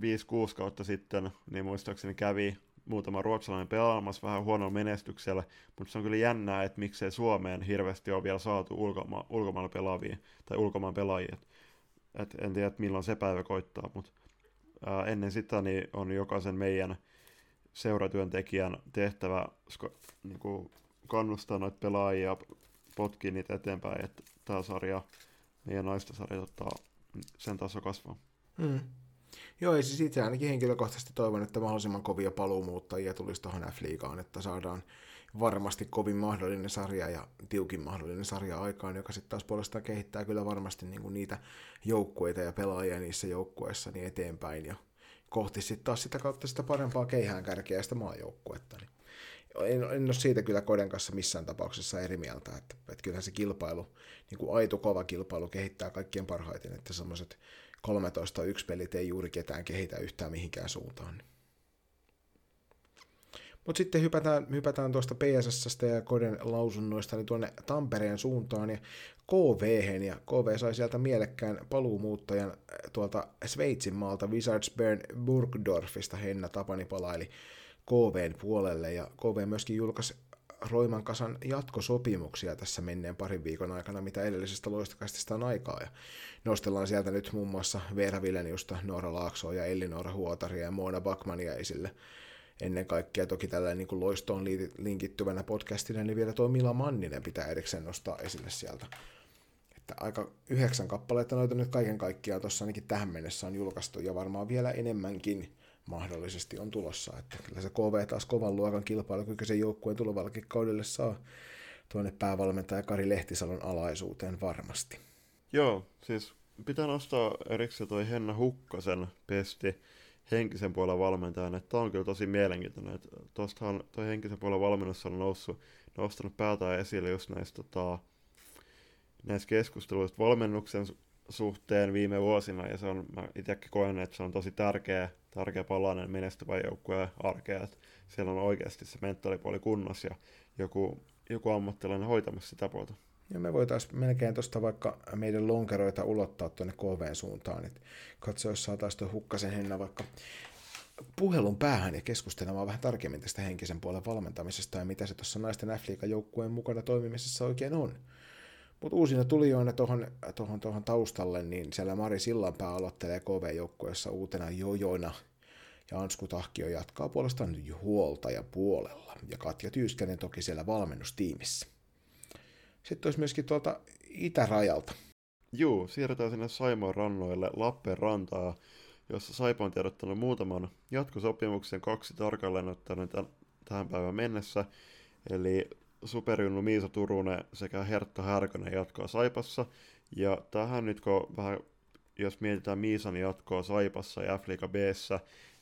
S2: kautta sitten, niin muistaakseni kävi muutama ruotsalainen pelaamassa vähän huonolla menestyksellä, mutta se on kyllä jännää, että miksei Suomeen hirveästi ole vielä saatu ulkoma- ulkomailla pelaavia tai ulkomaan pelaajia. Et en tiedä, milloin se päivä koittaa, mutta ää, ennen sitä niin on jokaisen meidän seuratyöntekijän tehtävä niin kuin kannustaa noita pelaajia, potkii niitä eteenpäin, että tämä sarja, meidän naista sarja, ottaa sen taso kasvaa.
S1: Mm. Joo, ja siis itse ainakin henkilökohtaisesti toivon, että mahdollisimman kovia paluumuuttajia tulisi tuohon F-liigaan, että saadaan varmasti kovin mahdollinen sarja ja tiukin mahdollinen sarja aikaan, joka sitten taas puolestaan kehittää kyllä varmasti niinku niitä joukkueita ja pelaajia niissä joukkueissa niin eteenpäin ja kohti sitten taas sitä kautta sitä parempaa keihään kärkeä sitä maajoukkuetta. Niin en, en ole siitä kyllä Koden kanssa missään tapauksessa eri mieltä, että, että kyllähän se kilpailu, niin kuin aito kova kilpailu kehittää kaikkien parhaiten, että semmoiset 13-1 pelit ei juuri ketään kehitä yhtään mihinkään suuntaan. Mutta sitten hypätään, hypätään tuosta PSS ja Koden lausunnoista niin tuonne Tampereen suuntaan ja KV, ja KV sai sieltä mielekkään paluumuuttajan äh, tuolta Sveitsin maalta Wizardsburn Burgdorfista Henna Tapani palaili KVn puolelle, ja KV myöskin julkaisi Roiman kasan jatkosopimuksia tässä menneen parin viikon aikana, mitä edellisestä loistokastista on aikaa. Ja nostellaan sieltä nyt muun muassa Veera Vileniusta, Noora Laaksoa ja Elli-Noora Huotaria ja Moona Bakmania esille. Ennen kaikkea toki tällä niin kuin loistoon linkittyvänä podcastina, niin vielä tuo Mila Manninen pitää erikseen nostaa esille sieltä. Että aika yhdeksän kappaletta noita nyt kaiken kaikkiaan tuossa ainakin tähän mennessä on julkaistu ja varmaan vielä enemmänkin mahdollisesti on tulossa. Että kyllä se KV taas kovan luokan kilpailukykyisen joukkueen tulevallakin kaudelle saa tuonne päävalmentaja Kari Lehtisalon alaisuuteen varmasti.
S2: Joo, siis pitää nostaa erikseen toi Henna Hukkasen pesti henkisen puolen valmentajan, että on kyllä tosi mielenkiintoinen. Että tuostahan toi henkisen puolen valmennus on noussut, nostanut päätään esille just näistä, tota, näistä keskusteluista valmennuksen suhteen viime vuosina, ja se on, mä itsekin koen, että se on tosi tärkeä, tärkeä palanen menestyvän joukkueen arkea, että siellä on oikeasti se mentaalipuoli kunnossa ja joku, joku ammattilainen hoitamassa sitä puolta.
S1: Ja me voitaisiin melkein tuosta vaikka meidän lonkeroita ulottaa tuonne KVn suuntaan, että katso, jos saataisiin tuon hukkasen henna vaikka puhelun päähän ja keskustelemaan vähän tarkemmin tästä henkisen puolen valmentamisesta ja mitä se tuossa naisten f joukkueen mukana toimimisessa oikein on. Mutta uusina tulijoina tuohon tohon, tohon taustalle, niin siellä Mari Sillanpää aloittelee KV-joukkueessa uutena jojoina, ja Ansku Tahkio jatkaa puolestaan huoltaja puolella, ja Katja Tyyskänen toki siellä valmennustiimissä. Sitten olisi myöskin tuolta itärajalta.
S2: Juu, siirrytään sinne Saimaan rannoille Lappeenrantaa, jossa Saipa on tiedottanut muutaman jatkosopimuksen kaksi tarkalleen ottaen tähän päivään mennessä. Eli Superjunnu Miisa Turunen sekä Hertta Härkönen jatkoa Saipassa. Ja tähän nyt kun vähän, jos mietitään Miisan jatkoa Saipassa ja F-Liiga b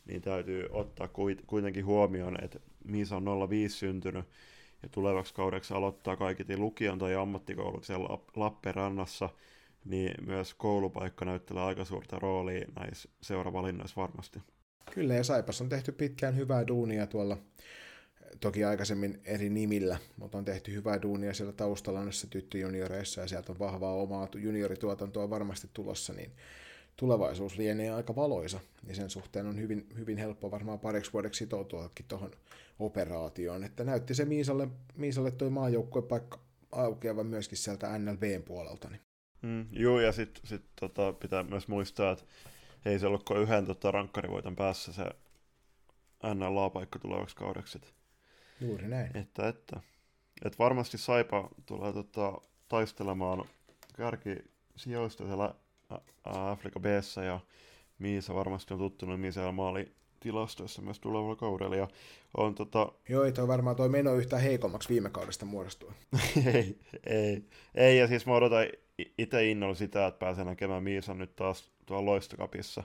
S2: niin täytyy ottaa kuitenkin huomioon, että Miisa on 05 syntynyt ja tulevaksi kaudeksi aloittaa kaikiti lukion tai ammattikouluksen Lappeenrannassa, niin myös koulupaikka näyttelee aika suurta roolia näissä seuravalinnoissa varmasti.
S1: Kyllä, ja Saipas on tehty pitkään hyvää duunia tuolla, toki aikaisemmin eri nimillä, mutta on tehty hyvää duunia siellä taustalla näissä tyttöjunioreissa, ja sieltä on vahvaa omaa juniorituotantoa varmasti tulossa, niin tulevaisuus lienee aika valoisa, niin sen suhteen on hyvin, hyvin helppo varmaan pariksi vuodeksi sitoutuakin tuohon operaatioon, että näytti se Miisalle, Miisalle toi maajoukkuepaikka aukeavan myöskin sieltä NLBn puolelta. Niin.
S2: Mm, joo, ja sitten sit, tota, pitää myös muistaa, että ei se ollut kuin yhden tota, rankkarivoiton päässä se NLA-paikka tulevaksi kaudeksi.
S1: Juuri näin.
S2: Että, että, että varmasti Saipa tulee tota, taistelemaan kärki sijoista siellä Afrika b ja Miisa varmasti on tuttunut Miisa maali tilastoissa myös tulevalla kaudella. Ja on tota...
S1: Joo, ei toi varmaan toi meno yhtään heikommaksi viime kaudesta muodostua.
S2: ei, ei, ei, ja siis mä odotan itse innolla sitä, että pääsen näkemään Miisan nyt taas tuolla loistokapissa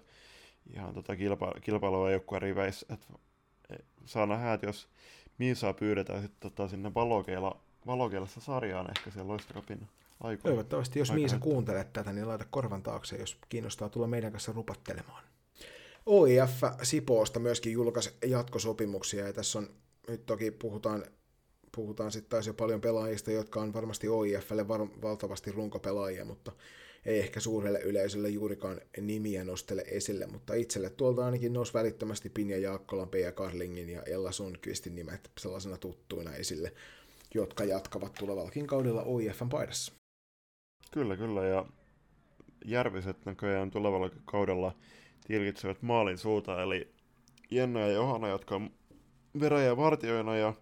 S2: ihan tota kilpa, kilpailua joukkueen riveissä. Et, e, saa nähdä, että jos Miisaa pyydetään sitten tota sinne valokeilla, valokeilassa sarjaan ehkä siellä loistokapin
S1: aikoina. Toivottavasti, jos Miisa kuuntelet tätä, niin laita korvan taakse, jos kiinnostaa tulla meidän kanssa rupattelemaan. OIF Sipoosta myöskin julkaisi jatkosopimuksia, ja tässä on, nyt toki puhutaan, puhutaan sitten taas jo paljon pelaajista, jotka on varmasti OIFlle var, valtavasti runkopelaajia, mutta ei ehkä suurelle yleisölle juurikaan nimiä nostele esille, mutta itselle tuolta ainakin nousi välittömästi Pinja Jaakkolan, Pia Karlingin ja Ella Sundqvistin nimet sellaisena tuttuina esille, jotka jatkavat tulevallakin kaudella OIFn paidassa.
S2: Kyllä, kyllä, ja Järviset näköjään tulevalla kaudella tilkitsevät maalin suuta, eli Jenna ja Johanna, jotka on veräjä vartioina ja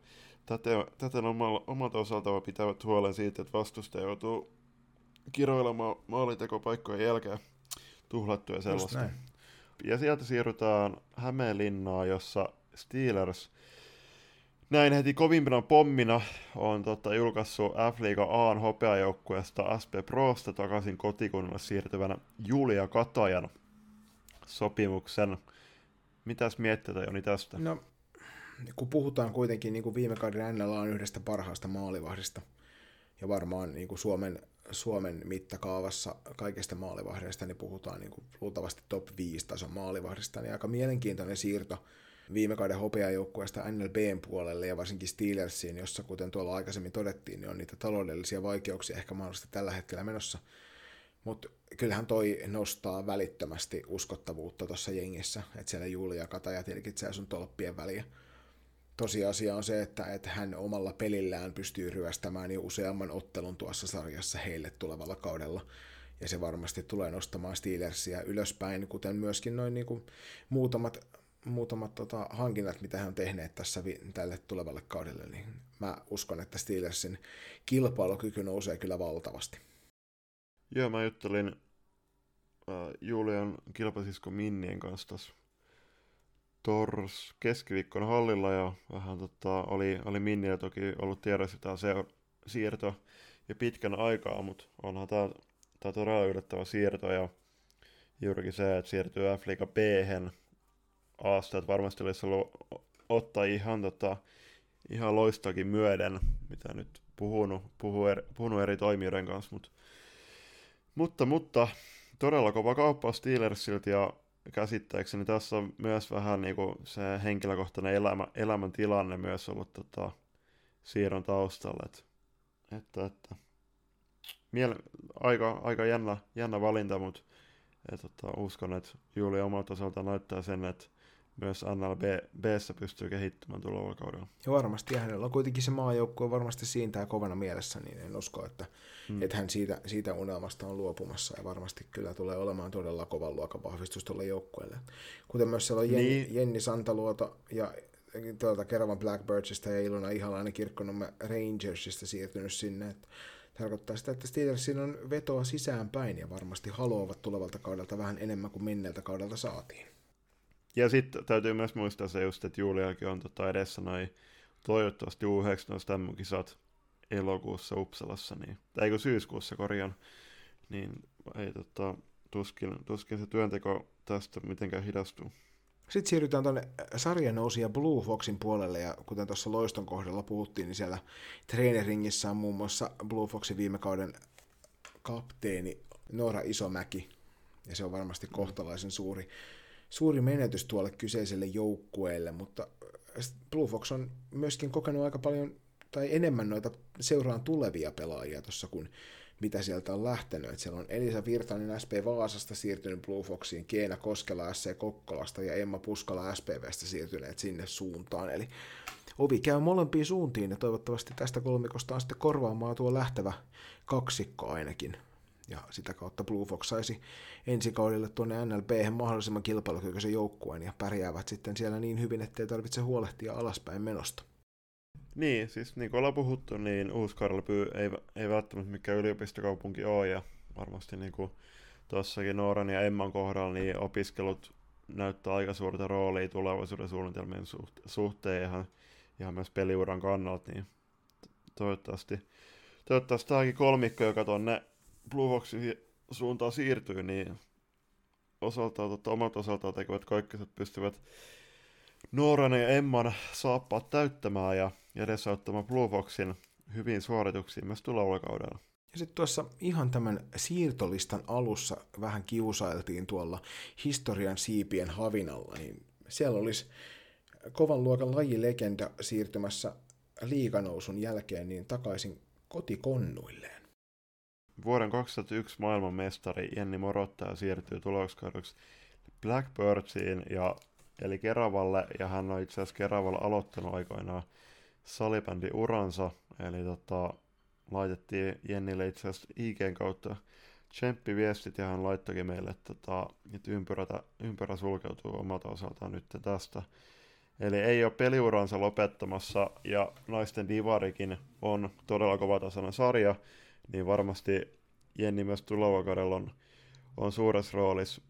S2: täten, täten omalla, omalta osaltaan pitävät huolen siitä, että vastustaja joutuu kiroilemaan maalitekopaikkojen jälkeen tuhlattuja sellaista. Ja sieltä siirrytään Hämeenlinnaan, jossa Steelers näin heti kovimpina pommina on tota, julkaissut F-liiga Aan hopeajoukkueesta SP Prosta takaisin kotikunnalle siirtyvänä Julia Katajan sopimuksen. Mitäs mietteitä Joni tästä?
S1: No, kun puhutaan kuitenkin niin kuin viime kauden NLA on yhdestä parhaasta maalivahdista, ja varmaan niin kuin Suomen, Suomen mittakaavassa kaikista maalivahdeista, niin puhutaan niin kuin luultavasti top 5 tason maalivahdista, niin aika mielenkiintoinen siirto viime kauden hopeajoukkueesta NLBn puolelle ja varsinkin Steelersiin, jossa kuten tuolla aikaisemmin todettiin, niin on niitä taloudellisia vaikeuksia ehkä mahdollisesti tällä hetkellä menossa. Mutta kyllähän toi nostaa välittömästi uskottavuutta tuossa jengissä, että siellä Julia Kataja tilkitsee sun tolppien väliä. Tosiasia on se, että, että hän omalla pelillään pystyy ryöstämään jo useamman ottelun tuossa sarjassa heille tulevalla kaudella. Ja se varmasti tulee nostamaan Steelersia ylöspäin, kuten myöskin noin niin kuin muutamat, muutamat tota, hankinnat, mitä hän on tehneet tässä tälle tulevalle kaudelle. Niin mä uskon, että Steelersin kilpailukyky nousee kyllä valtavasti.
S2: Joo, mä juttelin äh, Julian kilpasisko Minnien kanssa tässä tors keskiviikkona hallilla ja vähän tota, oli, oli Minniä toki ollut tiedossa tämä se siirto ja pitkän aikaa, mutta onhan tämä, tämä todella yllättävä siirto ja juurikin se, että siirtyy F-liiga b Asta, että varmasti olisi ollut ottaa ihan, tota, ihan loistakin myöden, mitä nyt puhunut, puhunut, eri, puhunut eri toimijoiden kanssa, mutta mutta, mutta todella kova kauppa Steelersiltä ja käsittääkseni tässä on myös vähän niin kuin se henkilökohtainen elämä, elämäntilanne myös ollut tota, siirron taustalla. Et, että, että, miele, aika, aika jännä, jännä valinta, mutta et, tota, uskon, että Julia omalta osalta näyttää sen, että myös NLB Bssä pystyy kehittymään tulevalla kaudella.
S1: Ja varmasti, ja hänellä on kuitenkin se maajoukkue varmasti siintää kovana mielessä, niin en usko, että, hmm. että hän siitä, siitä unelmasta on luopumassa, ja varmasti kyllä tulee olemaan todella kovan luokan vahvistus tuolle joukkueelle. Kuten myös siellä on Jenni, niin. Jenni Santaluoto ja tuolta Keravan Blackbirdsista ja Ilona Ihalainen Kirkkonomme Rangersista siirtynyt sinne, että tarkoittaa sitä, että Steelersin on vetoa sisäänpäin ja varmasti haluavat tulevalta kaudelta vähän enemmän kuin menneeltä kaudelta saatiin.
S2: Ja sitten täytyy myös muistaa se just, että Juliakin on tota edessä noin toivottavasti U19 MM-kisat elokuussa Uppsalassa, niin, tai kun syyskuussa korjaan, niin ei tota, tuskin, tuskin se työnteko tästä mitenkään hidastuu.
S1: Sitten siirrytään tuonne sarjanousia Blue Foxin puolelle, ja kuten tuossa Loiston kohdalla puhuttiin, niin siellä treeneringissä on muun muassa Blue Foxin viime kauden kapteeni Noora Isomäki, ja se on varmasti kohtalaisen suuri, suuri menetys tuolle kyseiselle joukkueelle, mutta Blue Fox on myöskin kokenut aika paljon tai enemmän noita seuraan tulevia pelaajia tuossa kuin mitä sieltä on lähtenyt. Et siellä on Elisa Virtanen SP Vaasasta siirtynyt Blue Foxiin, Keena Koskela SC Kokkolasta ja Emma Puskala SPVstä siirtyneet sinne suuntaan. Eli ovi käy molempiin suuntiin ja toivottavasti tästä kolmikosta on sitten korvaamaan tuo lähtevä kaksikko ainakin. Ja sitä kautta Blue Fox saisi ensi kaudelle tuonne NLP mahdollisimman kilpailukykyisen joukkueen ja pärjäävät sitten siellä niin hyvin, ettei tarvitse huolehtia alaspäin menosta.
S2: Niin, siis niin kuin ollaan puhuttu, niin Uuskarlapy ei, ei välttämättä mikään yliopistokaupunki ole, ja varmasti niin kuin tuossakin Nooran ja Emman kohdalla, niin opiskelut näyttää aika suurta roolia tulevaisuuden suunnitelmien suhteen ihan, ihan myös peliuran kannalta, niin toivottavasti, toivottavasti tämäkin kolmikko, joka tuonne Blue Foxin suuntaan siirtyy, niin osaltaan, tota, omalta osaltaan tekevät kaikki, että pystyvät Nooran ja Emman saappaat täyttämään ja edesauttamaan Blue Foxin hyvin suorituksiin myös tulevalla kaudella.
S1: Ja sitten tuossa ihan tämän siirtolistan alussa vähän kiusailtiin tuolla historian siipien havinalla, niin siellä olisi kovan luokan lajilegenda siirtymässä liiganousun jälkeen niin takaisin kotikonnuilleen.
S2: Vuoden 2001 maailmanmestari Jenni Morottaja siirtyy tuloskaudeksi Blackbirdsiin ja eli Keravalle, ja hän on itse asiassa Keravalla aloittanut aikoinaan salibändi uransa, eli tota, laitettiin Jennille itse asiassa IGn kautta tsemppiviestit, ja hän laittokin meille, tota, että ympyrätä, ympyrä sulkeutuu omalta osaltaan nyt tästä. Eli ei ole peliuransa lopettamassa, ja naisten divarikin on todella kovatasoinen sarja, niin varmasti Jenni myös tulevalla on, on suuressa roolissa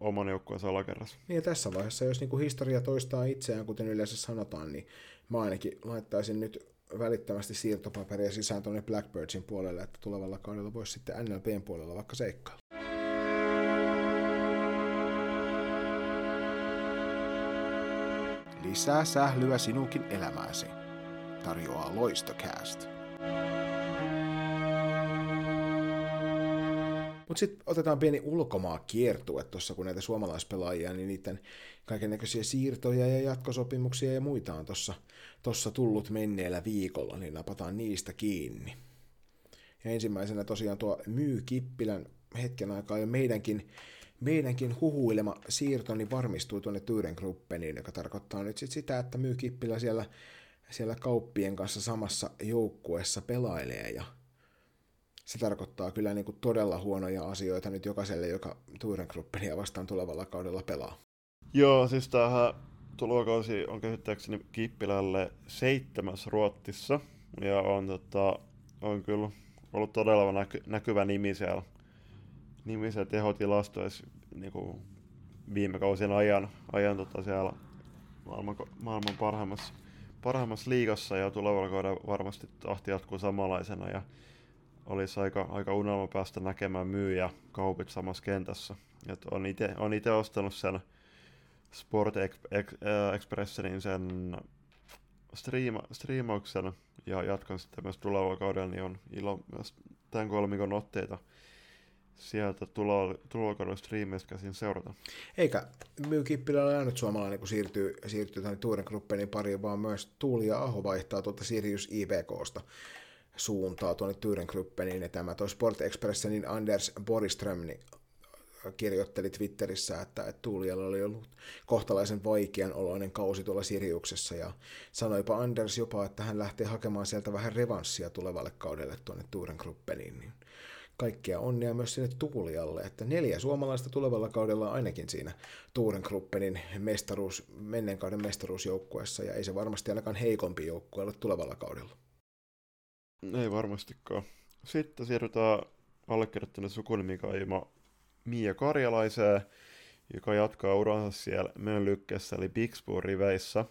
S2: oman joukkueensa alakerrassa.
S1: Niin ja tässä vaiheessa, jos niinku historia toistaa itseään, kuten yleensä sanotaan, niin mä ainakin laittaisin nyt välittömästi siirtopaperia sisään tuonne Blackbirdsin puolelle, että tulevalla kaudella voisi sitten NLPn puolella vaikka seikkaa. Lisää sählyä sinunkin elämääsi. Tarjoaa Loistocast. Mutta sitten otetaan pieni ulkomaa kiertue tuossa, kun näitä suomalaispelaajia, niin niiden kaikenlaisia siirtoja ja jatkosopimuksia ja muita on tuossa tossa tullut menneellä viikolla, niin napataan niistä kiinni. Ja ensimmäisenä tosiaan tuo Myy Kippilän hetken aikaa jo meidänkin, meidänkin huhuilema siirto niin varmistui tuonne Tyyrenkruppeniin, joka tarkoittaa nyt sit sitä, että Myy Kippilä siellä, siellä kauppien kanssa samassa joukkueessa pelailee ja se tarkoittaa kyllä niin kuin todella huonoja asioita nyt jokaiselle, joka Turenkruppenia vastaan tulevalla kaudella pelaa.
S2: Joo, siis tämähän tulokausi on käsittääkseni Kippilälle seitsemäs Ruottissa, ja on, tota, on kyllä ollut todella näky, näkyvä nimi siellä, nimi siellä tehotilastoissa niin kuin viime kausien ajan, ajan tota siellä maailman, maailman parhaimmassa, parhaimmassa liigassa, ja tulevalla kaudella varmasti tahti jatkuu samanlaisena, ja olisi aika, aika unelma päästä näkemään myyjä kaupit samassa kentässä. Et on itse on ostanut sen Sport äh, Expressenin sen striima, striimauksen ja jatkan sitten myös tulevalla kaudella, niin on ilo myös tämän kolmikon otteita sieltä tulokauden striimeistä käsin seurata.
S1: Eikä Myy Kippilä ole suomalainen, kun siirtyy, siirtyy tänne Tuuren Gruppenin pariin, vaan myös Tuuli ja Aho vaihtaa tuolta Sirius IBKsta suuntaa tuonne Tyyrenkryppeniin, ja tämä toi Sport Expressenin Anders Boriström niin kirjoitteli Twitterissä, että, että Tuulialla oli ollut kohtalaisen vaikean oloinen kausi tuolla Siriuksessa. Ja sanoipa Anders jopa, että hän lähtee hakemaan sieltä vähän revanssia tulevalle kaudelle tuonne Tuuren Gruppeniin, niin kaikkia onnea myös sinne Tuulialle, että neljä suomalaista tulevalla kaudella ainakin siinä Tuuren Gruppenin mestaruus, menneen kauden mestaruusjoukkueessa, ja ei se varmasti ainakaan heikompi joukkue ole tulevalla kaudella.
S2: Ei varmastikaan. Sitten siirrytään allekirjoittaneen sukunimikaima Mia Karjalaiseen, joka jatkaa uransa siellä Mönlykkässä eli Bixboon riveissä.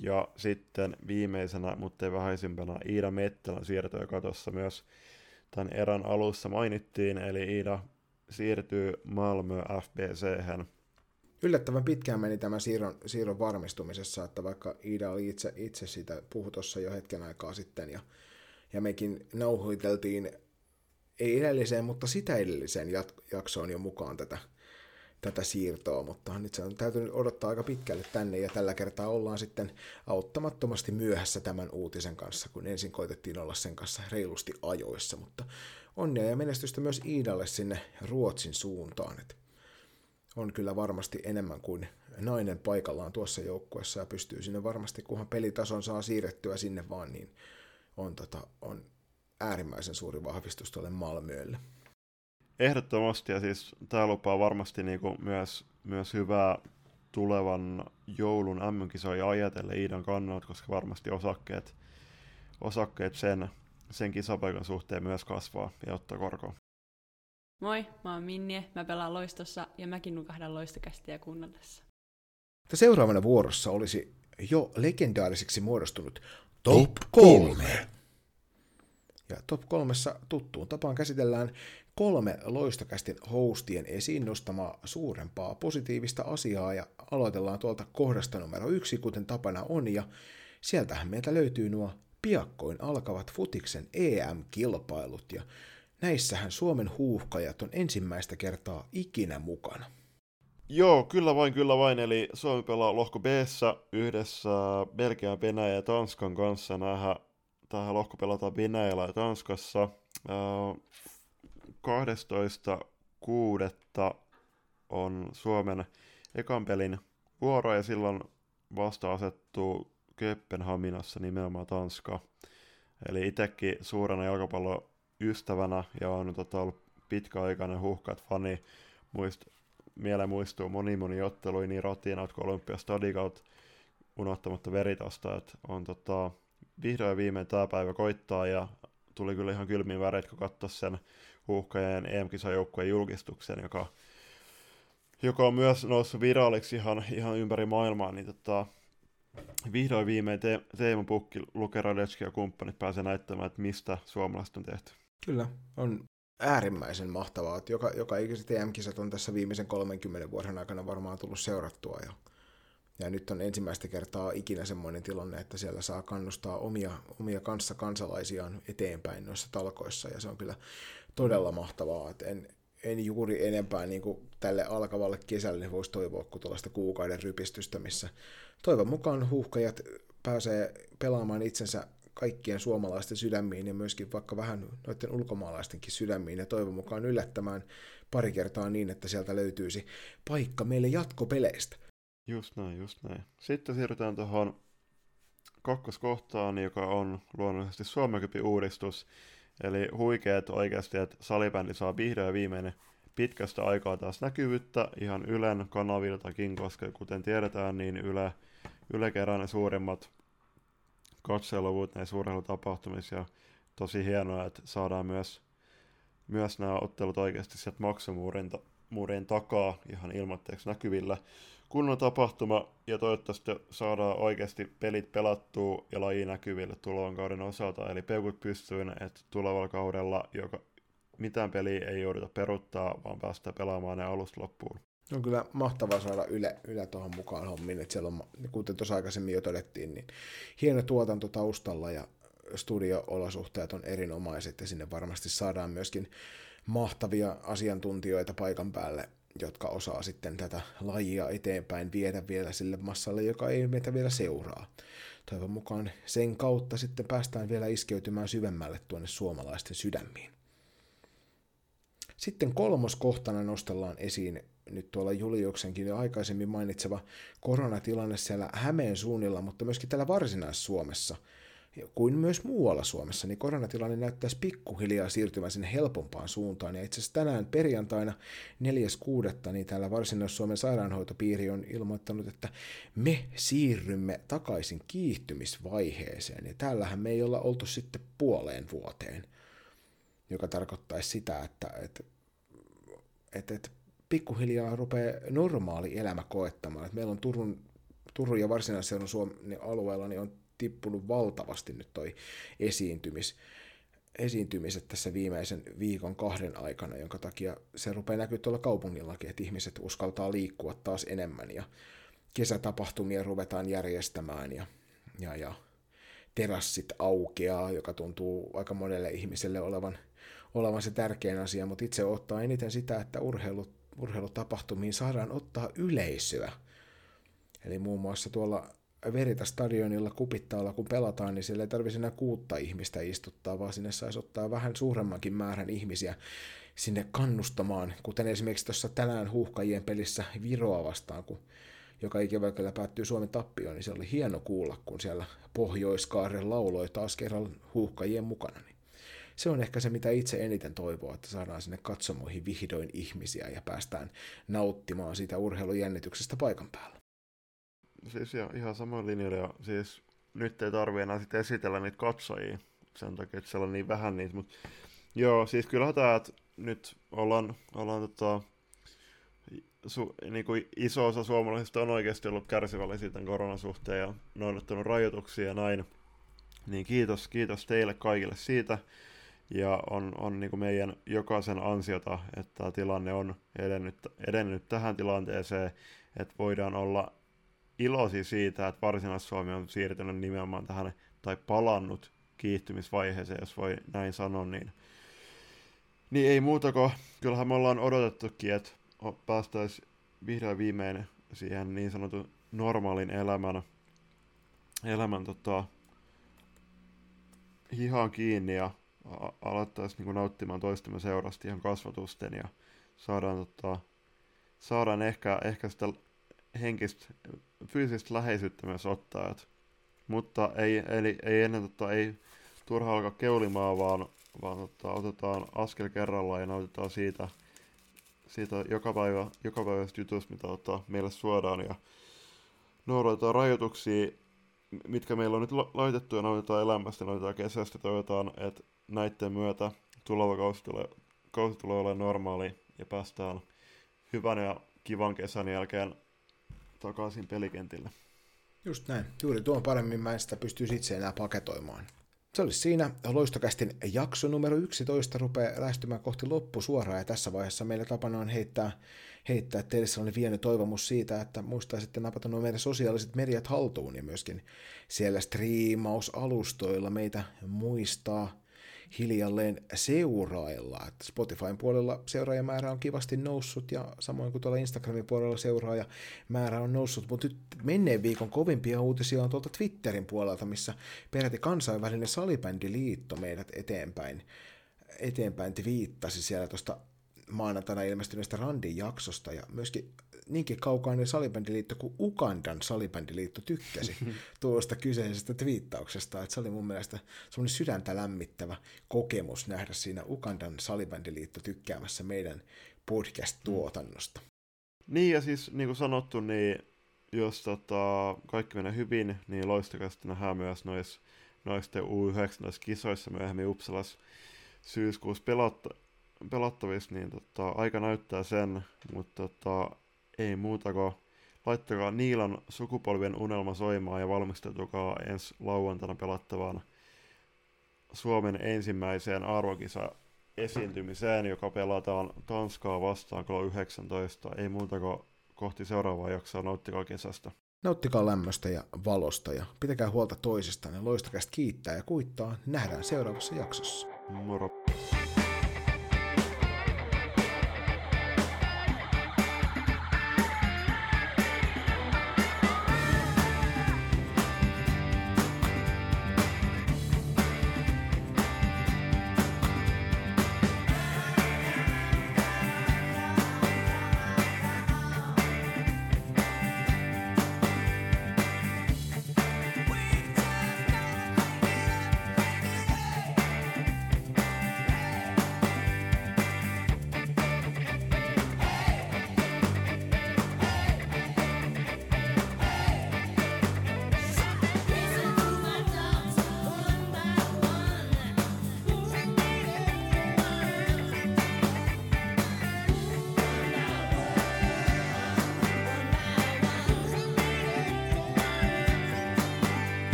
S2: Ja sitten viimeisenä, mutta ei vähäisimpänä, Iida Mettelän siirto, joka tuossa myös tämän erän alussa mainittiin, eli Iida siirtyy Malmö FBC.
S1: Yllättävän pitkään meni tämän siirron, siirron varmistumisessa, että vaikka Iida oli itse, itse siitä puhu tuossa jo hetken aikaa sitten, ja, ja mekin nauhoiteltiin ei edelliseen, mutta sitä edelliseen jaksoon jo mukaan tätä, tätä siirtoa, mutta nyt se on täytynyt odottaa aika pitkälle tänne, ja tällä kertaa ollaan sitten auttamattomasti myöhässä tämän uutisen kanssa, kun ensin koitettiin olla sen kanssa reilusti ajoissa, mutta onnea ja menestystä myös Iidalle sinne Ruotsin suuntaan, että on kyllä varmasti enemmän kuin nainen paikallaan tuossa joukkuessa ja pystyy sinne varmasti, kunhan pelitason saa siirrettyä sinne vaan, niin on, tota, on äärimmäisen suuri vahvistus tuolle Malmölle.
S2: Ehdottomasti, ja siis tämä lupaa varmasti niinku myös, myös hyvää tulevan joulun MM-kisoja ajatellen Iidan kannalta, koska varmasti osakkeet, osakkeet sen, sen kisapaikan suhteen myös kasvaa ja ottaa korkoa.
S6: Moi, mä oon Minnie, mä pelaan loistossa ja mäkin nukahdan loistokästiä kuunnellessa.
S1: Seuraavana vuorossa olisi jo legendaariseksi muodostunut Top 3. Ja top kolmessa tuttuun tapaan käsitellään kolme loistokästin hostien esiin nostamaa suurempaa positiivista asiaa ja aloitellaan tuolta kohdasta numero yksi, kuten tapana on, ja sieltähän meiltä löytyy nuo piakkoin alkavat futiksen EM-kilpailut, ja näissähän Suomen huuhkajat on ensimmäistä kertaa ikinä mukana.
S2: Joo, kyllä vain, kyllä vain. Eli Suomi pelaa lohko b yhdessä Belgian, Venäjä ja Tanskan kanssa. Nähdään tähän lohko pelataan Venäjällä ja Tanskassa. 12.6. on Suomen ekan pelin vuoro ja silloin vasta asettuu Kööpenhaminassa nimenomaan Tanska. Eli itsekin suurena jalkapalloystävänä ja on tota, ollut pitkäaikainen huhkat fani. Muist, mieleen muistuu moni moni otteluja niin Ratinat kuin Olympiastadikaut unohtamatta veritasta, että on tota, vihdoin viimein tämä päivä koittaa ja tuli kyllä ihan kylmiin väreet, kun katsoi sen huuhkajien EM-kisajoukkueen julkistuksen, joka, joka on myös noussut viraaliksi ihan, ihan ympäri maailmaa, niin tota, vihdoin viimein te- Teemu Pukki, Luke Radetski ja kumppanit pääsee näyttämään, että mistä suomalaiset on tehty.
S1: Kyllä, on äärimmäisen mahtavaa, että joka, joka ikiset EM-kisat on tässä viimeisen 30 vuoden aikana varmaan tullut seurattua ja ja nyt on ensimmäistä kertaa ikinä semmoinen tilanne, että siellä saa kannustaa omia, omia kanssa kansalaisiaan eteenpäin noissa talkoissa, ja se on kyllä todella mahtavaa, että en, en juuri enempää niin kuin tälle alkavalle kesälle voisi toivoa kuin tuollaista kuukauden rypistystä, missä toivon mukaan huuhkajat pääsee pelaamaan itsensä kaikkien suomalaisten sydämiin ja myöskin vaikka vähän noiden ulkomaalaistenkin sydämiin ja toivon mukaan yllättämään pari kertaa niin, että sieltä löytyisi paikka meille jatkopeleistä.
S2: Just näin, just näin. Sitten siirrytään tuohon kakkoskohtaan, joka on luonnollisesti Suomekypi uudistus. Eli huikeet oikeasti, että salibändi saa vihdoin viimeinen pitkästä aikaa taas näkyvyyttä ihan Ylen kanaviltakin, koska kuten tiedetään, niin Yle, Yle kerää ne suurimmat katseluvut näissä urheilutapahtumissa ja tosi hienoa, että saadaan myös, myös nämä ottelut oikeasti sieltä maksumuurin takaa ihan ilmoitteeksi näkyvillä kunnon tapahtuma ja toivottavasti saadaan oikeasti pelit pelattua ja laji näkyville tulevan kauden osalta. Eli peukut pystyyn, että tulevalla kaudella joka, mitään peliä ei jouduta peruttaa, vaan päästä pelaamaan ne alusta loppuun.
S1: On kyllä mahtavaa saada Yle, Yle tuohon mukaan hommiin, että siellä on, kuten tuossa aikaisemmin jo todettiin, niin hieno tuotanto taustalla ja studio-olosuhteet on erinomaiset ja sinne varmasti saadaan myöskin mahtavia asiantuntijoita paikan päälle jotka osaa sitten tätä lajia eteenpäin viedä vielä sille massalle, joka ei meitä vielä seuraa. Toivon mukaan sen kautta sitten päästään vielä iskeytymään syvemmälle tuonne suomalaisten sydämiin. Sitten kolmoskohtana nostellaan esiin nyt tuolla Juliuksenkin jo aikaisemmin mainitseva koronatilanne siellä Hämeen suunnilla, mutta myöskin täällä Varsinais-Suomessa, kuin myös muualla Suomessa, niin koronatilanne näyttäisi pikkuhiljaa siirtymään sinne helpompaan suuntaan. Ja itse asiassa tänään perjantaina 4.6. niin täällä Varsinais-Suomen sairaanhoitopiiri on ilmoittanut, että me siirrymme takaisin kiihtymisvaiheeseen. Ja täällähän me ei olla oltu sitten puoleen vuoteen, joka tarkoittaisi sitä, että, että, että, että pikkuhiljaa rupeaa normaali elämä koettamaan. Et meillä on Turun, Turun ja Varsinais-Suomen Suomen alueella niin on tippunut valtavasti nyt toi esiintymis, esiintymiset tässä viimeisen viikon kahden aikana, jonka takia se rupeaa näkyä tuolla kaupungillakin, että ihmiset uskaltaa liikkua taas enemmän ja kesätapahtumia ruvetaan järjestämään ja, ja, ja terassit aukeaa, joka tuntuu aika monelle ihmiselle olevan, olevan se tärkein asia, mutta itse ottaa eniten sitä, että urheilu, urheilutapahtumiin saadaan ottaa yleisöä. Eli muun muassa tuolla Verita stadionilla kupittaalla, kun pelataan, niin siellä ei tarvitse enää kuutta ihmistä istuttaa, vaan sinne saisi ottaa vähän suuremmankin määrän ihmisiä sinne kannustamaan, kuten esimerkiksi tuossa tänään huuhkajien pelissä Viroa vastaan, kun joka ikävä kyllä päättyy Suomen tappioon, niin se oli hieno kuulla, kun siellä Pohjoiskaaren lauloi taas kerran huuhkajien mukana. Niin se on ehkä se, mitä itse eniten toivoo, että saadaan sinne katsomoihin vihdoin ihmisiä ja päästään nauttimaan siitä urheilujännityksestä paikan päällä.
S2: Siis ja, ihan samoin linjoilla, ja siis nyt ei tarvi enää sitten esitellä niitä katsojia sen takia, että siellä on niin vähän niitä, mutta joo, siis kyllähän tämä, että nyt ollaan, ollaan tota, su, niin kuin iso osa suomalaisista on oikeasti ollut kärsivällisiä tämän koronan suhteen ja noudattanut rajoituksia ja näin. Niin kiitos, kiitos teille kaikille siitä. Ja on, on niin kuin meidän jokaisen ansiota, että tämä tilanne on edennyt, edennyt tähän tilanteeseen, että voidaan olla iloisia siitä, että Varsinais-Suomi on siirtynyt nimenomaan tähän, tai palannut kiihtymisvaiheeseen, jos voi näin sanoa, niin, niin ei muuta kuin, kyllähän me ollaan odotettukin, että päästäisiin vihdoin viimein siihen niin sanotun normaalin elämän, elämän tota, hihaan kiinni ja alettaisiin niin nauttimaan toistemme seurasta ihan kasvatusten ja saadaan, tota, saadaan ehkä, ehkä sitä henkistä, fyysistä läheisyyttä myös ottaa. Et, mutta ei, eli, ei ennen tota, ei turha alkaa keulimaan, vaan, vaan tota, otetaan askel kerrallaan ja nautitaan siitä, siitä joka päivä, joka päivä jutusta, mitä tota, meille suodaan ja noudatetaan rajoituksia, mitkä meillä on nyt laitettu ja nautitaan elämästä, nautitaan kesästä, toivotaan, että näiden myötä tuleva kausi tulee, kausi tulee olemaan normaali ja päästään hyvän ja kivan kesän jälkeen takaisin pelikentille.
S1: Just näin. Juuri tuon paremmin mä en sitä pystyisi itse enää paketoimaan. Se olisi siinä. Loistokästin jakso numero 11 rupeaa lähestymään kohti loppusuoraa ja tässä vaiheessa meillä tapana on heittää, heittää teille sellainen vieni toivomus siitä, että muistaisitte napata nuo meidän sosiaaliset mediat haltuun ja myöskin siellä striimausalustoilla meitä muistaa hiljalleen seurailla. Spotifyn puolella seuraajamäärä on kivasti noussut ja samoin kuin tuolla Instagramin puolella seuraajamäärä on noussut, mutta nyt menneen viikon kovimpia uutisia on tuolta Twitterin puolelta, missä peräti kansainvälinen salibändiliitto meidät eteenpäin, eteenpäin twiittasi siellä tuosta maanantaina ilmestyneestä Randin jaksosta ja myöskin niinkin kaukainen salibändiliitto kuin Ugandan salibändiliitto tykkäsi tuosta kyseisestä twiittauksesta, että se oli mun mielestä semmoinen sydäntä lämmittävä kokemus nähdä siinä Ugandan salibändiliitto tykkäämässä meidän podcast-tuotannosta.
S2: Niin ja siis niin kuin sanottu, niin jos tota, kaikki menee hyvin, niin loistakasti nähdään myös noissa noisten U19-kisoissa myöhemmin Uppsalassa syyskuussa pelatta, pelattavissa, niin tota, aika näyttää sen, mutta tota, ei muuta kuin laittakaa Niilan sukupolvien unelma soimaan ja valmistautukaa ensi lauantaina pelattavaan Suomen ensimmäiseen arvokisa esiintymiseen, joka pelataan Tanskaa vastaan kello 19. Ei muuta kuin kohti seuraavaa jaksoa. Nauttikaa kesästä.
S1: Nauttikaa lämmöstä ja valosta ja pitäkää huolta toisistaan. Loistakästä kiittää ja kuittaa. Nähdään seuraavassa jaksossa.
S2: Moro.